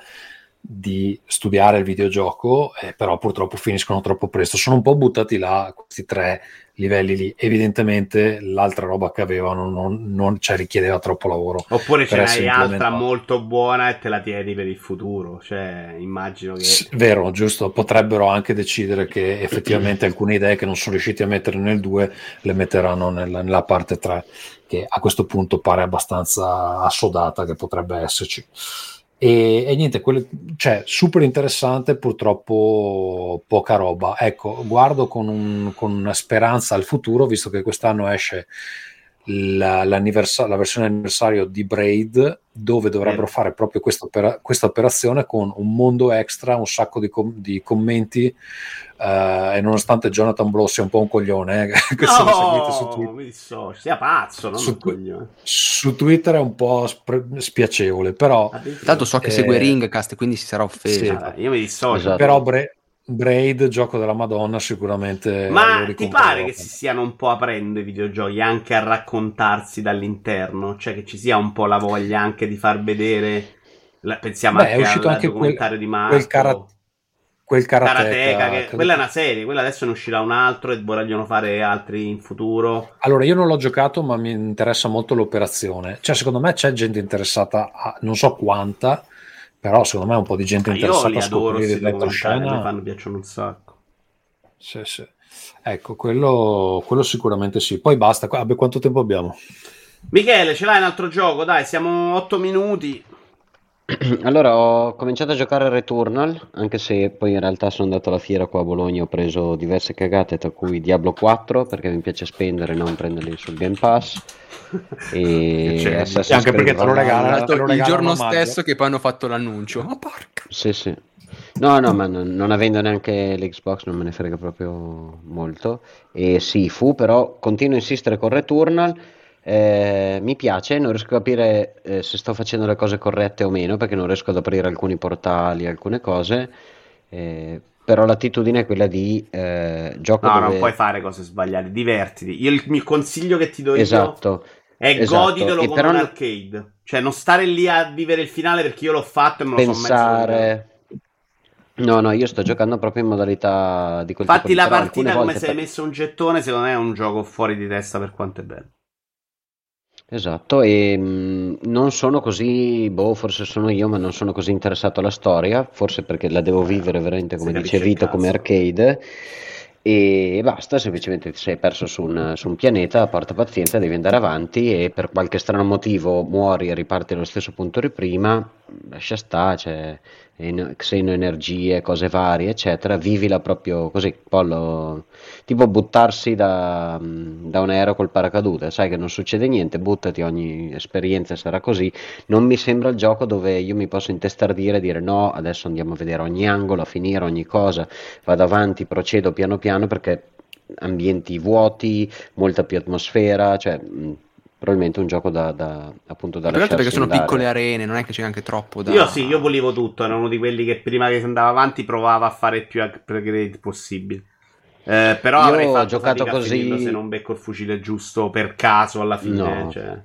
[SPEAKER 1] di studiare il videogioco, eh, però purtroppo finiscono troppo presto. Sono un po' buttati là questi tre livelli lì. Evidentemente l'altra roba che avevano non, non cioè, richiedeva troppo lavoro.
[SPEAKER 3] Oppure ce n'hai altra molto buona e te la tieni per il futuro. Cioè, immagino che.
[SPEAKER 1] S- Vero, giusto. Potrebbero anche decidere che effettivamente alcune idee che non sono riusciti a mettere nel 2 le metteranno nella, nella parte 3, che a questo punto pare abbastanza assodata che potrebbe esserci. E, e niente, quelle- cioè, super interessante, purtroppo poca roba. Ecco, guardo con, un- con una speranza al futuro, visto che quest'anno esce la, la versione anniversario di Braid, dove dovrebbero
[SPEAKER 3] Vero.
[SPEAKER 1] fare proprio questa, opera- questa operazione con un mondo extra, un sacco di, com- di commenti. Eh, e nonostante Jonathan Blow sia un po' un coglione, eh, che se lo seguite su
[SPEAKER 3] No,
[SPEAKER 1] Twitter,
[SPEAKER 3] dissocio. Sia pazzo, non
[SPEAKER 1] Su-
[SPEAKER 3] un coglione.
[SPEAKER 1] su Twitter è un po' spre- spiacevole, però,
[SPEAKER 4] Tanto so che
[SPEAKER 1] Eh,
[SPEAKER 4] segue Ringcast, quindi si sarà offeso.
[SPEAKER 1] sì.
[SPEAKER 3] Vabbè, io mi dissocio.
[SPEAKER 5] Esatto.
[SPEAKER 1] però Bra- Braid, gioco della Madonna, sicuramente.
[SPEAKER 3] Ma ti pare che si stiano un po' aprendo i videogiochi anche a raccontarsi dall'interno? Cioè che ci sia un po' la voglia anche di far vedere. la- pensiamo
[SPEAKER 1] Beh, è
[SPEAKER 3] anche
[SPEAKER 1] uscito
[SPEAKER 3] al
[SPEAKER 1] anche quel-
[SPEAKER 3] documentario di Marco.
[SPEAKER 1] quel cara- quel karateka,
[SPEAKER 3] Karateka, che-
[SPEAKER 1] credo
[SPEAKER 3] quella è una serie, quella adesso ne uscirà un altro e vogliono fare altri in futuro.
[SPEAKER 1] Allora, io non l'ho giocato, ma mi interessa molto l'operazione. Cioè, secondo me c'è gente interessata, a, non so quanta, però secondo me un po' di gente
[SPEAKER 3] Ma Ah, io
[SPEAKER 1] interessata
[SPEAKER 3] li
[SPEAKER 1] a
[SPEAKER 3] adoro
[SPEAKER 1] il
[SPEAKER 3] documentari, mi
[SPEAKER 1] retroscena.
[SPEAKER 3] fanno piacciono un sacco.
[SPEAKER 1] Sì, sì. Ecco, quello, quello sicuramente sì. Poi basta. Vabbè, quanto tempo abbiamo?
[SPEAKER 3] Michele, ce l'hai un altro gioco? Dai, siamo 8 minuti.
[SPEAKER 5] Allora, ho cominciato a giocare a Returnal, anche se poi in realtà sono andato alla fiera qua a Bologna, ho preso diverse cagate, tra cui Diablo 4, perché mi piace spendere e non prenderli sul Game Pass, e
[SPEAKER 3] Cioè,
[SPEAKER 1] anche
[SPEAKER 5] Creed
[SPEAKER 1] perché te lo regalano. Te lo
[SPEAKER 4] il giorno stesso che poi hanno fatto l'annuncio. Ma porca.
[SPEAKER 5] Sì, sì. No, no, ma non, non avendo neanche l'Xbox non me ne frega proprio molto. E sì, fu, però continuo a insistere con Returnal. Eh, mi piace, non riesco a capire eh, se sto facendo le cose corrette o meno, perché non riesco ad aprire alcuni portali, alcune cose. eh, però l'attitudine è quella di eh, gioco
[SPEAKER 3] No,
[SPEAKER 5] dove...
[SPEAKER 3] non puoi fare cose sbagliate, divertiti. Io il mio consiglio che ti do io
[SPEAKER 5] Esatto.
[SPEAKER 3] è
[SPEAKER 5] esatto.
[SPEAKER 3] goditelo
[SPEAKER 5] E
[SPEAKER 3] come
[SPEAKER 5] però
[SPEAKER 3] un arcade. Cioè, non stare lì a vivere il finale perché io l'ho fatto e me lo sono mezzo
[SPEAKER 5] pensare No, no, io sto giocando proprio in modalità di quel
[SPEAKER 3] Fatti
[SPEAKER 5] tipo
[SPEAKER 3] la partita come
[SPEAKER 5] volte
[SPEAKER 3] se hai messo un gettone, secondo me è un gioco fuori di testa per quanto è bello.
[SPEAKER 5] Esatto, e mh, non sono così, boh, forse sono io, ma non sono così interessato alla storia, forse perché la devo vivere veramente, come dice Vito, come arcade, e basta, semplicemente ti sei perso su un, su un pianeta, porta pazienza, devi andare avanti e per qualche strano motivo muori e riparti dallo stesso punto di prima, lascia sta, c'è en- xenoenergie, cose varie, eccetera, vivila proprio così, pollo, tipo buttarsi da, da un aereo col paracadute, sai che non succede niente, buttati, ogni esperienza sarà così, non mi sembra il gioco dove io mi posso intestardire e dire no, adesso andiamo a vedere ogni angolo, a finire ogni cosa, vado avanti, procedo piano piano perché ambienti vuoti, molta più atmosfera, cioè mh, probabilmente un gioco da, da- appunto da
[SPEAKER 4] altro perché sono
[SPEAKER 5] andare.
[SPEAKER 4] piccole arene, non è che c'è anche troppo da...
[SPEAKER 3] Io sì, io volevo tutto, ero uno di quelli che prima che si andava avanti provava a fare il più upgrade possibile. Eh, però
[SPEAKER 5] Io
[SPEAKER 3] avrei
[SPEAKER 5] ho
[SPEAKER 3] fatto
[SPEAKER 5] giocato
[SPEAKER 3] fatica a
[SPEAKER 5] così-
[SPEAKER 3] se non becco il fucile giusto per caso alla fine.
[SPEAKER 5] No.
[SPEAKER 3] cioè.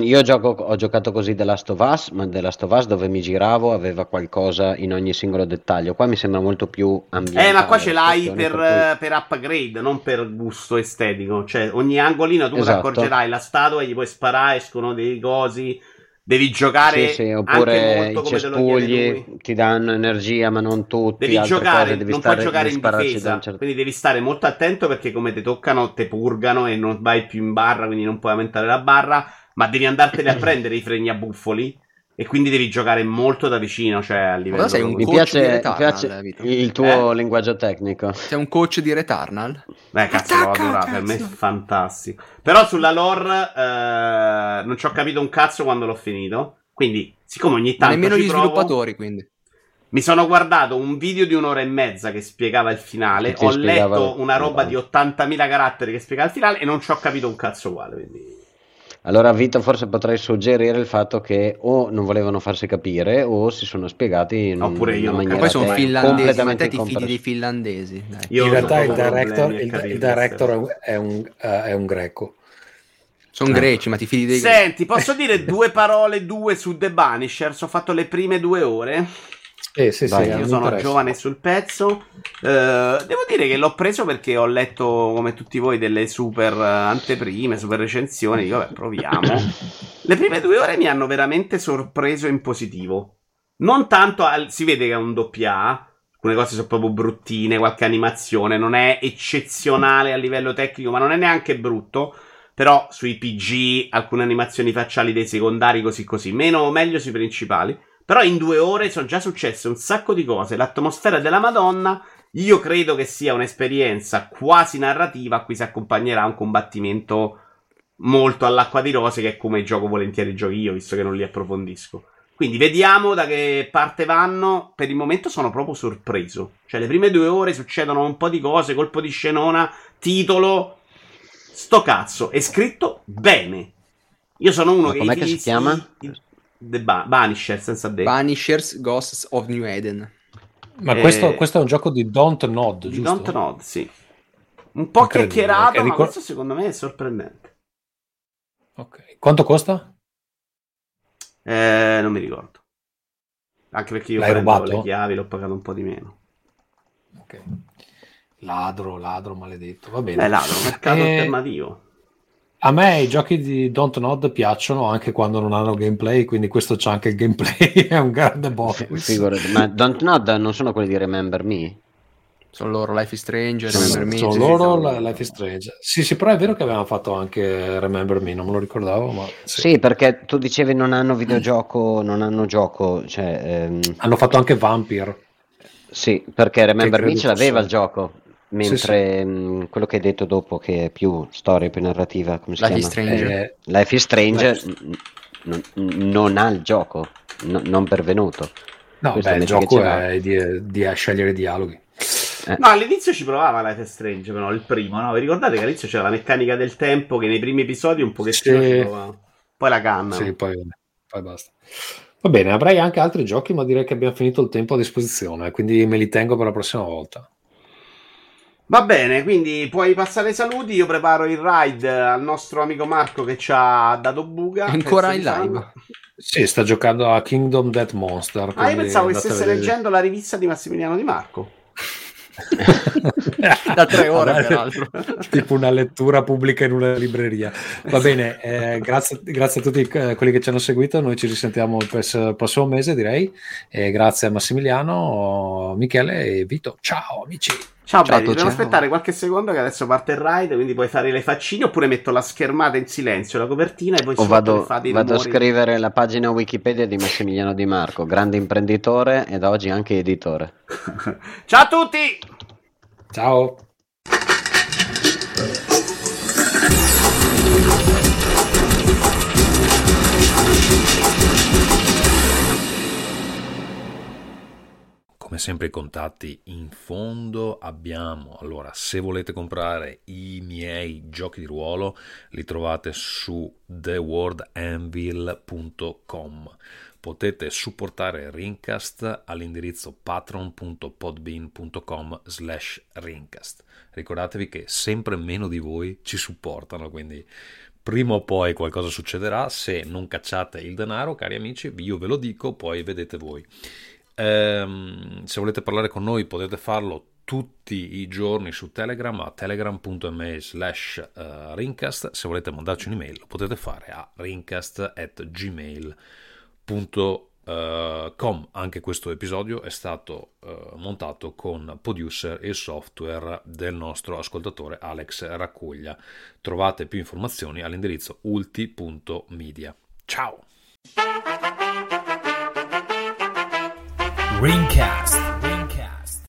[SPEAKER 5] Io gioco- ho giocato così The Last of Us, ma The Last of Us dove mi giravo aveva qualcosa in ogni singolo dettaglio. Qua mi sembra molto più ambientale.
[SPEAKER 3] Eh, ma qua ce l'hai per,
[SPEAKER 5] per
[SPEAKER 3] per upgrade, non per gusto estetico. Cioè, ogni angolino tu ti
[SPEAKER 5] Esatto.
[SPEAKER 3] accorgerai la statua, gli puoi sparare, escono dei cosi. Devi giocare
[SPEAKER 5] Sì, sì,
[SPEAKER 3] anche
[SPEAKER 5] oppure
[SPEAKER 3] molto
[SPEAKER 5] i cespugli ti danno energia, ma non tutti.
[SPEAKER 3] Devi giocare,
[SPEAKER 5] cose, devi
[SPEAKER 3] non
[SPEAKER 5] stare,
[SPEAKER 3] puoi giocare in difesa,
[SPEAKER 5] certo-
[SPEAKER 3] quindi devi stare molto attento perché come ti toccano te purgano e non vai più in barra, quindi non puoi aumentare la barra, ma devi andartene a prendere i freni a buffoli e quindi devi giocare molto da vicino, cioè a livello
[SPEAKER 4] sei un
[SPEAKER 5] Mi piace, mi
[SPEAKER 4] Returnal,
[SPEAKER 5] piace
[SPEAKER 4] Vito.
[SPEAKER 5] il tuo
[SPEAKER 3] Eh?
[SPEAKER 5] linguaggio tecnico.
[SPEAKER 4] C'è un coach di Returnal?
[SPEAKER 3] Beh, cazzo, l'ho
[SPEAKER 4] Attacca,
[SPEAKER 3] adorato, per me è
[SPEAKER 4] cazzo.
[SPEAKER 3] fantastico. Però sulla lore eh, non ci ho capito un cazzo quando l'ho finito. Quindi, siccome ogni
[SPEAKER 4] Ma
[SPEAKER 3] tanto
[SPEAKER 4] nemmeno gli
[SPEAKER 3] provo,
[SPEAKER 4] sviluppatori, quindi.
[SPEAKER 3] mi sono guardato un video di un'ora e mezza che spiegava il finale. Ho
[SPEAKER 5] spiegava
[SPEAKER 3] letto una roba di 80.000 caratteri che spiega il finale e non ci ho capito un cazzo uguale. Quindi...
[SPEAKER 5] Allora, Vito, forse potrei suggerire il fatto che o non volevano farsi capire o si sono spiegati in
[SPEAKER 3] Oppure io
[SPEAKER 5] una maniera
[SPEAKER 4] Poi sono finlandesi, ma
[SPEAKER 5] completamente
[SPEAKER 4] te ti fidi dei finlandesi. Dai.
[SPEAKER 3] Io
[SPEAKER 6] in realtà il director, il, il director è un, eh, è un greco.
[SPEAKER 4] Sono greci, ma ti fidi dei greci.
[SPEAKER 3] Senti, posso dire due parole, due su The Banishers? Ho fatto le prime due ore.
[SPEAKER 6] Sì, sì,
[SPEAKER 5] Vai,
[SPEAKER 6] sì,
[SPEAKER 3] Io sono
[SPEAKER 6] interessa.
[SPEAKER 3] giovane sul pezzo. Eh, devo dire che l'ho preso perché ho letto, come tutti voi, delle super anteprime, super recensioni. Dico, vabbè, proviamo. Le prime due ore mi hanno veramente sorpreso in positivo. Non tanto, al- si vede che è un doppia. Alcune cose sono proprio bruttine, qualche animazione. Non è eccezionale a livello tecnico, ma non è neanche brutto. Però sui PG, alcune animazioni facciali dei secondari, così così. Meno, meglio sui principali. Però in due ore sono già successe un sacco di cose. L'atmosfera della Madonna. Io credo che sia un'esperienza quasi narrativa a cui si accompagnerà un combattimento molto all'acqua di rose, che è come gioco volentieri giochi io, visto che non li approfondisco. Quindi vediamo da che parte vanno. Per il momento sono proprio sorpreso. Cioè, le prime due ore succedono un po' di cose, colpo di scenona, titolo. Sto cazzo, è scritto bene. Io sono uno
[SPEAKER 5] Ma
[SPEAKER 3] che
[SPEAKER 5] com'è che si chiama?
[SPEAKER 3] i- The ba- Banisher, senza de.
[SPEAKER 4] Banishers Ghosts of New Eden.
[SPEAKER 6] Ma
[SPEAKER 3] Eh,
[SPEAKER 6] questo, questo è un gioco di Don't Nod,
[SPEAKER 3] Di
[SPEAKER 6] giusto?
[SPEAKER 3] Don't Nod, sì. Un po' chiacchierato, ma
[SPEAKER 6] ricor-
[SPEAKER 3] questo secondo me è sorprendente.
[SPEAKER 6] Ok. Quanto costa?
[SPEAKER 3] Eh, non mi ricordo. Anche perché io
[SPEAKER 6] L'hai
[SPEAKER 3] prendo
[SPEAKER 6] rubato?
[SPEAKER 3] le chiavi, l'ho pagato un po' di meno.
[SPEAKER 6] Ok. Ladro, ladro, maledetto. Va bene.
[SPEAKER 3] Beh, là, un mercato
[SPEAKER 6] Eh,
[SPEAKER 3] alternativo.
[SPEAKER 6] A me i giochi di Don't Nod piacciono anche quando non hanno gameplay, quindi questo c'ha anche il gameplay, è un grande bonus.
[SPEAKER 5] Figurati, ma Don't Nod non sono quelli di Remember Me?
[SPEAKER 4] Sono loro Life is Strange,
[SPEAKER 5] Sono-
[SPEAKER 4] Remember Me.
[SPEAKER 6] Sono
[SPEAKER 3] sì,
[SPEAKER 6] loro la-. Life is Strange. Sì, sì, però è vero che avevano fatto anche Remember Me, non me lo ricordavo, ma sì.
[SPEAKER 5] Sì, perché tu dicevi non hanno videogioco, non hanno gioco, cioè, ehm,
[SPEAKER 6] Hanno fatto anche Vampire.
[SPEAKER 5] sì, perché Remember Me ce l'aveva il gioco, mentre mh, quello che hai detto dopo, che è più storia, più narrativa, come si
[SPEAKER 4] Life is
[SPEAKER 5] chiama?
[SPEAKER 4] Strange.
[SPEAKER 6] Eh,
[SPEAKER 5] Life is Strange
[SPEAKER 6] Life
[SPEAKER 5] n- non, non ha il gioco, no- non pervenuto.
[SPEAKER 6] no,
[SPEAKER 5] Questo
[SPEAKER 6] beh, il gioco è di, di a scegliere dialoghi.
[SPEAKER 5] Eh,
[SPEAKER 3] No, all'inizio ci provava Life is Strange, però il primo, no? Vi ricordate che all'inizio c'era la meccanica del tempo che nei primi episodi un pochettino
[SPEAKER 6] Sì.
[SPEAKER 3] ci provava. Poi la canna.
[SPEAKER 6] Sì, poi, poi basta. Va bene, avrei anche altri giochi, ma direi che abbiamo finito il tempo a disposizione, quindi me li tengo per la prossima volta.
[SPEAKER 3] Va bene, quindi puoi passare i saluti. Io preparo il ride al nostro amico Marco che ci ha dato buga.
[SPEAKER 4] È ancora in live.
[SPEAKER 3] fan.
[SPEAKER 6] Sì, sta giocando a Kingdom Death Monster.
[SPEAKER 3] Ah, io pensavo che stesse leggendo la rivista di Massimiliano Di Marco.
[SPEAKER 4] da tre ore peraltro
[SPEAKER 6] tipo una lettura pubblica in una libreria va bene eh, grazie, grazie, a tutti eh, quelli che ci hanno seguito noi ci risentiamo il prossimo mese direi e grazie a Massimiliano Michele e Vito ciao amici
[SPEAKER 3] Ciao, ciao belli, devo aspettare qualche secondo che adesso parte il ride, quindi puoi fare le faccine oppure metto la schermata in silenzio, la copertina e poi
[SPEAKER 5] o vado, vado a scrivere la pagina Wikipedia di Massimiliano Di Marco, grande imprenditore e da oggi anche editore.
[SPEAKER 3] ciao a tutti!
[SPEAKER 6] Ciao!
[SPEAKER 1] Come sempre i contatti in fondo. Abbiamo allora se volete comprare i miei giochi di ruolo li trovate su theworldanvil.com potete supportare Rincast all'indirizzo patron.podbean.com slash Rincast ricordatevi che sempre meno di voi ci supportano quindi prima o poi qualcosa succederà. Se non cacciate il denaro cari amici io ve lo dico poi vedete voi Ehm, se volete parlare con noi potete farlo tutti i giorni su Telegram a telegram.me slash eh, rincast. Se volete mandarci un'email lo potete fare a rincast.gmail.com. Anche questo episodio è stato uh, montato con Producer e software del nostro ascoltatore Alex Raccuglia. Trovate più informazioni all'indirizzo ulti.media. Ciao! Ringcast.